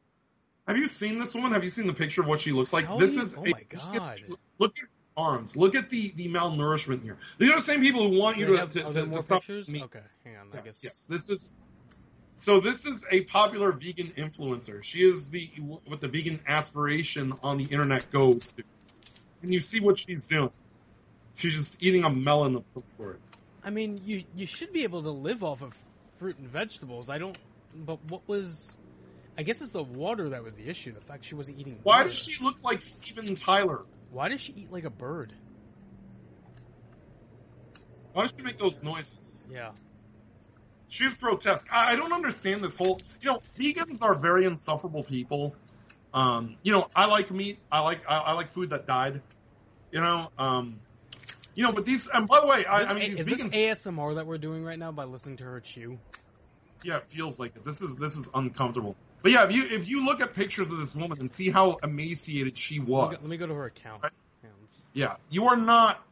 have you seen this woman? Have you seen the picture of what she looks like? How this you- is oh a- my God. Look at her arms. Look at the the malnourishment here. These are the same people who want you Do to, have- to, to- to stop pictures? meat. Okay, hang on. I guess. Yes, this is. So this is a popular vegan influencer. She is the what the vegan aspiration on the internet goes to. And you see what she's doing. She's just eating a melon of some sort. I mean, you you should be able to live off of fruit and vegetables. I don't. But what was? I guess it's the water that was the issue. The fact she wasn't eating. Why water. does she look like Steven Tyler? Why does she eat like a bird? Why does she make those noises? Yeah. She's grotesque. I, I don't understand this whole. You know, vegans are very insufferable people. Um, you know, I like meat. I like I, I like food that died. You know, um, you know, but these. And by the way, I, I mean, these is vegans. this ASMR that we're doing right now by listening to her chew? Yeah, it feels like it. This is this is uncomfortable. But yeah, if you if you look at pictures of this woman and see how emaciated she Let was, me, go, let me go to her account. Yeah. yeah, you are not.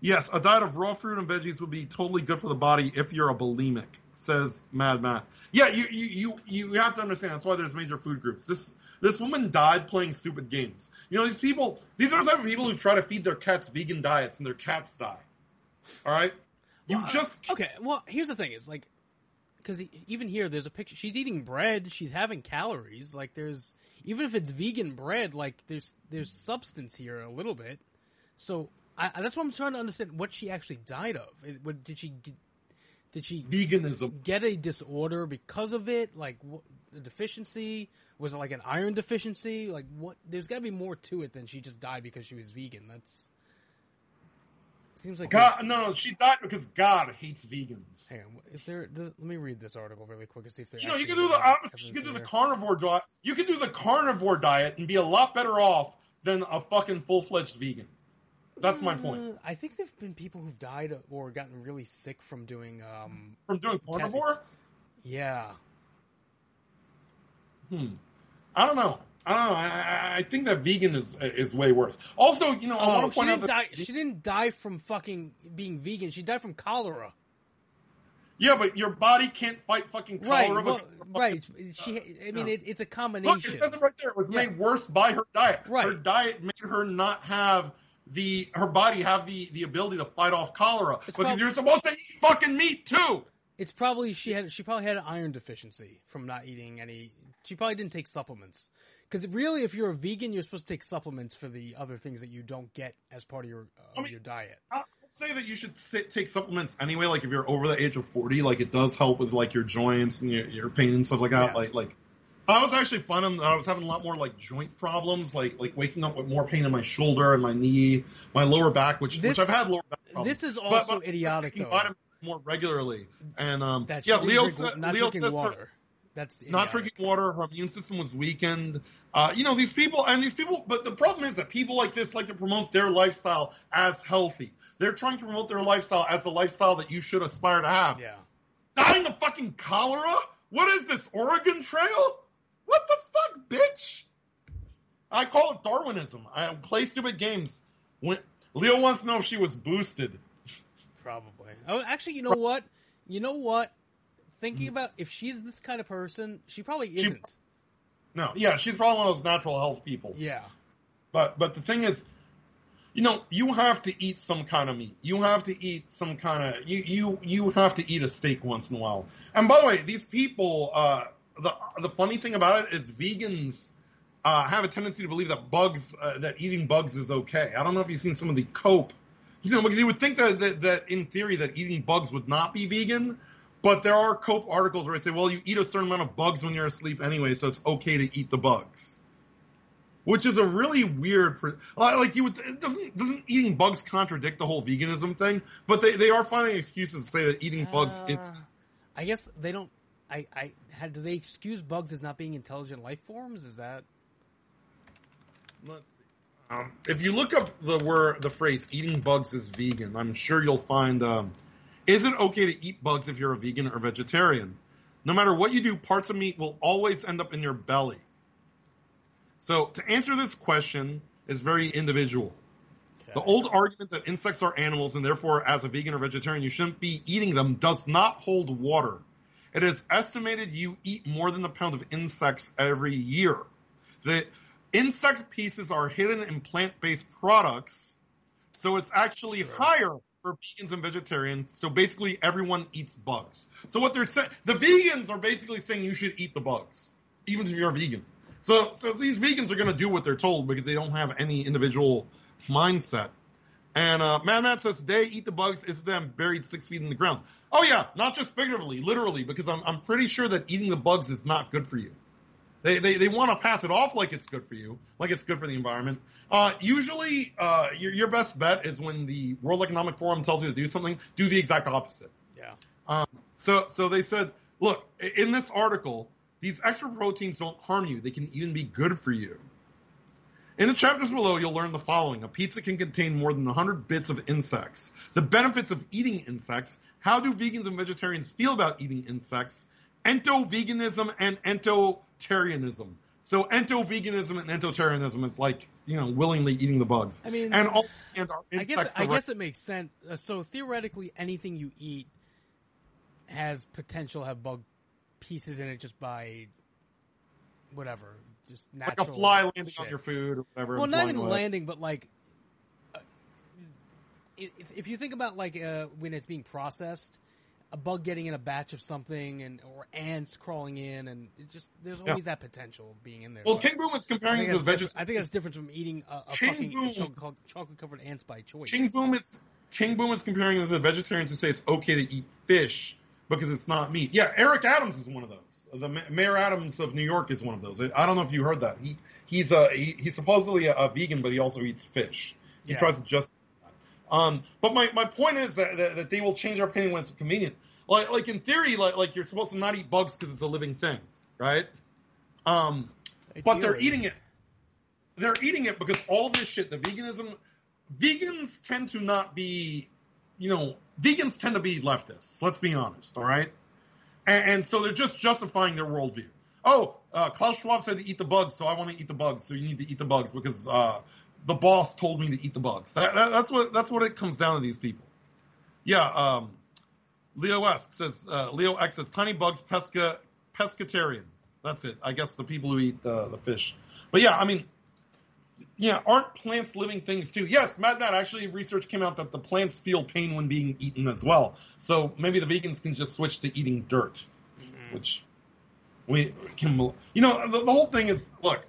Yes, a diet of raw fruit and veggies would be totally good for the body if you're a bulimic, says Mad Matt. Yeah, you you you you have to understand. That's why there's major food groups. This this woman died playing stupid games. You know, these people. These are the type of people who try to feed their cats vegan diets and their cats die. All right, you just uh, Okay, well, here's the thing: is like, because even here, there's a picture. She's eating bread. She's having calories. Like, there's even if it's vegan bread, like there's there's substance here a little bit. So I, that's what I'm trying to understand. What she actually died of? Is, what, did she get- did she veganism get a disorder because of it? Like what, a deficiency? Was it like an iron deficiency? Like what? There's got to be more to it than she just died because she was vegan. That's seems like God. No, no, she died because God hates vegans. Hang on, is there? Does, let me read this article really quick and see if they. You know, you can do the opposite. You can do the carnivore diet. You can do the carnivore diet and be a lot better off than a fucking full fledged vegan. That's my point. Uh, I think there've been people who've died or gotten really sick from doing. um From doing carnivore? Yeah. Hmm. I don't know. I don't know. I, I- think that vegan is is way worse. Also, you know, I Oh, want to she point out didn't that die. She didn't die from fucking being vegan. She died from cholera. yeah, but your body can't fight fucking Right. cholera. Well, because- right. She. I mean, yeah. it, it's a Look, combination. it says it right there. It was Yeah. made worse by her diet. Right. Her diet made her not have the her body have the the ability to fight off cholera because prob- you're supposed to eat fucking meat too. It's probably she had she probably had an iron deficiency from not eating any. She probably didn't take supplements because really, if you're a vegan, you're supposed to take supplements for the other things that you don't get as part of your uh, of your diet. I'll say that you should take supplements anyway. Like if you're over the age of forty, like it does help with like your joints and your, your pain and stuff like that. Yeah. Like like I was actually finding that I was having a lot more like joint problems, like like waking up with more pain in my shoulder and my knee, my lower back, which This- which I've had lower back. Problems. this is But- also but idiotic, taking though. more regularly, and um That yeah, Leo drink- not Leo drinking says her- water. That's not drinking water, her immune system was weakened. Uh, you know, these people, and these people, but the problem is that people like this like to promote their lifestyle as healthy. They're trying to promote their lifestyle as the lifestyle that you should aspire to have. Yeah. Dying of fucking cholera? What is this, Oregon Trail? What the fuck, bitch? I call it Darwinism. I play stupid games. When, Leo wants to know if she was boosted. Probably. Oh, actually, you know what? You know what? Thinking about if she's this kind of person, she probably isn't. No, yeah, she's probably one of those natural health people. Yeah. But but the thing is, you know, you have to eat some kind of meat. You have to eat some kind of you you you have to eat a steak once in a while. And by the way, these people, uh, the the funny thing about it is vegans uh, have a tendency to believe that bugs uh, that eating bugs is okay. I don't know if you've seen some of the cope, you know, because you would think that that, that in theory that eating bugs would not be vegan. But there are cope articles where they say, well, you eat a certain amount of bugs when you're asleep anyway, so it's okay to eat the bugs which is a really weird like you would doesn't doesn't eating bugs contradict the whole veganism thing but they, they are finding excuses to say that eating bugs is Uh, I guess they don't. I I had. Do they excuse bugs as not being intelligent life forms? Is that? let's see um, if you look up the word the phrase eating bugs is vegan i'm sure you'll find um, is it okay to eat bugs if you're a vegan or vegetarian no matter what you do parts of meat will always end up in your belly so to answer this question is very individual The old argument that insects are animals and therefore, as a vegan or vegetarian, you shouldn't be eating them does not hold water. It is estimated you eat more than a pound of insects every year. The, insect pieces are hidden in plant-based products, so it's actually higher for vegans and vegetarians. So basically, everyone eats bugs. So what they're saying, the vegans are basically saying you should eat the bugs, even if you're a vegan. So, so these vegans are going to do what they're told because they don't have any individual mindset. And uh, Mad Matt says they eat the bugs is them buried six feet in the ground. Oh yeah, not just figuratively, literally, because I'm I'm pretty sure that eating the bugs is not good for you. They they, they want to pass it off like it's good for you, like it's good for the environment. Uh, usually, uh, your your best bet is when the World Economic Forum tells you to do something, do the exact opposite. Yeah. Um, so so they said, look, in this article, these extra proteins don't harm you; they can even be good for you. In the chapters below, you'll learn the following. A pizza can contain more than 100 bits of insects. The benefits of eating insects. How do vegans and vegetarians feel about eating insects? Ento-veganism and ento-tarianism. So ento-veganism and ento-tarianism is like, you know, willingly eating the bugs. I mean, and also, and our I guess insects I guess it makes sense. Uh, so theoretically, anything you eat has potential to have bug pieces in it just by whatever, just like a fly landing on your food or whatever. Well, not even away. landing, but like, uh, if, if you think about like uh, when it's being processed, a bug getting in a batch of something, and or ants crawling in, and it just there's Yeah. always that potential of being in there. Well, But King Boom is I comparing it to different- I think that's different from eating a, a fucking Boom- chocolate covered ants by choice. King Boom is King Boom is comparing it to the vegetarians who say it's okay to eat fish because it's not meat. Yeah, Eric Adams is one of those. The Mayor Adams of New York is one of those. I don't know if you heard that. He he's a he, he's supposedly a, a vegan, but he also eats fish. He Yeah. tries to just. Um, but my, my point is that, that, that they will change their opinion when it's convenient. Like like in theory, like like you're supposed to not eat bugs because it's a living thing, right? Um, but they're eating it. They're eating it because all this shit, the veganism, vegans tend to not be, you know, vegans tend to be leftists. Let's be honest, all right? And, and so they're just justifying their worldview. Oh, uh, Klaus Schwab said to eat the bugs, so I want to eat the bugs. So you need to eat the bugs because uh, the boss told me to eat the bugs. That, that, that's what that's what it comes down to these people. Yeah. Um, Leo West says uh, Leo X says tiny bugs pesca pescatarian. That's it. I guess the people who eat the the fish. But yeah, I mean, yeah, aren't plants living things too? Yes, Mad Mad, Actually, research came out that the plants feel pain when being eaten as well. So maybe the vegans can just switch to eating dirt, mm-hmm. which we can. You know, the, the whole thing is look.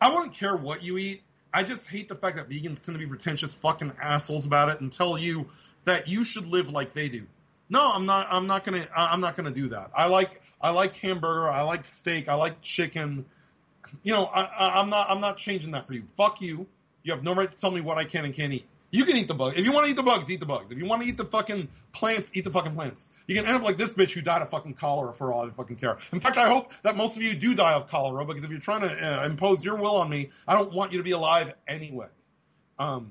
I wouldn't care what you eat. I just hate the fact that vegans tend to be pretentious fucking assholes about it and tell you that you should live like they do. No, I'm not. I'm not gonna. I'm not gonna do that. I like. I like hamburger. I like steak. I like chicken. You know, I, I'm not. I'm not changing that for you. Fuck you. You have no right to tell me what I can and can't eat. You can eat the bugs. If you want to eat the bugs, eat the bugs. If you want to eat the fucking plants, eat the fucking plants. You can end up like this bitch who died of fucking cholera for all I fucking care. In fact, I hope that most of you do die of cholera because if you're trying to uh, impose your will on me, I don't want you to be alive anyway. Um,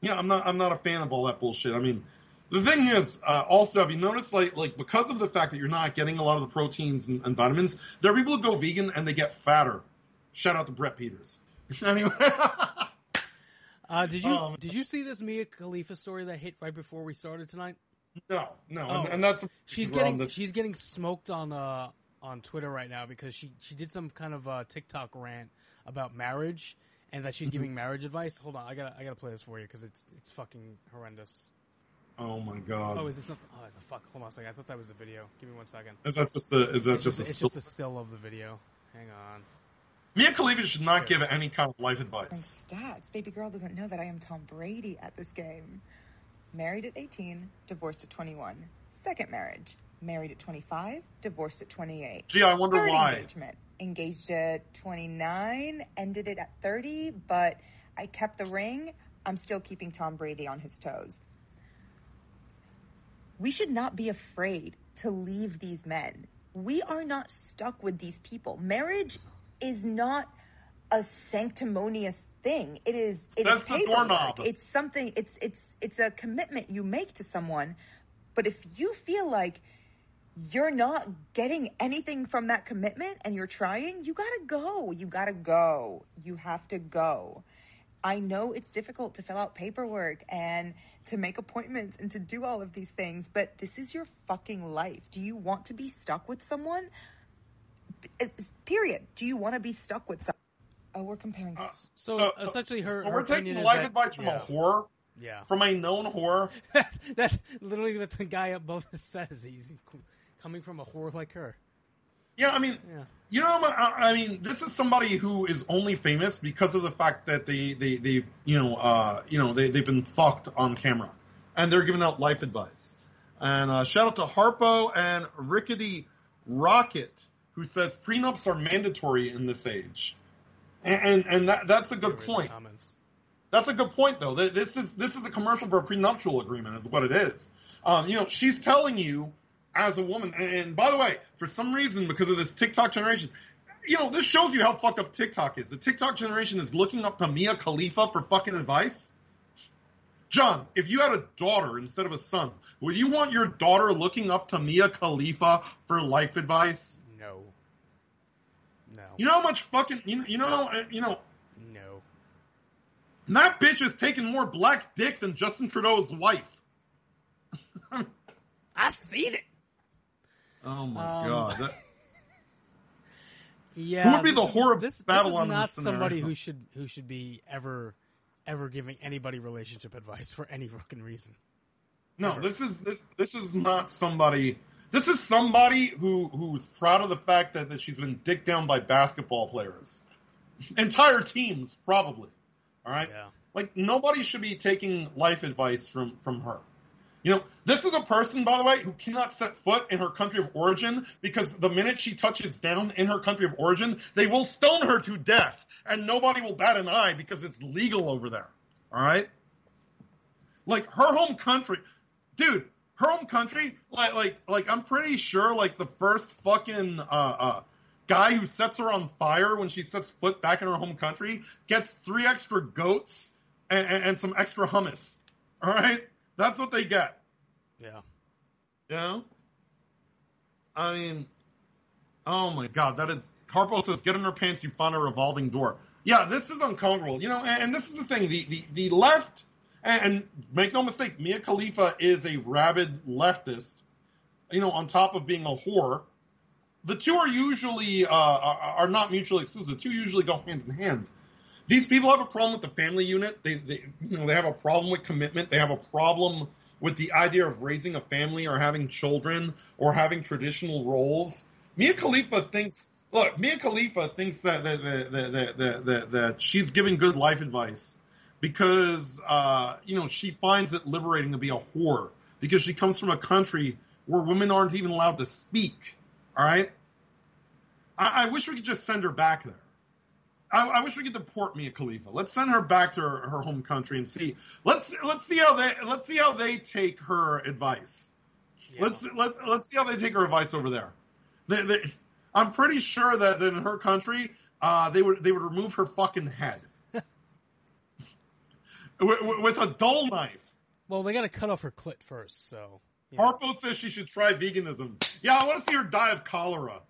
yeah, I'm not. I'm not a fan of all that bullshit. I mean, the thing is, uh, also, have you noticed, like, like because of the fact that you're not getting a lot of the proteins and, and vitamins, there are people who go vegan and they get fatter. Shout out to Brett Peters. anyway, Uh, did you Um, did you see this Mia Khalifa story that hit right before we started tonight? no, no, Oh. and, and that's she's getting she's getting smoked on uh on Twitter right now because she she did some kind of uh, TikTok rant about marriage and that she's Mm-hmm. giving marriage advice. Hold on, I gotta I gotta play this for you because it's it's fucking horrendous. Oh my god. Oh, is this not? The, oh, it's a fuck. Hold on a second. I thought that was the video. Give me one second. Is that just the? Is that it's just, just, a it's still? just a still of the video? Hang on. Mia Khalifa should not give any kind of life advice. Stats. Baby girl doesn't know that I am Tom Brady at this game. Married at 18, divorced at 21. Second marriage. Married at 25, divorced at 28. Gee, I wonder Third why. engagement. Engaged at 29, ended it at 30, but I kept the ring. I'm still keeping Tom Brady on his toes. We should not be afraid to leave these men. We are not stuck with these people. Marriage is not a sanctimonious thing. It is it Says is the paperwork. It's something it's it's it's a commitment you make to someone. But if you feel like you're not getting anything from that commitment and you're trying, you gotta go. You gotta go. You have to go. I know it's difficult to fill out paperwork and to make appointments and to do all of these things, but this is your fucking life. Do you want to be stuck with someone? It's- Period. Do you want to be stuck with someone? Oh, we're comparing. Uh, so, So- essentially, her, so her we're taking life that- advice from yeah. a whore, Yeah. from a known whore. That's literally what the guy above says. He's coming from a whore like her. Yeah, I mean, Yeah. you know, I I mean, this is somebody who is only famous because of the fact that they, they, they you know, uh, you know, they, they've been fucked on camera, and they're giving out life advice. And uh, shout out to Harpo and Rickety Rocket, who says prenups are mandatory in this age, and and, and that that's a good point. Comments. That's a good point, though. This is this is a commercial for a prenuptial agreement, is what it is. Um, you know, she's telling you as a woman. And, by the way, for some reason, because of this TikTok generation, you know, this shows you how fucked up TikTok is. The TikTok generation is looking up to Mia Khalifa for fucking advice. John, if you had a daughter instead of a son, would you want your daughter looking up to Mia Khalifa for life advice? No. No. You know how much fucking you know, you know uh, you know No. that bitch is taking more black dick than Justin Trudeau's wife. I've seen it. Oh my Um, god. That, Yeah. Who would be the whore this, in This is not this scenario? somebody who should who should be ever ever giving anybody relationship advice for any fucking reason. no, this is this, this is not somebody. This is somebody who who's proud of the fact that, that she's been dicked down by basketball players, entire teams probably. All right, Yeah. like nobody should be taking life advice from from her. You know, this is a person, by the way, who cannot set foot in her country of origin because the minute she touches down in her country of origin, they will stone her to death, and nobody will bat an eye because it's legal over there. All right, like her home country, dude. Her home country, like, like, like, I'm pretty sure, like, the first fucking uh, uh, guy who sets her on fire when she sets foot back in her home country gets three extra goats and, and, and some extra hummus. All right, that's what they get. Yeah. You know? I mean, oh my god, that is. Harpo says, "Get in her pants, you find a revolving door." Yeah, this is uncomfortable. You know, and, and this is the thing: the the, the left, and, and make no mistake, Mia Khalifa is a rabid leftist. You know, on top of being a whore, the two are usually uh, are, are not mutually exclusive. The two usually go hand in hand. These people have a problem with the family unit. They, they, you know, they have a problem with commitment. They have a problem with the idea of raising a family or having children or having traditional roles. Mia Khalifa thinks. Look, Mia Khalifa thinks that that that that, that, that, that she's giving good life advice because uh, you know she finds it liberating to be a whore because she comes from a country where women aren't even allowed to speak. All right. I, I wish we could just send her back there. I, I wish we could deport Mia Khalifa. Let's send her back to her, her home country and see. Let's let's see how they let's see how they take her advice. Let's let let's see how they take her advice over there. They, they, I'm pretty sure that, in her country, uh, they would they would remove her fucking head with, with a dull knife. Well, they got to cut off her clit first, so. Harpo says she should try veganism. Yeah, I want to see her die of cholera.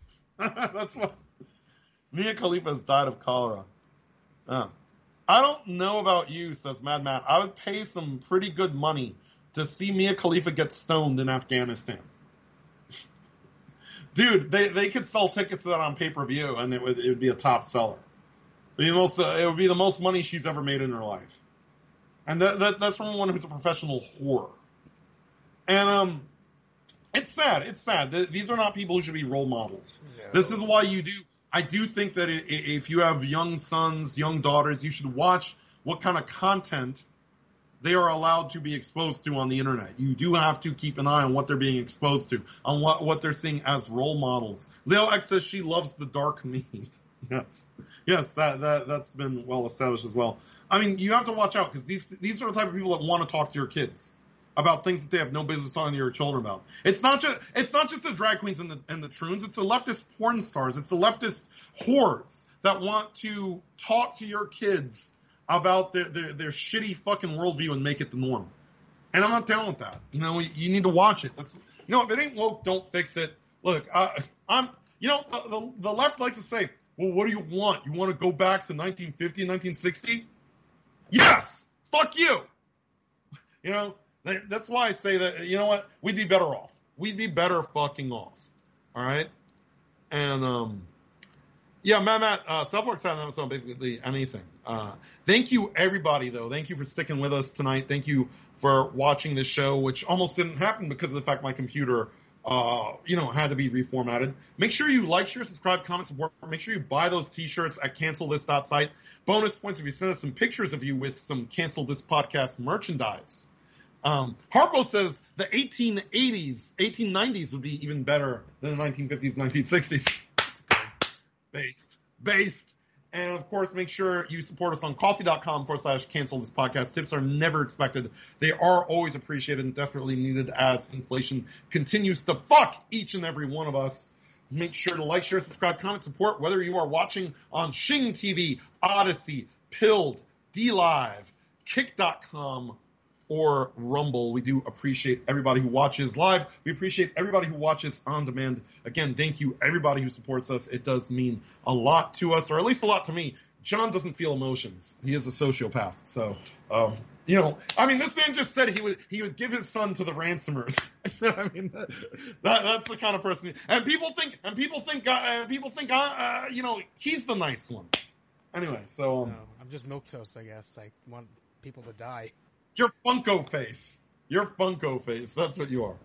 That's what Mia Khalifa has died of cholera. Yeah. I don't know about you, says Mad Matt. I would pay some pretty good money to see Mia Khalifa get stoned in Afghanistan. Dude, they, they could sell tickets to that on pay per view, and it would it would be a top seller. The most uh, it would be the most money she's ever made in her life, and that, that that's from one who's a professional whore. And um, it's sad. It's sad. These are not people who should be role models. This is why you do. I do think that if you have young sons, young daughters, you should watch what kind of content they are allowed to be exposed to on the internet. You do have to keep an eye on what they're being exposed to, on what, what they're seeing as role models. Leo X says she loves the dark meat. yes. Yes, that, that, that's been well established as well. I mean, you have to watch out because these, these are the type of people that want to talk to your kids about things that they have no business talking to your children about. It's not just, it's not just the drag queens and the, and the troons. It's the leftist porn stars. It's the leftist whores that want to talk to your kids about their, their, their shitty fucking worldview and make it the norm. And I'm not down with that. You know, you need to watch it. You know, if it ain't woke, don't fix it. Look, uh, I'm, you know, the, the, left likes to say, well, what do you want? You want to go back to 1950, 1960? Yes! Fuck you! You know, that's why I say that, you know what? We'd be better off. We'd be better fucking off. All right? And, um, Yeah, Matt, Matt, uh, South Park side episode, basically anything. Uh, thank you, everybody, though. Thank you for sticking with us tonight. Thank you for watching this show, which almost didn't happen because of the fact my computer, uh, you know, had to be reformatted. Make sure you like, share, subscribe, comment, support. Make sure you buy those t-shirts at cancelthis.site. Bonus points if you send us some pictures of you with some Cancel This Podcast merchandise. Um, Harpo says the 1880s, 1890s would be even better than the 1950s, 1960s. Based. Based. And of course, make sure you support us on ko-fi.com forward slash cancel this podcast. Tips are never expected. They are always appreciated and desperately needed as inflation continues to fuck each and every one of us. Make sure to like, share, subscribe, comment, support, whether you are watching on Shing TV, Odysee, Pilled, DLive, Kick.com, or Rumble. We do appreciate everybody who watches live. We appreciate everybody who watches on demand. Again, thank you everybody who supports us. It does mean a lot to us, or at least a lot to me. John doesn't feel emotions. He is a sociopath. So, um, you know, I mean, this man just said he would he would give his son to the ransomers. I mean, that, that's the kind of person. And people think and people think uh, and people think uh, uh, you know he's the nice one. Anyway, so um, No, I'm just milk toast, I guess. I want people to die. You're Funko face. You're Funko face. That's what you are.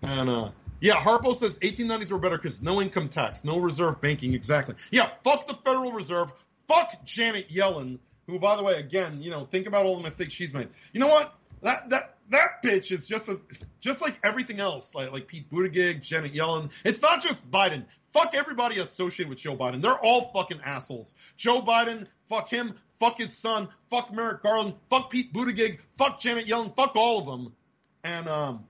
And uh, yeah, Harpo says 1890s were better because no income tax, no reserve banking. Exactly. Yeah, fuck the Federal Reserve. Fuck Janet Yellen, who, by the way, again, you know, think about all the mistakes she's made. You know what? That that that bitch is just as just like everything else, like like Pete Buttigieg, Janet Yellen. It's not just Biden. Fuck everybody associated with Joe Biden. They're all fucking assholes. Joe Biden, fuck him, fuck his son, fuck Merrick Garland, fuck Pete Buttigieg, fuck Janet Yellen, fuck all of them. And um,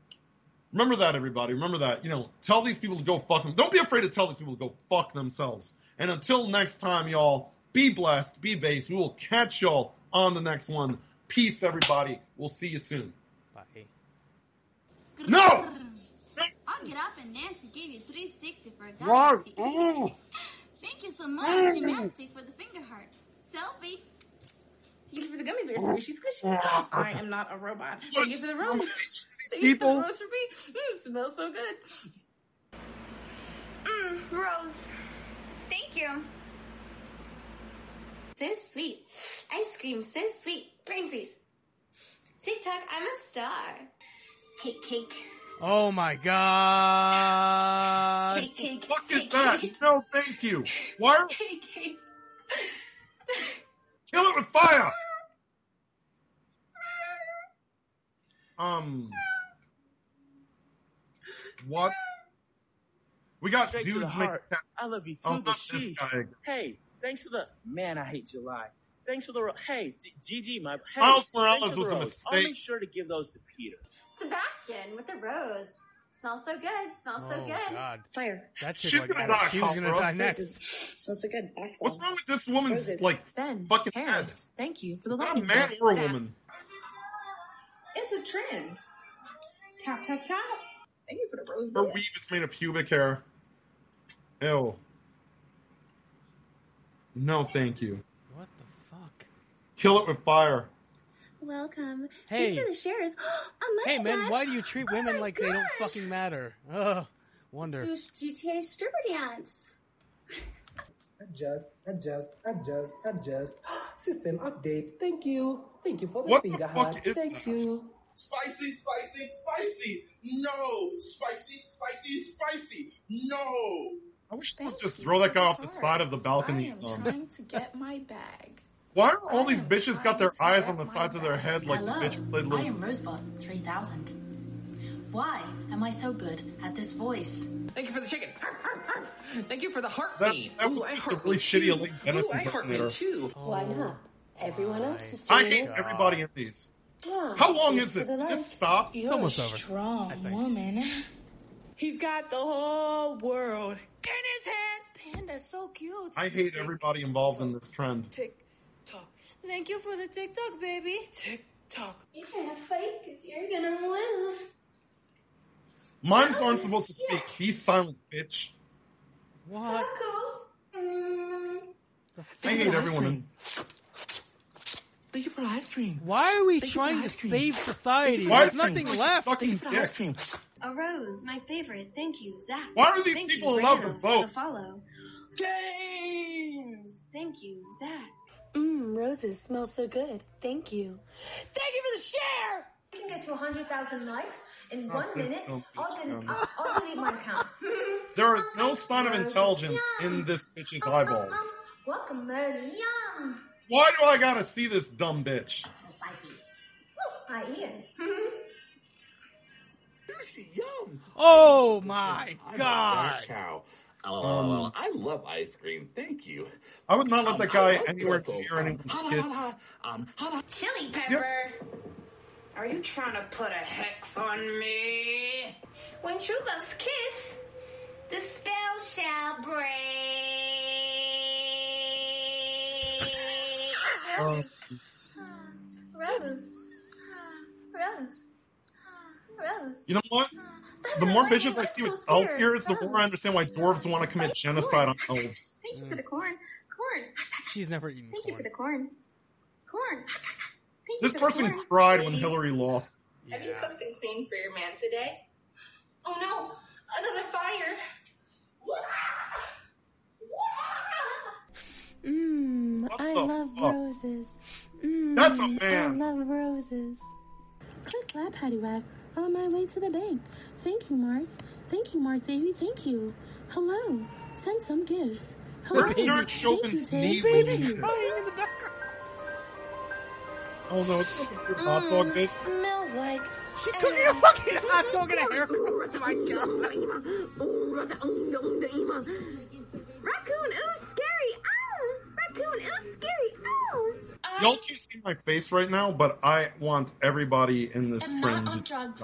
remember that, everybody. Remember that. You know, tell these people to go fuck them. Don't be afraid to tell these people to go fuck themselves. And until next time, y'all, be blessed, be base. We will catch y'all on the next one. Peace, everybody. We'll see you soon. Bye. No! I'll get up and dance and give you 360 for a Wow. galaxy. Thank you so much, gymnastic, for the finger heart. Selfie. Thank you for the gummy bears, squishy squishy. I am not a robot. Thank you for the rose. Thank you for people. the rose for me. Mm, smells so good. Mmm, Rose. Thank you. So sweet. Ice cream, so sweet. Brain freeze. TikTok, I'm a star. Cake, cake. Oh my god. Cake, cake. Fuck is that? No, thank you. Why? Are, Cake, cake. Kill it with fire. Um. What? We got Straight to dudes the make. heart. I love you too, Oh, but sheesh. Hey, thanks for the man. I hate July. Thanks for the ro- hey G- GG my hey, Miles Morales was a rose. I'll mistake. make sure to give those to Peter. Sebastian with the rose. Smells so good. Smells so Oh good. god. Fire. That chick She's like, gonna die, she was gonna Colorado. die next. Roses. Smells so good. Basketball. What's wrong with this woman's Roses. like Ben fucking Harris. Thank you for the head? Not a man or a woman. It's a trend. Tap tap tap. Thank you for the rose. Her bowl. weave is made of pubic hair. Ew. No, thank you. What the fuck? Kill it with fire. Welcome. Hey. Thank you for the shares. oh my Hey man, why do you treat Oh women my like they don't fucking matter? Ugh. Wonder. Do GTA stripper dance. Adjust, adjust, adjust, adjust. System update. Thank you. Thank you for the What the finger fuck heart. is Thank that? you. Spicy, spicy, spicy. No. Spicy, spicy, spicy. No. I wish they would just throw that guy off the side of the balcony. I am trying to get my bag. Why are all these bitches got their eyes on the sides of their head like Hello, the bitch who played I little? am Rosebud 3000. Why am I so good at this voice? Thank you for the chicken. Thank you for the That, heartbeat. that Ooh, was I just a heart really shitty too. Elaine Ooh, I heart me impersonator. too. Why not? Everyone oh, else is I hate it. everybody in these. Yeah, How long is this? the Did life. this stop? You're almost a over, I strong think. woman. He's got the whole world in his hands. Panda's so cute. I hate everybody involved in this trend. Tick tock. Thank you for the TikTok, baby. TikTok. You're trying to fight because you're gonna lose. Mimes aren't supposed to speak. Be silent, bitch. What? Mm. I hate everyone. in- Thank you for the ice cream. Why are we Thank trying to ice cream. save society? Why There's is nothing left. sucking Thank you for the dick? A rose, my favorite. Thank you, Zach. Why are these Thank people you, allowed to vote? For the follow. James! Thank you, Zach. Mmm, roses smell so good. Thank you. Thank you for the share! I can get to 100,000 likes in Oh, one minute. I'll, bitch delete. I'll, I'll delete my account. There is no sign of intelligence in this bitch's eyeballs. Welcome, Mary. Yum. Why do I gotta see this dumb bitch? Hi, Ian. Yum! Oh my god! fat cow. Um, Oh, I love ice cream. Thank you. I would not let Um, that guy anywhere near anyone's Um, kids. Um, Chili pepper. Are you trying to put a hex on me? When true loves kiss, The spell shall break. Um, Rose. Rose. Rose. you know what? The more bitches I see with elf ears, the more I understand why dwarves want to commit genocide on elves. Thank you for the corn. Corn. She's never eaten Thank you for the corn. Corn. Thank you This for the person corn. cried when Hillary lost. Have you cooked and cleaned for your man today? Oh no! Another fire! Mmm, I love fuck? roses. Mmm, That's a man. I love roses. Click that, Paddywhack. On my way to the bank. Thank you, Mark. Thank you, Mark Davy. Thank you. Hello. Send some gifts. Hello. Where's Derek Thank Chauvin's you, Dave. when Thank you- you. Oh, in the background. Oh no, it's not a good hot dog mm, bitch. Smells like. She cooking a fucking hot dog in a hair. Raccoon, ooh, scary. Oh, raccoon, ooh, scary. Y'all can't see my face right now, but I want everybody in this I'm trend not on to drugs.